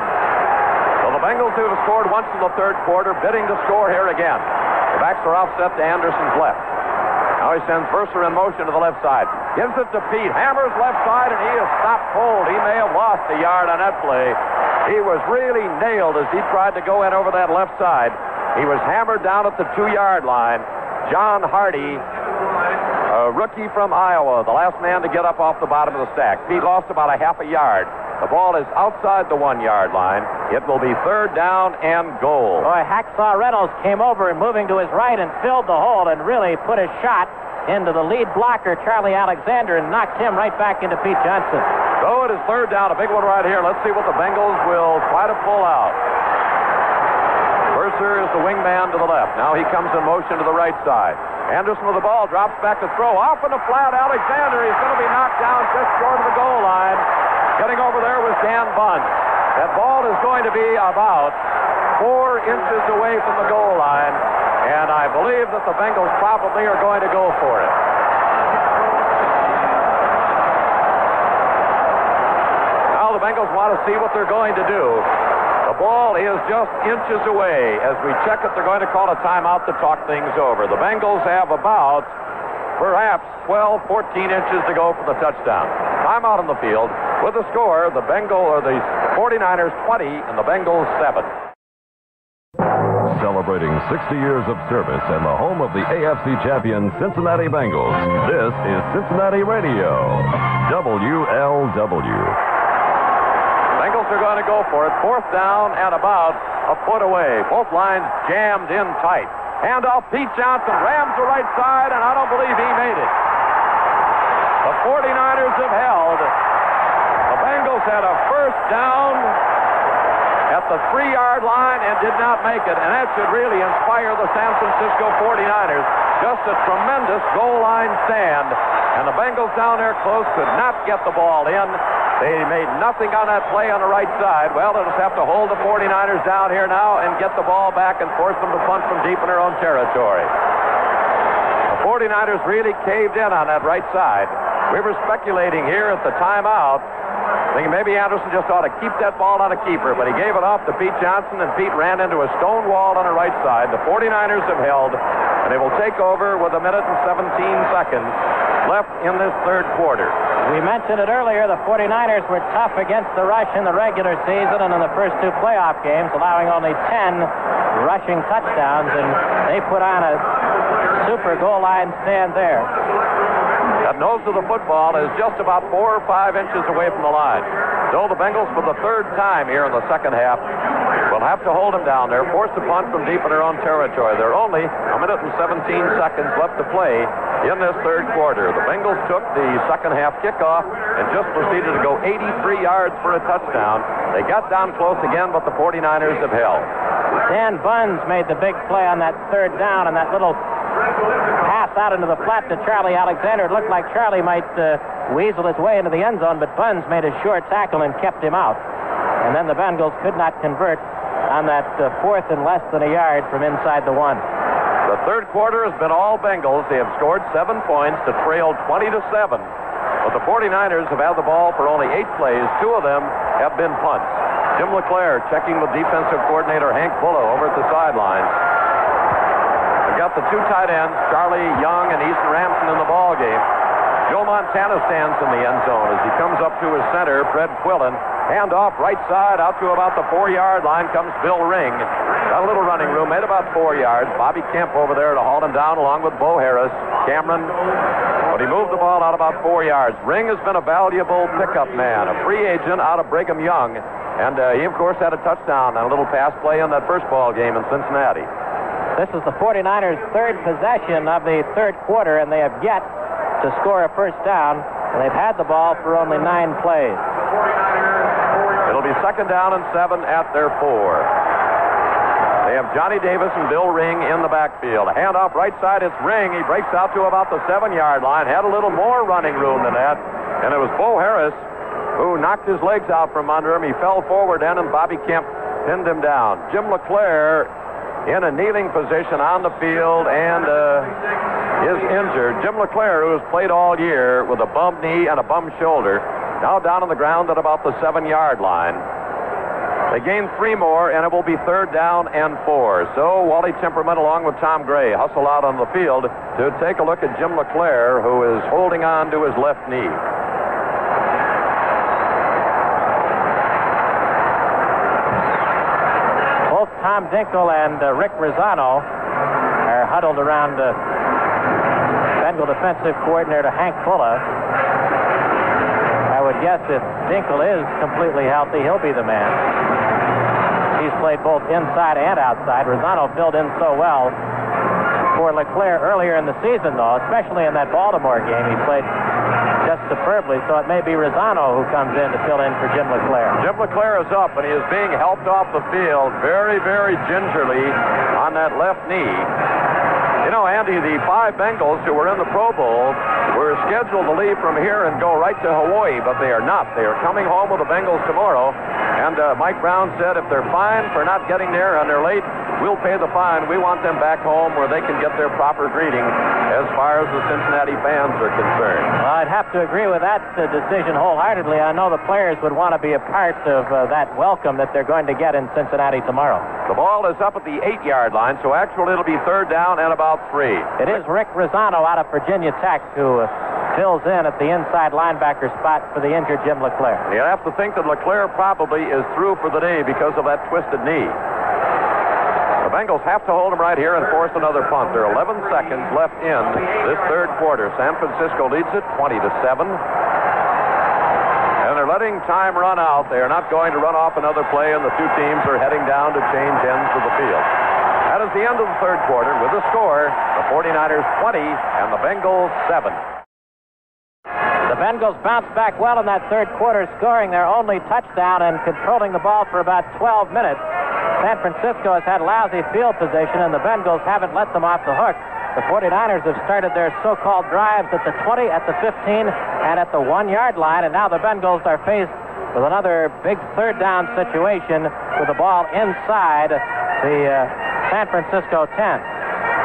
Bengals who have scored once in the third quarter, bidding to score here again. The backs are offset to Anderson's left. Now he sends Verser in motion to the left side. Gives it to Pete. Hammers left side, and he is stopped cold. He may have lost a yard on that play. He was really nailed as he tried to go in over that left side. He was hammered down at the two-yard line. John Harty, a rookie from Iowa, the last man to get up off the bottom of the stack. Pete lost about a half a yard. The ball is outside the one-yard line. It will be third down and goal. Boy, Hacksaw Reynolds came over and moving to his right and filled the hole and really put a shot into the lead blocker, Charlie Alexander, and knocked him right back into Pete Johnson. So it is third down, a big one right here. Let's see what the Bengals will try to pull out. Verser is the wingman to the left. Now he comes in motion to the right side. Anderson with the ball, drops back to throw. Off in the flat, Alexander. He's going to be knocked down just short of the goal line. Getting over there was Dan Bunz. That ball is going to be about four inches away from the goal line, and I believe that the Bengals probably are going to go for it. Now the Bengals want to see what they're going to do. The ball is just inches away. As we check it, they're going to call a timeout to talk things over. The Bengals have about perhaps 12, 14 inches to go for the touchdown. Timeout on the field. With the score, the Bengal or the 49ers 20 and the Bengals 7. Celebrating 60 years of service and the home of the AFC champion Cincinnati Bengals. This is Cincinnati Radio. WLW. Bengals are going to go for it. Fourth down and about a foot away. Both lines jammed in tight. Handoff, Pete Johnson rams the right side, and I don't believe he made it. The 49ers have held. The Bengals had a first down at the three-yard line and did not make it, and that should really inspire the San Francisco 49ers. Just a tremendous goal line stand, and the Bengals down there close could not get the ball in. They made nothing on that play on the right side. Well, they'll just have to hold the 49ers down here now and get the ball back and force them to punt from deep in their own territory. The 49ers really caved in on that right side. We were speculating here at the timeout, thinking maybe Anderson just ought to keep that ball on a keeper, but he gave it off to Pete Johnson, and Pete ran into a stone wall on the right side. The 49ers have held, and they will take over with a minute and 17 seconds left in this third quarter. We mentioned it earlier, the 49ers were tough against the rush in the regular season and in the first two playoff games, allowing only 10 rushing touchdowns, and they put on a super goal line stand there. That nose of the football is just about four or five inches away from the line. So the Bengals, for the third time here in the second half, will have to hold them down there, forced to punt from deep in their own territory. There are only a minute and 17 seconds left to play in this third quarter. The Bengals took the second half kickoff and just proceeded to go 83 yards for a touchdown. They got down close again, but the 49ers have held. Dan Bunz made the big play on that third down and that little pass out into the flat to Charlie Alexander. It looked like Charlie might uh, weasel his way into the end zone, but Bunz made a short tackle and kept him out. And then the Bengals could not convert on that uh, fourth and less than a yard from inside the one. The third quarter has been all Bengals. They have scored seven points to trail 20 to 7. But the 49ers have had the ball for only eight plays. Two of them have been punts. Jim LeClair checking with defensive coordinator Hank Bullough over at the sidelines. They've got the two tight ends, Charlie Young and Eason Ramson in the ball game. Joe Montana stands in the end zone as he comes up to his center, Fred Quillan. Hand off right side out to about the four-yard line comes Bill Ring. Got a little running room, made about four yards. Bobby Kemp over there to haul him down along with Bo Harris. Cameron, but he moved the ball out about four yards. Ring has been a valuable pickup man, a free agent out of Brigham Young. And uh, he, of course, had a touchdown and a little pass play in that first ball game in Cincinnati. This is the 49ers' third possession of the third quarter, and they have yet to score a first down. And they've had the ball for only nine plays. It'll be second down and seven at their four. They have Johnny Davis and Bill Ring in the backfield. A handoff right side, it's Ring. He breaks out to about the seven-yard line. Had a little more running room than that. And it was Bo Harris who knocked his legs out from under him. He fell forward and Bobby Kemp pinned him down. Jim LeClair in a kneeling position on the field and uh, is injured. Jim LeClair, who has played all year with a bum knee and a bum shoulder, now down on the ground at about the seven yard line. They gain three more, and it will be third down and four. So Wally Temperament, along with Tom Gray, hustle out on the field to take a look at Jim LeClair, who is holding on to his left knee. Both Tom Dinkel and uh, Rick Razzano are huddled around uh, Bengal defensive coordinator Hank Fuller. I would guess if Dinkel is completely healthy, he'll be the man. He's played both inside and outside. Razzano filled in so well for LeClair earlier in the season, though, especially in that Baltimore game. He played just superbly, so it may be Razzano who comes in to fill in for Jim LeClair. Jim LeClair is up, and he is being helped off the field very, very gingerly on that left knee. You know, Andy, the five Bengals who were in the Pro Bowl were scheduled to leave from here and go right to Hawaii, but they are not. They are coming home with the Bengals tomorrow. And uh, Mike Brown said if they're fined for not getting there and they're late, we'll pay the fine. We want them back home where they can get their proper greeting as far as the Cincinnati fans are concerned. Well, I'd have to agree with that uh, decision wholeheartedly. I know the players would want to be a part of uh, that welcome that they're going to get in Cincinnati tomorrow. The ball is up at the eight yard line, so actually it'll be third down and about three. It is Rick Razzano out of Virginia Tech who uh, fills in at the inside linebacker spot for the injured Jim LeClair. You have to think that LeClair probably is through for the day because of that twisted knee. The Bengals have to hold him right here and force another punt. There are 11 seconds left in this third quarter. San Francisco leads it 20 to 7. And they're letting time run out. They are not going to run off another play, and the two teams are heading down to change ends of the field. That is the end of the third quarter with the score the 49ers 20 and the Bengals 7. The Bengals bounced back well in that third quarter, scoring their only touchdown and controlling the ball for about 12 minutes. San Francisco has had lousy field position, and the Bengals haven't let them off the hook. The 49ers have started their so-called drives at the 20, at the 15, and at the one-yard line, and now the Bengals are faced with another big third down situation with the ball inside the uh, San Francisco 10.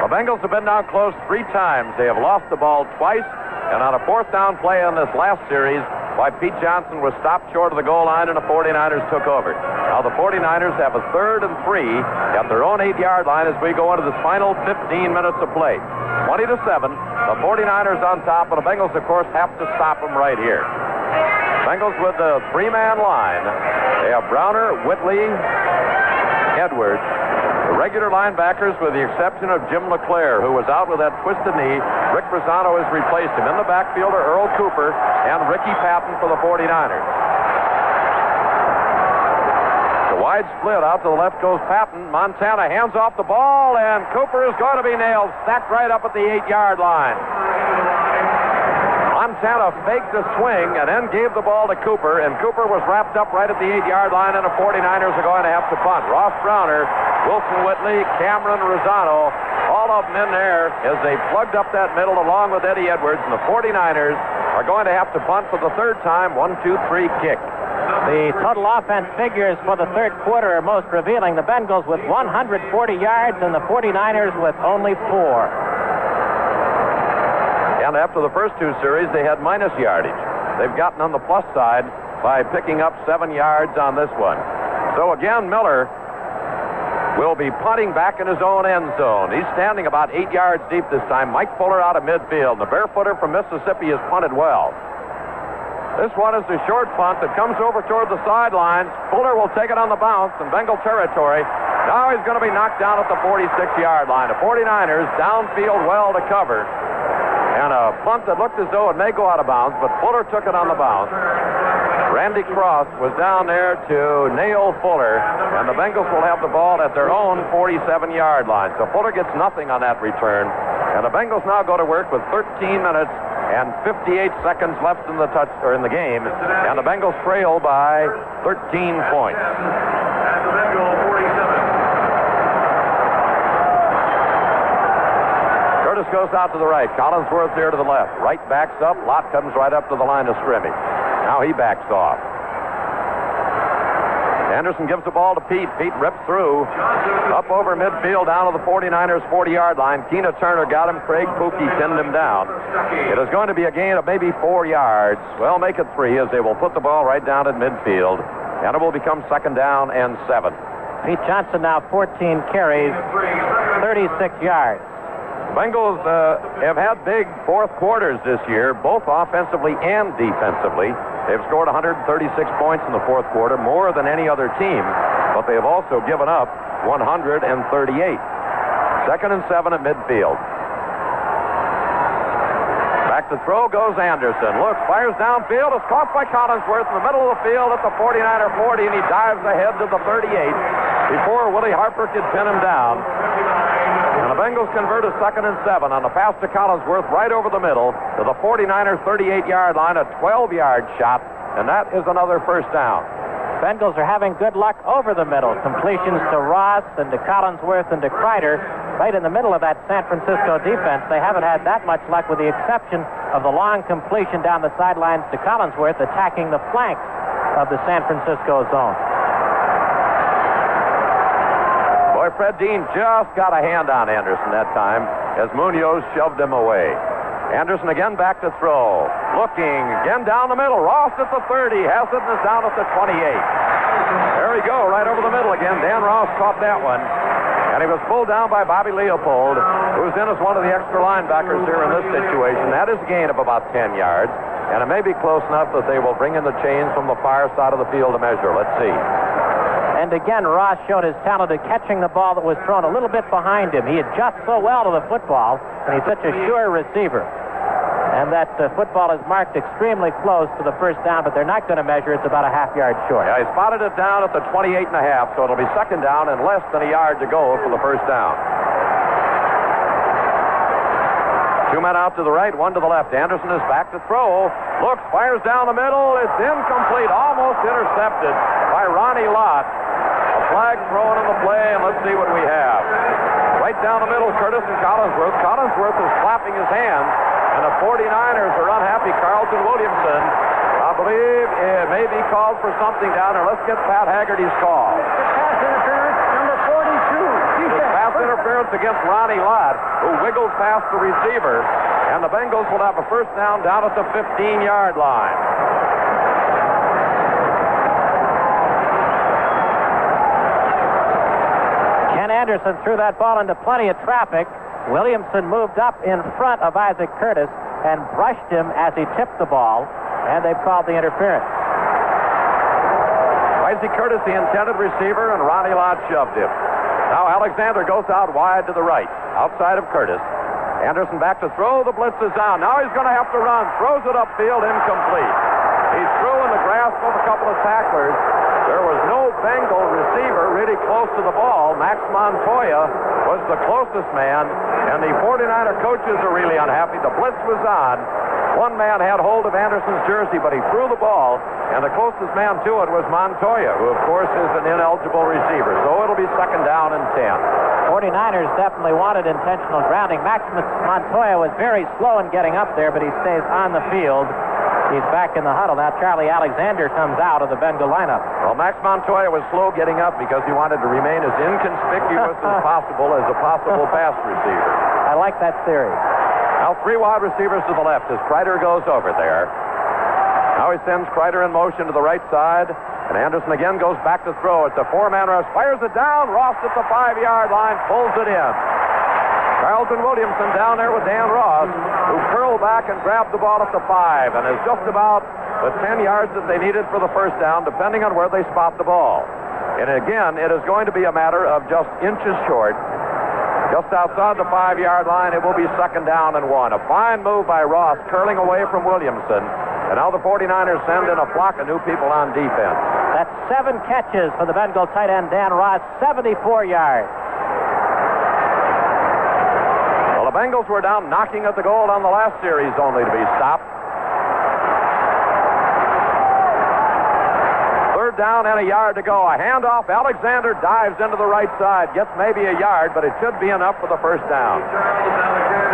The Bengals have been down close three times. They have lost the ball twice. And on a fourth down play in this last series, why Pete Johnson was stopped short of the goal line and the 49ers took over. Now the 49ers have a third and three at their own eight-yard line as we go into this final 15 minutes of play. 20 to 7. The 49ers on top, and the Bengals, of course, have to stop them right here. Bengals with the three-man line. They have Browner, Whitley, Edwards, regular linebackers, with the exception of Jim LeClair, who was out with that twisted knee. Rick Razzano has replaced him. In the backfield are Earl Cooper and Ricky Patton for the 49ers. The wide split out to the left goes Patton. Montana hands off the ball, and Cooper is going to be nailed, stacked right up at the eight-yard line. Montana faked a swing and then gave the ball to Cooper, and Cooper was wrapped up right at the eight-yard line, and the 49ers are going to have to punt. Ross Browner, Wilson Whitley, Cameron Razzano, all of them in there as they plugged up that middle along with Eddie Edwards, and the 49ers are going to have to punt for the third time. One, two, three, kick. The total offense figures for the third quarter are most revealing. The Bengals with 140 yards and the 49ers with only four. And after the first two series, they had minus yardage. They've gotten on the plus side by picking up seven yards on this one. So again, Miller will be punting back in his own end zone. He's standing about eight yards deep this time. Mike Fuller out of midfield. The barefooter from Mississippi has punted well. This one is the short punt that comes over toward the sidelines. Fuller will take it on the bounce in Bengal territory. Now he's going to be knocked down at the 46-yard line. The 49ers downfield well to cover. And a punt that looked as though it may go out of bounds, but Fuller took it on the bounce. Randy Cross was down there to nail Fuller, and the Bengals will have the ball at their own 47-yard line. So Fuller gets nothing on that return, and the Bengals now go to work with 13 minutes and 58 seconds left in the touch or in the game, and the Bengals trail by 13 points. Curtis goes out to the right. Collinsworth there to the left. Wright backs up. Lott comes right up to the line of scrimmage. Now he backs off. Anderson gives the ball to Pete. Pete rips through. Up over midfield down to the 49ers 40 yard line. Keena Turner got him. Craig Puki pinned him down. It is going to be a gain of maybe four yards. Well, make it three as they will put the ball right down at midfield. And it will become second down and seven. Pete Johnson now 14 carries, 36 yards. Bengals uh, have had big fourth quarters this year, both offensively and defensively. They've scored 136 points in the fourth quarter, more than any other team, but they have also given up 138. Second and seven at midfield. Back to throw goes Anderson. Looks, fires downfield. Is caught by Collinsworth in the middle of the field at the 49er 40, and he dives ahead to the 38 before Willie Harper could pin him down. Bengals convert a second and seven on the pass to Collinsworth right over the middle to the 49ers 38-yard line, a 12-yard shot, and that is another first down. Bengals are having good luck over the middle. Completions to Ross and to Collinsworth and to Kreider. Right in the middle of that San Francisco defense. They haven't had that much luck with the exception of the long completion down the sidelines to Collinsworth attacking the flanks of the San Francisco zone. Boy, Fred Dean just got a hand on Anderson that time as Munoz shoved him away. Anderson again back to throw. Looking again down the middle. Ross at the 30. Hassett is down at the 28. There we go, right over the middle again. Dan Ross caught that one. And he was pulled down by Bobby Leopold, who's in as one of the extra linebackers here in this situation. That is a gain of about 10 yards. And it may be close enough that they will bring in the chains from the far side of the field to measure. Let's see. And again, Ross showed his talent at catching the ball that was thrown a little bit behind him. He adjusts so well to the football, and he's such a sure receiver. And that uh, football is marked extremely close to the first down, but they're not going to measure. It's about a half yard short. Yeah, he spotted it down at the 28 and a half, so it'll be second down and less than a yard to go for the first down. Two men out to the right, one to the left. Anderson is back to throw. Looks, fires down the middle. It's incomplete, almost intercepted by Ronnie Lott. Flag thrown in the play, and let's see what we have. Right down the middle, Curtis and Collinsworth. Collinsworth is clapping his hands, and the 49ers are unhappy. Carlton Williamson, I believe, it may be called for something down there. Let's get Pat Haggerty's call. Pass interference, number 42. It's pass interference against Ronnie Lott, who wiggled past the receiver, and the Bengals will have a first down down at the 15-yard line. Ken Anderson threw that ball into plenty of traffic. Williamson moved up in front of Isaac Curtis and brushed him as he tipped the ball, and they've called the interference. Isaac Curtis, the intended receiver, and Ronnie Lott shoved him. Now Alexander goes out wide to the right, outside of Curtis. Anderson back to throw. The blitz is down. Now he's going to have to run. Throws it upfield, incomplete. He's through in the grasp of a couple of tacklers. There was no Bengal receiver really close to the ball. Max Montoya was the closest man, and the 49er coaches are really unhappy. The blitz was on. One man had hold of Anderson's jersey, but he threw the ball, and the closest man to it was Montoya, who, of course, is an ineligible receiver. So it'll be second down and 10. 49ers definitely wanted intentional grounding. Maximus Montoya was very slow in getting up there, but he stays on the field. He's back in the huddle. Now Charlie Alexander comes out of the Bengal lineup. Well, Max Montoya was slow getting up because he wanted to remain as inconspicuous as [LAUGHS] possible as a possible pass receiver. I like that theory. Now three wide receivers to the left as Kreider goes over there. Now he sends Kreider in motion to the right side. And Anderson again goes back to throw. It's a four-man rush. Fires it down. Ross at the five-yard line. Pulls it in. Carlton Williamson down there with Dan Ross, who curled back and grabbed the ball at the five and is just about the 10 yards that they needed for the first down, depending on where they spot the ball. And again, it is going to be a matter of just inches short. Just outside the five-yard line, it will be second down and one. A fine move by Ross, curling away from Williamson. And now the 49ers send in a flock of new people on defense. That's seven catches for the Bengal tight end Dan Ross, 74 yards. Well, the Bengals were down knocking at the goal on the last series, only to be stopped. Third down and a yard to go. A handoff. Alexander dives into the right side. Gets maybe a yard, but it should be enough for the first down.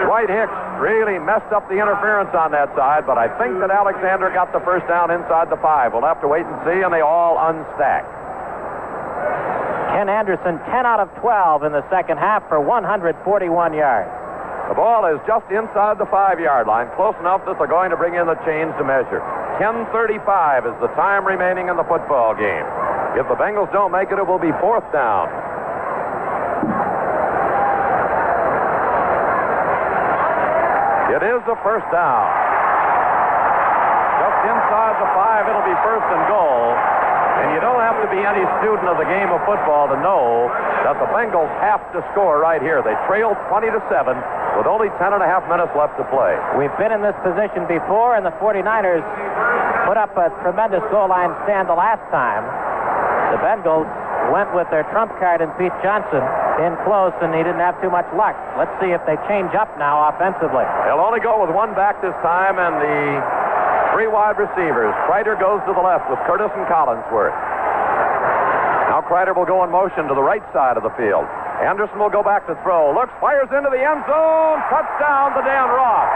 Dwight Hicks really messed up the interference on that side, but I think that Alexander got the first down inside the five. We'll have to wait and see, and they all unstack. Ken Anderson, 10 out of 12 in the second half for 141 yards. The ball is just inside the five-yard line, close enough that they're going to bring in the chains to measure. 10:35 is the time remaining in the football game. If the Bengals don't make it, it will be fourth down. It is the first down. Just inside the five, it'll be first and goal. And you don't have to be any student of the game of football to know that the Bengals have to score right here. They trail 20 to 7 with only 10 and a half minutes left to play. We've been in this position before, and the 49ers put up a tremendous goal line stand the last time. The Bengals went with their trump card in Pete Johnson in close, and he didn't have too much luck. Let's see if they change up now offensively. They'll only go with one back this time, and the three wide receivers. Kreider goes to the left with Curtis and Collinsworth. Now Kreider will go in motion to the right side of the field. Anderson will go back to throw. Looks, fires into the end zone. Touchdown to Dan Ross.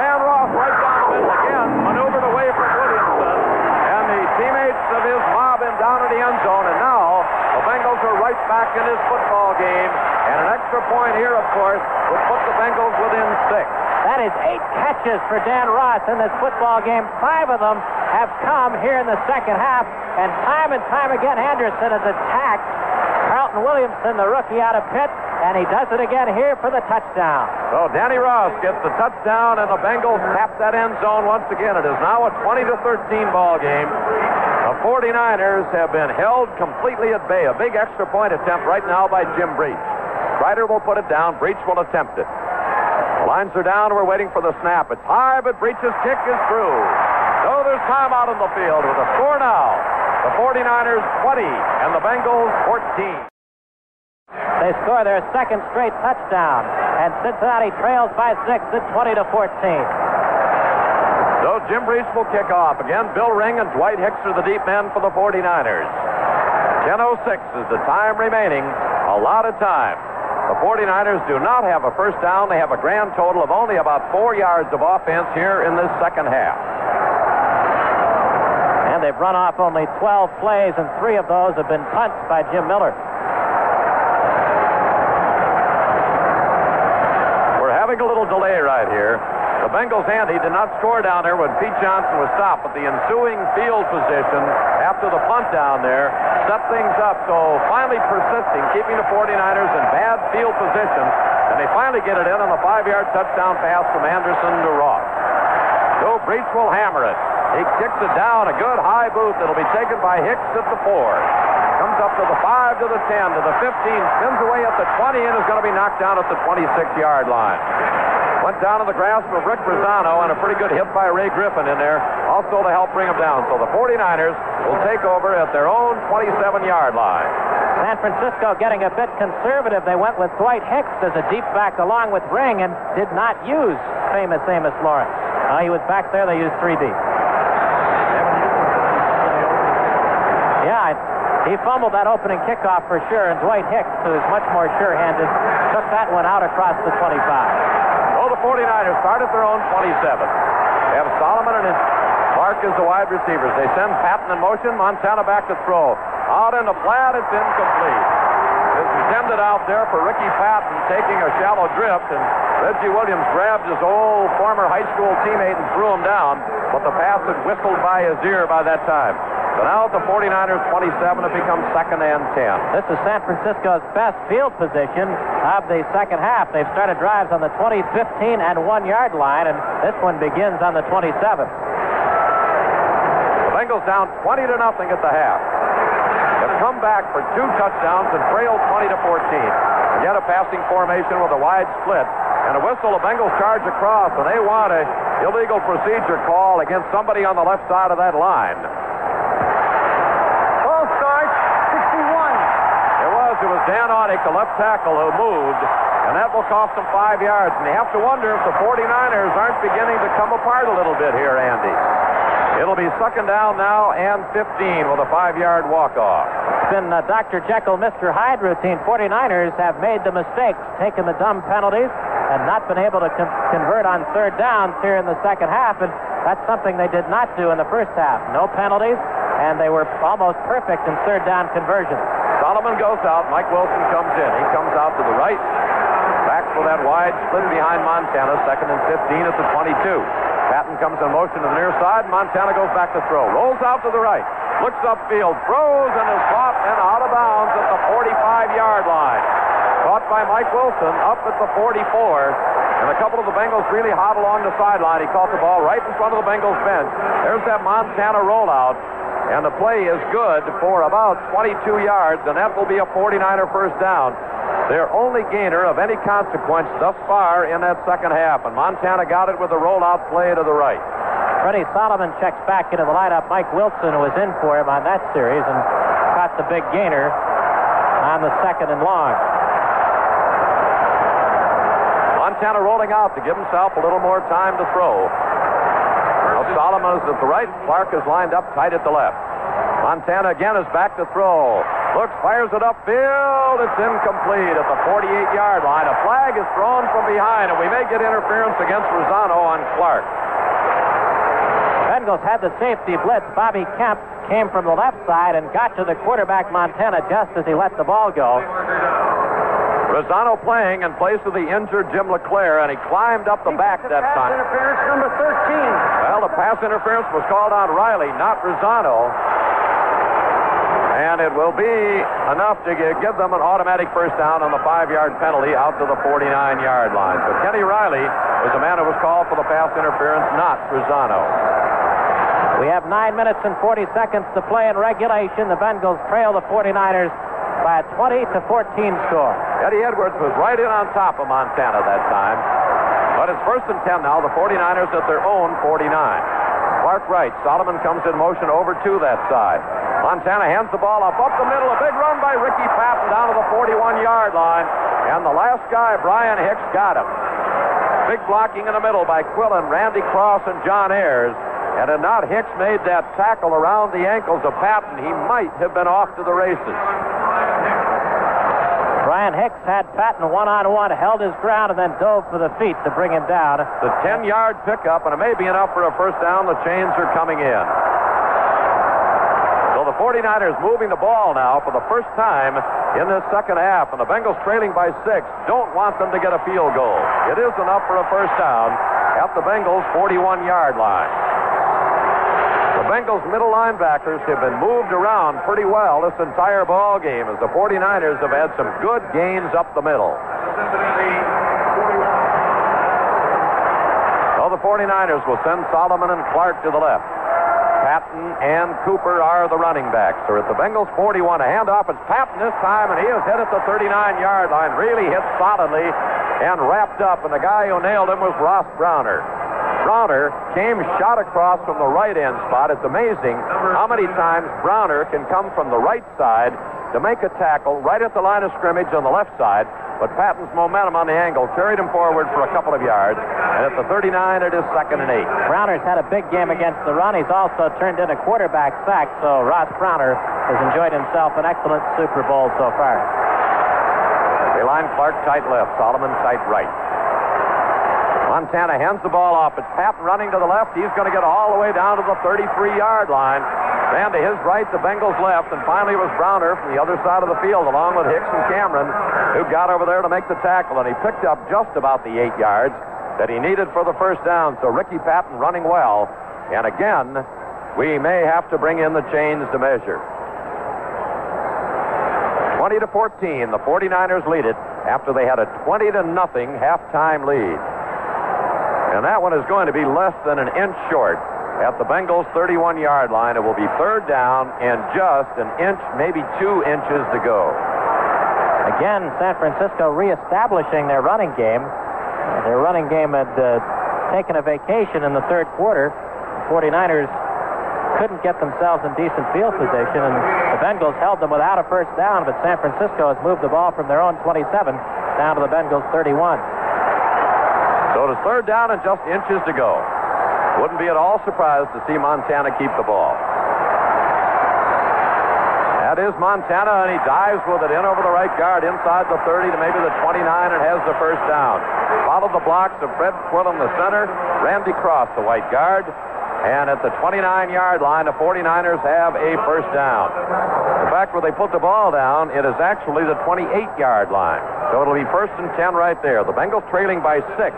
Dan Ross right down the middle again, maneuvered away from Williamson. And the teammates of his mob him down in the end zone. And now the Bengals are right back in this football game. And an extra point here, of course, would put the Bengals within six. That is eight catches for Dan Ross in this football game. Five of them have come here in the second half. And time and time again, Anderson has attacked Carlton Williamson, the rookie out of Pitt, and he does it again here for the touchdown. So Danny Ross gets the touchdown, and the Bengals tap that end zone once again. It is now a 20 to 13 ball game. The 49ers have been held completely at bay. A big extra point attempt right now by Jim Breech. Ryder will put it down. Breech will attempt it. Lines are down. We're waiting for the snap. It's high, but Breech's kick is through. So there's time out on the field with a score now. The 49ers 20 and the Bengals 14. They score their second straight touchdown, and Cincinnati trails by six at 20 to 14. So Jim Breech will kick off. Again, Bill Ring and Dwight Hicks are the deep men for the 49ers. 10.06 is the time remaining. A lot of time. The 49ers do not have a first down. They have a grand total of only about four yards of offense here in this second half. And they've run off only 12 plays, and three of those have been punts by Jim Miller. We're having a little delay right here. Bengals ante did not score down there when Pete Johnson was stopped, but the ensuing field position after the punt down there set things up. So finally persisting, keeping the 49ers in bad field position, and they finally get it in on the five-yard touchdown pass from Anderson to Ross. So Breech will hammer it. He kicks it down, a good high boot that'll be taken by Hicks at the four. Comes up to the five, to the 10, to the 15, spins away at the 20, and is going to be knocked down at the 26-yard line. Went down to the grasp of Rick Razzano and a pretty good hit by Ray Griffin in there, also to help bring him down. So the 49ers will take over at their own 27-yard line. San Francisco getting a bit conservative. They went with Dwight Hicks as a deep back along with Ring and did not use famous Amos Lawrence. Uh, he was back there. They used three deep. Yeah, he fumbled that opening kickoff for sure, and Dwight Hicks, who is much more sure-handed, took that one out across the 25. Oh, the 49ers start at their own 27. They have Solomon and Clark as the wide receivers. They send Patton in motion. Montana back to throw. Out in the flat, it's incomplete. It's intended out there for Ricky Patton taking a shallow drift, and Reggie Williams grabbed his old former high school teammate and threw him down, but the pass had whistled by his ear by that time. So now at the 49ers 27, it becomes second and 10. This is San Francisco's best field position of the second half. They've started drives on the 20, 15, and one yard line, and this one begins on the 27. The Bengals down 20 to nothing at the half. They've come back for two touchdowns and trail 20 to 14. Again, a passing formation with a wide split. And a whistle, the Bengals charge across, and they want a illegal procedure call against somebody on the left side of that line. It was. Dan Audick, the left tackle, who moved, and that will cost them five yards. And you have to wonder if the 49ers aren't beginning to come apart a little bit here, Andy. It'll be second down now and 15 with a five-yard walk-off. It's been uh, Dr. Jekyll, Mr. Hyde routine. 49ers have made the mistakes, taken the dumb penalties, and not been able to con- convert on third downs here in the second half. And that's something they did not do in the first half. No penalties, and they were almost perfect in third down conversions. Solomon goes out. Mike Wilson comes in. He comes out to the right. Back for that wide split behind Montana. Second and 15 at the 22. Patton comes in motion to the near side. Montana goes back to throw. Rolls out to the right. Looks upfield. Throws and is caught and out of bounds at the 45-yard line. Caught by Mike Wilson up at the 44. And a couple of the Bengals really hot along the sideline. He caught the ball right in front of the Bengals bench. There's that Montana rollout. And the play is good for about 22 yards, and that will be a 49er first down. Their only gainer of any consequence thus far in that second half. And Montana got it with a rollout play to the right. Freddie Solomon checks back into the lineup. Mike Wilson was in for him on that series and caught the big gainer on the second and long. Montana rolling out to give himself a little more time to throw. Solomon is at the right. Clark is lined up tight at the left. Montana again is back to throw. Looks, fires it upfield. It's incomplete at the 48-yard line. A flag is thrown from behind, and we may get interference against Razzano on Clark. Bengals had the safety blitz. Bobby Kemp came from the left side and got to the quarterback Montana just as he let the ball go. Razzano playing in place of the injured Jim LeClair, and he climbed up the back that pass time. interference number 13. Well, the pass interference was called on Riley, not Razzano. And it will be enough to give them an automatic first down on the five-yard penalty out to the 49-yard line. But Kenny Riley was the man who was called for the pass interference, not Razzano. We have 9 minutes and 40 seconds to play in regulation. The Bengals trail the 49ers by a 20 to 14 score. Eddie Edwards was right in on top of Montana that time. But it's first and 10 now. The 49ers at their own 49. Clark right. Solomon comes in motion over to that side. Montana hands the ball up up the middle. A big run by Ricky Patton down to the 41-yard line. And the last guy, Bryan Hicks, got him. Big blocking in the middle by Quillan, Randy Cross, and John Ayers. And had not Hicks made that tackle around the ankles of Patton, he might have been off to the races. Bryan Hicks had Patton one on one, held his ground, and then dove for the feet to bring him down. The 10 yard pickup, and it may be enough for a first down. The chains are coming in. So the 49ers moving the ball now for the first time in this second half, and the Bengals trailing by six don't want them to get a field goal. It is enough for a first down at the Bengals' 41 yard line. Bengals middle linebackers have been moved around pretty well this entire ball game as the 49ers have had some good gains up the middle. Well, the 49ers will send Solomon and Clark to the left. Patton and Cooper are the running backs. They're at the Bengals 41. A handoff. It's Patton this time, and he is hit at the 39-yard line. Really hit solidly and wrapped up. And the guy who nailed him was Ross Browner. Browner came shot across from the right end spot. It's amazing how many times Browner can come from the right side to make a tackle right at the line of scrimmage on the left side. But Patton's momentum on the angle carried him forward for a couple of yards. And at the 39, it is second and eight. Browner's had a big game against the run. He's also turned in a quarterback sack, so Ross Browner has enjoyed himself an excellent Super Bowl so far. They line Clark tight left, Solomon tight right. Montana hands the ball off. It's Patton running to the left. He's going to get all the way down to the 33-yard line. Then to his right, the Bengals left, and finally it was Browner from the other side of the field, along with Hicks and Cameron, who got over there to make the tackle, and he picked up just about the eight yards that he needed for the first down. So Ricky Patton running well, and again, we may have to bring in the chains to measure. 20 to 14, the 49ers lead it after they had a 20 to nothing halftime lead. And that one is going to be less than an inch short at the Bengals 31 yard line. It will be third down and just an inch, maybe two inches to go. Again, San Francisco reestablishing their running game. Their running game had uh, taken a vacation in the third quarter. The 49ers couldn't get themselves in decent field position, and the Bengals held them without a first down, but San Francisco has moved the ball from their own 27 down to the Bengals 31. So it is third down and just inches to go. Wouldn't be at all surprised to see Montana keep the ball. That is Montana, and he dives with it in over the right guard, inside the 30 to maybe the 29, and has the first down. Followed the blocks of Fred Quillan, the center, Randy Cross, the white guard, and at the 29-yard line, the 49ers have a first down. In fact, where they put the ball down, it is actually the 28-yard line. So it'll be first and 10 right there. The Bengals trailing by six.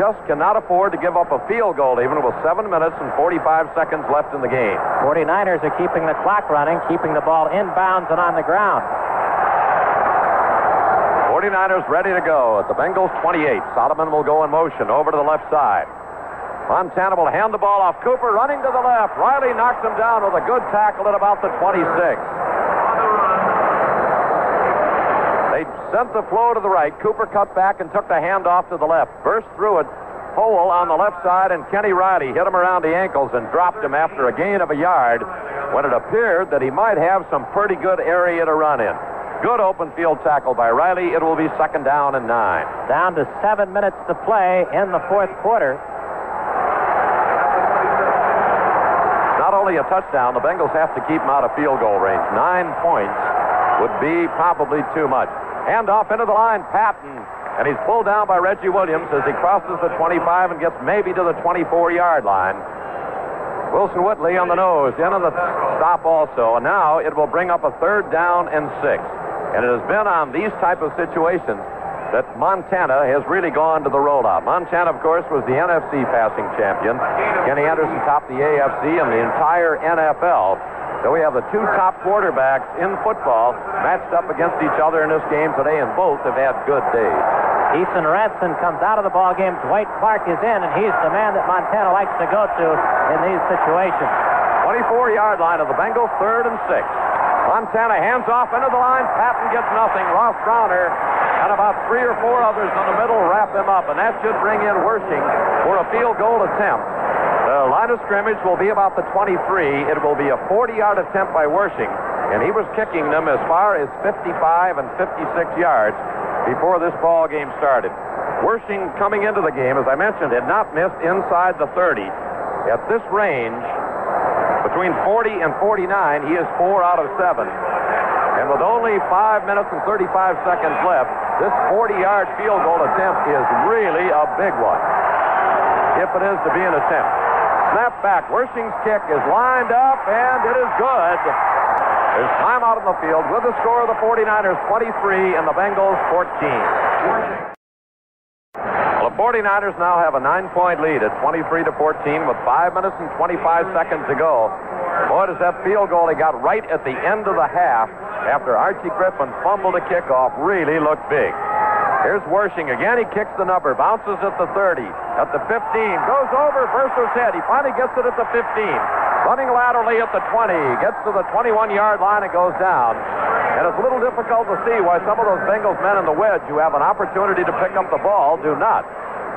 Just cannot afford to give up a field goal even with 7 minutes and 45 seconds left in the game. 49ers are keeping the clock running, keeping the ball inbounds and on the ground. 49ers ready to go at the Bengals 28. Solomon will go in motion over to the left side. Montana will hand the ball off. Cooper running to the left. Riley knocks him down with a good tackle at about the 26. They sent the flow to the right. Cooper cut back and took the handoff to the left. Burst through it. Hole on the left side, and Kenny Riley hit him around the ankles and dropped him after a gain of a yard when it appeared that he might have some pretty good area to run in. Good open field tackle by Riley. It will be second down and nine. Down to seven minutes to play in the fourth quarter. Not only a touchdown, the Bengals have to keep him out of field goal range. Nine points would be probably too much. Hand off into the line, Patton. And he's pulled down by Reggie Williams as he crosses the 25 and gets maybe to the 24-yard line. Wilson Whitley on the nose, in on the stop also. And now it will bring up a third down and six. And it has been on these type of situations that Montana has really gone to the rollout. Montana, of course, was the NFC passing champion. Kenny Anderson topped the AFC and the entire NFL. So we have the two top quarterbacks in football matched up against each other in this game today, and both have had good days. Eason Ramson comes out of the ball game. Dwight Clark is in, and he's the man that Montana likes to go to in these situations. 24-yard line of the Bengals, third and six. Montana hands off into the line. Patton gets nothing. Ross Browner and about three or four others in the middle wrap them up, and that should bring in Wersching for a field goal attempt. The line of scrimmage will be about the 23. It will be a 40-yard attempt by Wersching, and he was kicking them as far as 55 and 56 yards before this ball game started. Wersching coming into the game, as I mentioned, had not missed inside the 30. At this range, between 40 and 49, he is four out of seven. And with only five minutes and 35 seconds left, this 40-yard field goal attempt is really a big one. If it is to be an attempt. Snap back. Wersching's kick is lined up, and it is good. There's time out on the field with the score of the 49ers 23 and the Bengals 14. Well, the 49ers now have a nine-point lead at 23 to 14 with five minutes and 25 seconds to go. Boy, does that field goal he got right at the end of the half after Archie Griffin fumbled a kickoff really looked big. Here's Wersching again. He kicks the number, bounces at the 30, at the 15, goes over Verser's head. He finally gets it at the 15. Running laterally at the 20, gets to the 21-yard line and goes down. And it's a little difficult to see why some of those Bengals men in the wedge who have an opportunity to pick up the ball do not.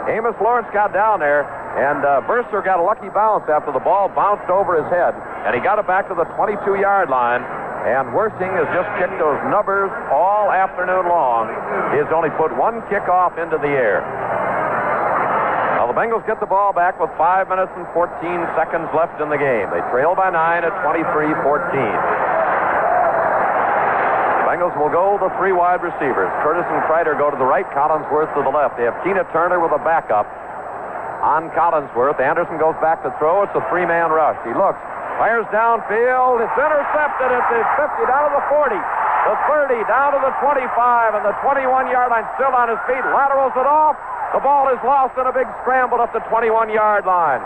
Amos Lawrence got down there, and uh, got a lucky bounce after the ball bounced over his head, and he got it back to the 22-yard line. And Wersching has just kicked those numbers all afternoon long. He has only put one kickoff into the air. Now the Bengals get the ball back with 5 minutes and 14 seconds left in the game. They trail by 9 at 23-14. Bengals will go the three wide receivers. Curtis and Kreider go to the right, Collinsworth to the left. They have Keena Turner with a backup on Collinsworth. Anderson goes back to throw. It's a three-man rush. He looks, Fires downfield. It's intercepted at the 50, down to the 40, the 30, down to the 25, and the 21-yard line still on his feet. Laterals it off. The ball is lost in a big scramble at the 21-yard line.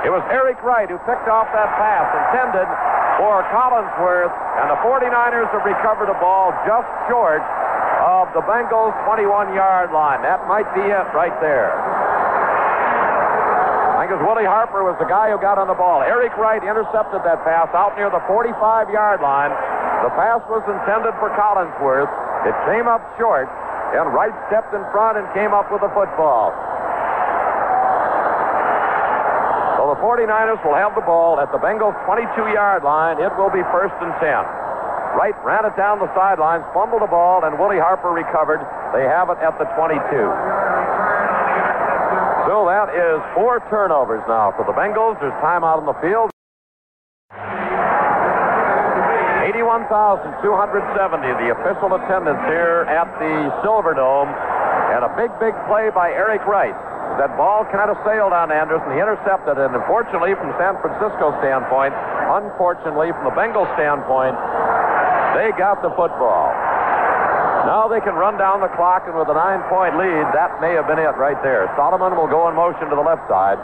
It was Eric Wright who picked off that pass intended for Collinsworth, and the 49ers have recovered a ball just short of the Bengals' 21-yard line. That might be it right there. I think it was Willie Harper was the guy who got on the ball. Eric Wright intercepted that pass out near the 45-yard line. The pass was intended for Collinsworth. It came up short, and Wright stepped in front and came up with the football. So the 49ers will have the ball at the Bengals' 22-yard line. It will be first and 10. Wright ran it down the sidelines, fumbled the ball, and Willie Harper recovered. They have it at the 22. So that is four turnovers now for the Bengals. There's time out on the field. 81,270, the official attendance here at the Silverdome. And a big, big play by Eric Wright. That ball kind of sailed on Anderson. He intercepted it. And unfortunately, from San Francisco standpoint, unfortunately, from the Bengals standpoint, They got the football. Now they can run down the clock, and with a nine-point lead, that may have been it right there. Solomon will go in motion to the left side.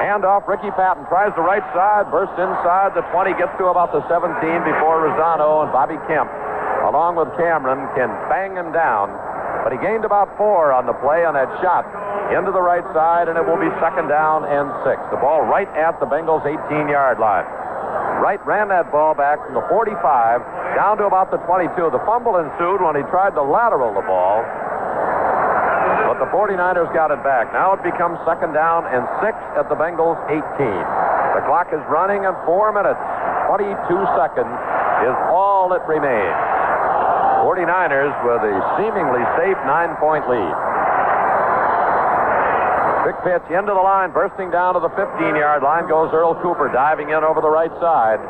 Hand off, Ricky Patton tries the right side, bursts inside the 20, gets to about the 17 before Razzano and Bobby Kemp, along with Cameron, can bang him down. But he gained about four on the play on that shot into the right side, and it will be second down and six. The ball right at the Bengals' 18-yard line. Wright ran that ball back from the 45 down to about the 22. The fumble ensued when he tried to lateral the ball, but the 49ers got it back. Now it becomes second down and six at the Bengals' 18. The clock is running, and four minutes, 22 seconds is all that remains. 49ers with a seemingly safe nine-point lead. Big pitch into the line, bursting down to the 15-yard line goes Earl Cooper, diving in over the right side.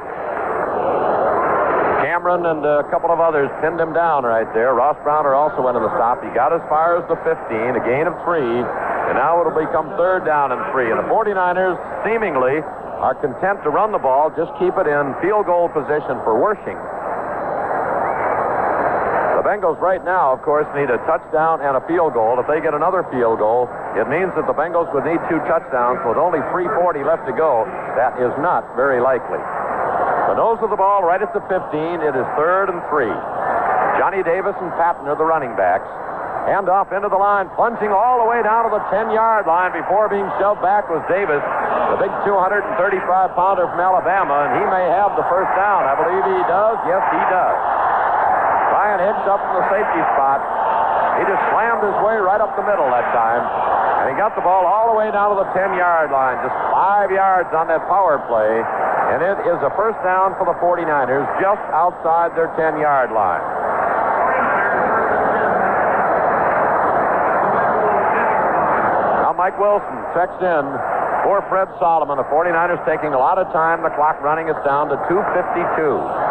Cameron and a couple of others pinned him down right there. Ross Browner also went in the stop. He got as far as the 15, a gain of three, and now it'll become third down and three. And the 49ers seemingly are content to run the ball, just keep it in field goal position for Wersching. Bengals right now, of course, need a touchdown and a field goal. If they get another field goal, it means that the Bengals would need two touchdowns with only 3.40 left to go. That is not very likely. The nose of the ball right at the 15. It is third and three. Johnny Davis and Patton are the running backs. Hand off into the line, plunging all the way down to the 10-yard line before being shoved back was Davis, the big 235-pounder from Alabama, and he may have the first down. I believe he does. Yes, he does. Bryan Hicks up in the safety spot. He just slammed his way right up the middle that time. And he got the ball all the way down to the 10-yard line. Just five yards on that power play. And it is a first down for the 49ers just outside their 10-yard line. Now Mike Wilson checks in for Fred Solomon. The 49ers taking a lot of time. The clock running us down to 2.52.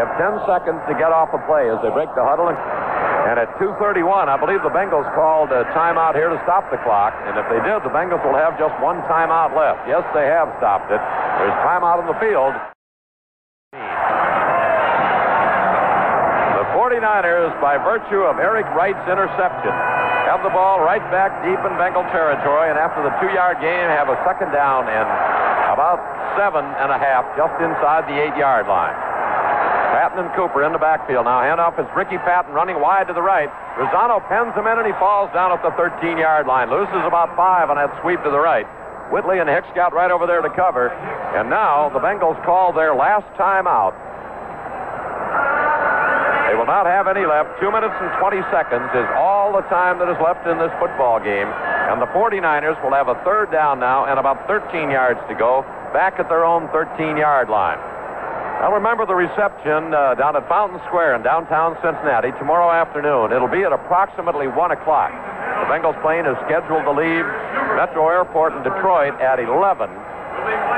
Have 10 seconds to get off the play as they break the huddle. And, and at 2.31, I believe the Bengals called a timeout here to stop the clock. And if they did, the Bengals will have just one timeout left. Yes, they have stopped it. There's timeout on the field. The 49ers, by virtue of Eric Wright's interception, have the ball right back deep in Bengal territory. And after the two-yard game, have a second down and about seven and a half just inside the eight-yard line. Patton and Cooper in the backfield. Now handoff is Ricky Patton running wide to the right. Razzano pens him in and he falls down at the 13-yard line. Loses about five on that sweep to the right. Whitley and Hicks got right over there to cover. And now the Bengals call their last timeout. They will not have any left. Two minutes and 20 seconds is all the time that is left in this football game. And the 49ers will have a third down now and about 13 yards to go back at their own 13-yard line. Now remember the reception uh, down at Fountain Square in downtown Cincinnati tomorrow afternoon. It'll be at approximately 1 o'clock. The Bengals plane is scheduled to leave Metro Airport in Detroit at 11.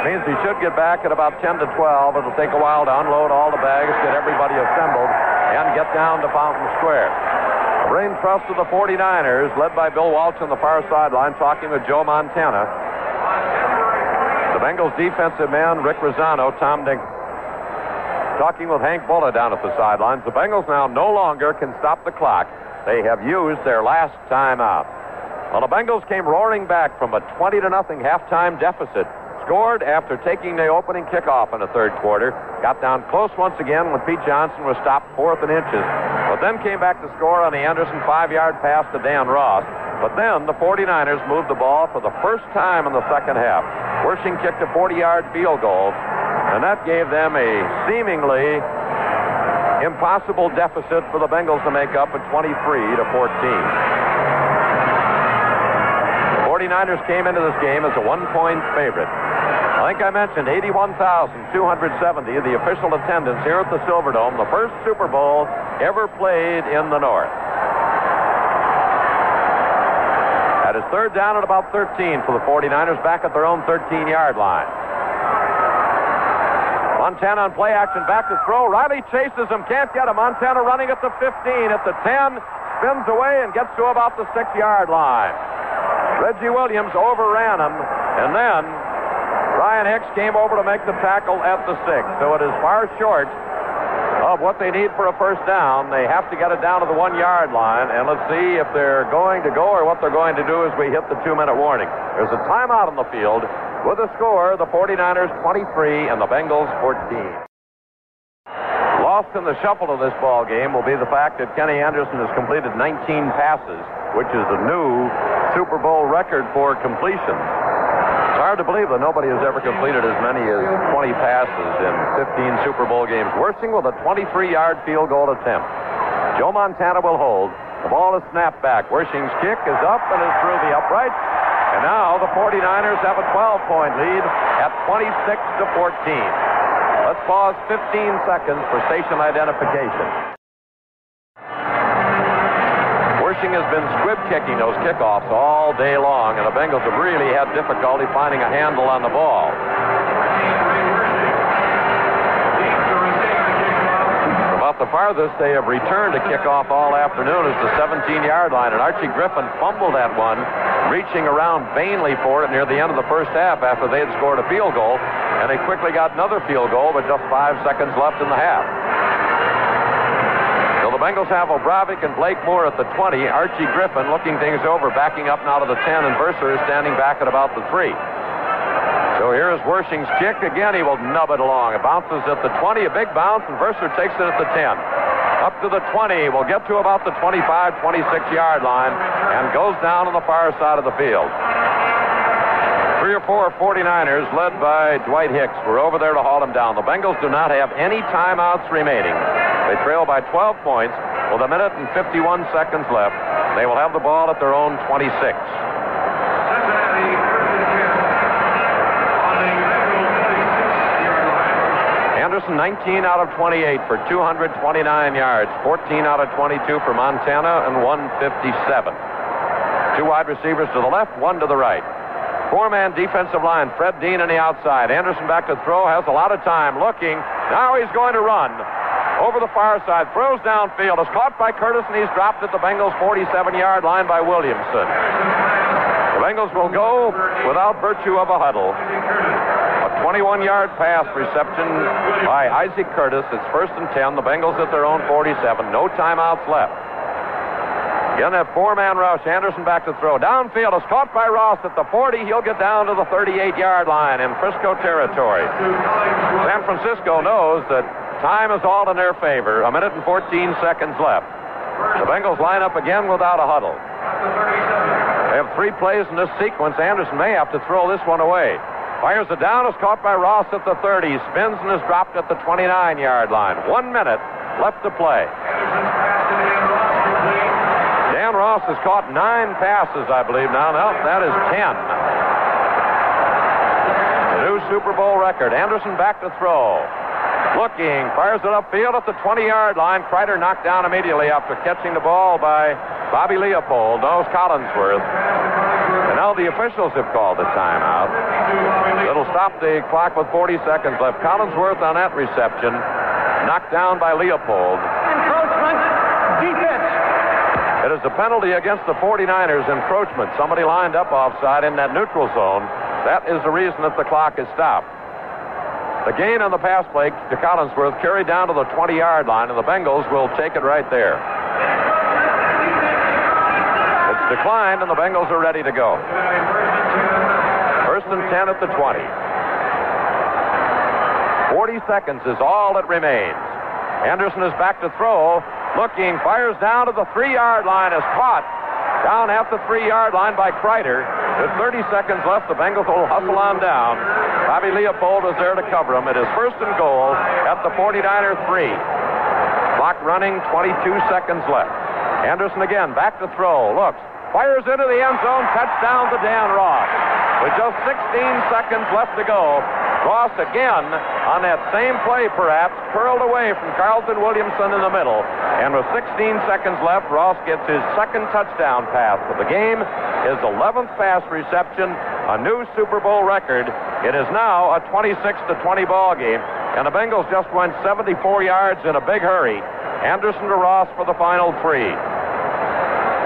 Means he should get back at about 10 to 12. It'll take a while to unload all the bags, get everybody assembled, and get down to Fountain Square. The brain trust of the 49ers, led by Bill Walsh on the far sideline, talking with Joe Montana. The Bengals defensive man, Rick Razzano, Tom Dink talking with Hank Bullough down at the sidelines. The Bengals now no longer can stop the clock. They have used their last timeout. Well, the Bengals came roaring back from a 20 to nothing halftime deficit. Scored after taking the opening kickoff in the third quarter. Got down close once again when Pete Johnson was stopped fourth and inches. But then came back to score on the Anderson five-yard pass to Dan Ross. But then the 49ers moved the ball for the first time in the second half. Wersching kicked a 40-yard field goal, and that gave them a seemingly impossible deficit for the Bengals to make up at 23 to 14. The 49ers came into this game as a one-point favorite. I think I mentioned 81,270, the official attendance here at the Silverdome, the first Super Bowl ever played in the North. That is third down at about 13 for the 49ers back at their own 13-yard line. Montana on play action, back to throw. Riley chases him, can't get him. Montana running at the 15, at the 10, spins away and gets to about the six-yard line. Reggie Williams overran him, and then Bryan Hicks came over to make the tackle at the six. So it is far short of what they need for a first down. They have to get it down to the one yard line, and let's see if they're going to go or what they're going to do as we hit the two minute warning. There's a timeout on the field with a score the 49ers 23 and the Bengals 14. Lost in the shuffle of this ball game will be the fact that Kenny Anderson has completed 19 passes, which is a new Super Bowl record for completions. Hard to believe that nobody has ever completed as many as 20 passes in 15 Super Bowl games. Wersching with a 23-yard field goal attempt. Joe Montana will hold. The ball is snapped back. Wersching's kick is up and is through the upright. And now the 49ers have a 12-point lead at 26 to 14. Let's pause 15 seconds for station identification. Wersching has been squib kicking those kickoffs all day long, and the Bengals have really had difficulty finding a handle on the ball. About the farthest they have returned to kickoff all afternoon is the 17-yard line, and Archie Griffin fumbled that one, reaching around vainly for it near the end of the first half after they had scored a field goal, and they quickly got another field goal with just five seconds left in the half. Bengals have Obrovac and Blake Moore at the 20. Archie Griffin looking things over, backing up now to the 10, and Verser is standing back at about the 3. So here is Wersching's kick. Again, he will nub it along. It bounces at the 20, a big bounce, and Verser takes it at the 10. Up to the 20, We'll get to about the 25, 26 yard line, and goes down on the far side of the field. Three or four 49ers, led by Dwight Hicks, were over there to haul him down. The Bengals do not have any timeouts remaining. They trail by 12 points with a minute and 51 seconds left. They will have the ball at their own 26. Anderson, 19 out of 28 for 229 yards, 14 out of 22 for Montana, and 157. Two wide receivers to the left, one to the right. Four-man defensive line. Fred Dean on the outside. Anderson back to throw. Has a lot of time. Looking. Now he's going to run. Over the far side. Throws downfield. Is caught by Curtis and he's dropped at the Bengals 47-yard line by Williamson. The Bengals will go without virtue of a huddle. A 21-yard pass reception by Isaac Curtis. It's first and 10. The Bengals at their own 47. No timeouts left. Again, that four-man rush. Anderson back to throw. Downfield is caught by Ross at the 40. He'll get down to the 38-yard line in Frisco territory. San Francisco knows that time is all in their favor. A minute and 14 seconds left. The Bengals line up again without a huddle. They have three plays in this sequence. Anderson may have to throw this one away. Fires it down, is caught by Ross at the 30. Spins and is dropped at the 29-yard line. One minute left to play. Dan Ross has caught nine passes, I believe now. No, that is ten. The new Super Bowl record. Anderson back to throw. Looking, fires it upfield at the 20-yard line. Kreider knocked down immediately after catching the ball by Bobby Leopold. Knows Collinsworth. And now the officials have called the timeout. It'll stop the clock with 40 seconds left. Collinsworth on that reception. Knocked down by Leopold. It is a penalty against the 49ers encroachment. Somebody lined up offside in that neutral zone. That is the reason that the clock is stopped. The gain on the pass play to Collinsworth carried down to the 20 yard line, and the Bengals will take it right there. It's declined, and the Bengals are ready to go. First and 10 at the 20. 40 seconds is all that remains. Anderson is back to throw. Looking, fires down to the three yard line, is caught down at the three yard line by Kreider. With 30 seconds left, the Bengals will hustle on down. Bobby Leopold is there to cover him. It is first and goal at the 49er three. Clock running, 22 seconds left. Anderson again, back to throw. Looks, fires into the end zone, touchdown to Dan Ross. With just 16 seconds left to go, Ross again on that same play, perhaps, curled away from Carlton Williamson in the middle. And with 16 seconds left, Ross gets his second touchdown pass of the game, his 11th pass reception, a new Super Bowl record. It is now a 26 to 20 ball game, and the Bengals just went 74 yards in a big hurry. Anderson to Ross for the final three.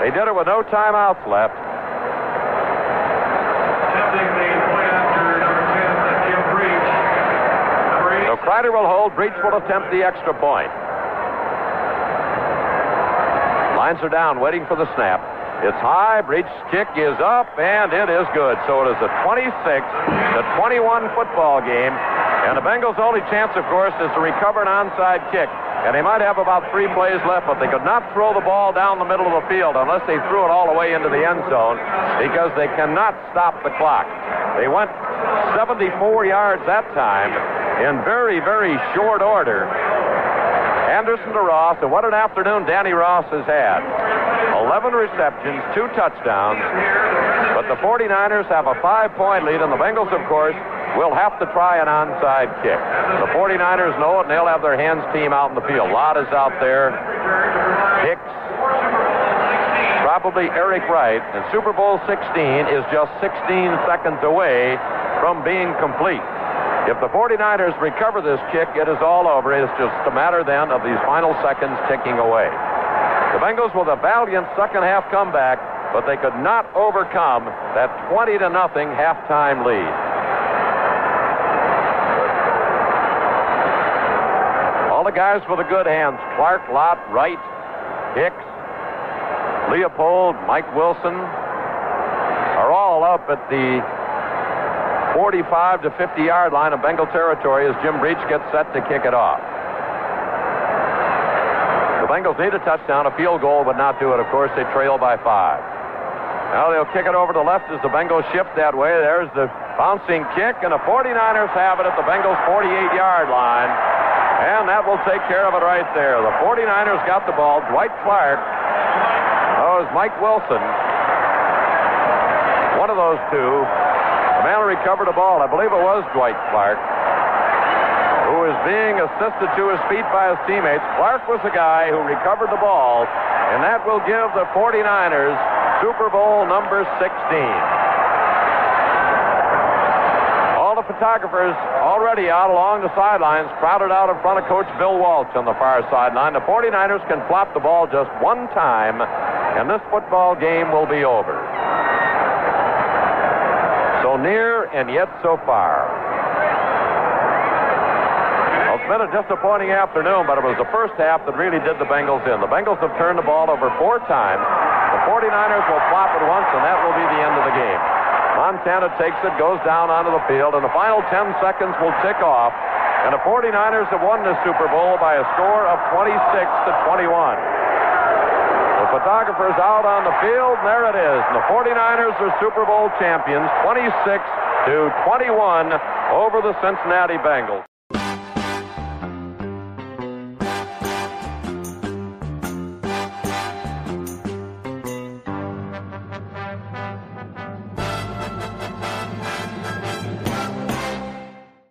They did it with no timeouts left. Ryder will hold. Breech will attempt the extra point. Lines are down, waiting for the snap. It's high. Breech kick is up, and it is good. So it is a 26 to 21 football game. And the Bengals' only chance, of course, is to recover an onside kick. And they might have about three plays left, but they could not throw the ball down the middle of the field unless they threw it all the way into the end zone because they cannot stop the clock. They went 74 yards that time in very, very short order. Anderson to Ross, and what an afternoon Danny Ross has had. 11 receptions, two touchdowns, but the 49ers have a five-point lead, and the Bengals, of course, will have to try an onside kick. The 49ers know it, and they'll have their hands team out in the field. Lott is out there. Hicks. Probably Eric Wright. And Super Bowl 16 is just 16 seconds away from being complete. If the 49ers recover this kick, it is all over. It's just a matter then of these final seconds ticking away. The Bengals with a valiant second half comeback, but they could not overcome that 20 to nothing halftime lead. The guys with the good hands Clark, Lott, Wright, Hicks, Leopold, Mike Wilson are all up at the 45 to 50 yard line of Bengal territory as Jim Breech gets set to kick it off. The Bengals need a touchdown. A field goal would not do it. Of course, they trail by five. Now they'll kick it over to left as the Bengals shift that way. There's the bouncing kick, and the 49ers have it at the Bengals' 48 yard line. And that will take care of it right there. The 49ers got the ball. Dwight Clark. Oh, Mike Wilson. One of those two. The man who recovered the ball, I believe it was Dwight Clark, who is being assisted to his feet by his teammates. Clark was the guy who recovered the ball, and that will give the 49ers Super Bowl number 16. All the photographers already out along the sidelines, crowded out in front of Coach Bill Walsh on the far sideline. The 49ers can flop the ball just one time, and this football game will be over. So near and yet so far. Well, it's been a disappointing afternoon, but it was the first half that really did the Bengals in. The Bengals have turned the ball over four times. The 49ers will flop it once, and that will be the end of the game. Montana takes it, goes down onto the field, and the final 10 seconds will tick off. And the 49ers have won the Super Bowl by a score of 26 to 21. The photographer's out on the field, and there it is. And the 49ers are Super Bowl champions, 26 to 21 over the Cincinnati Bengals.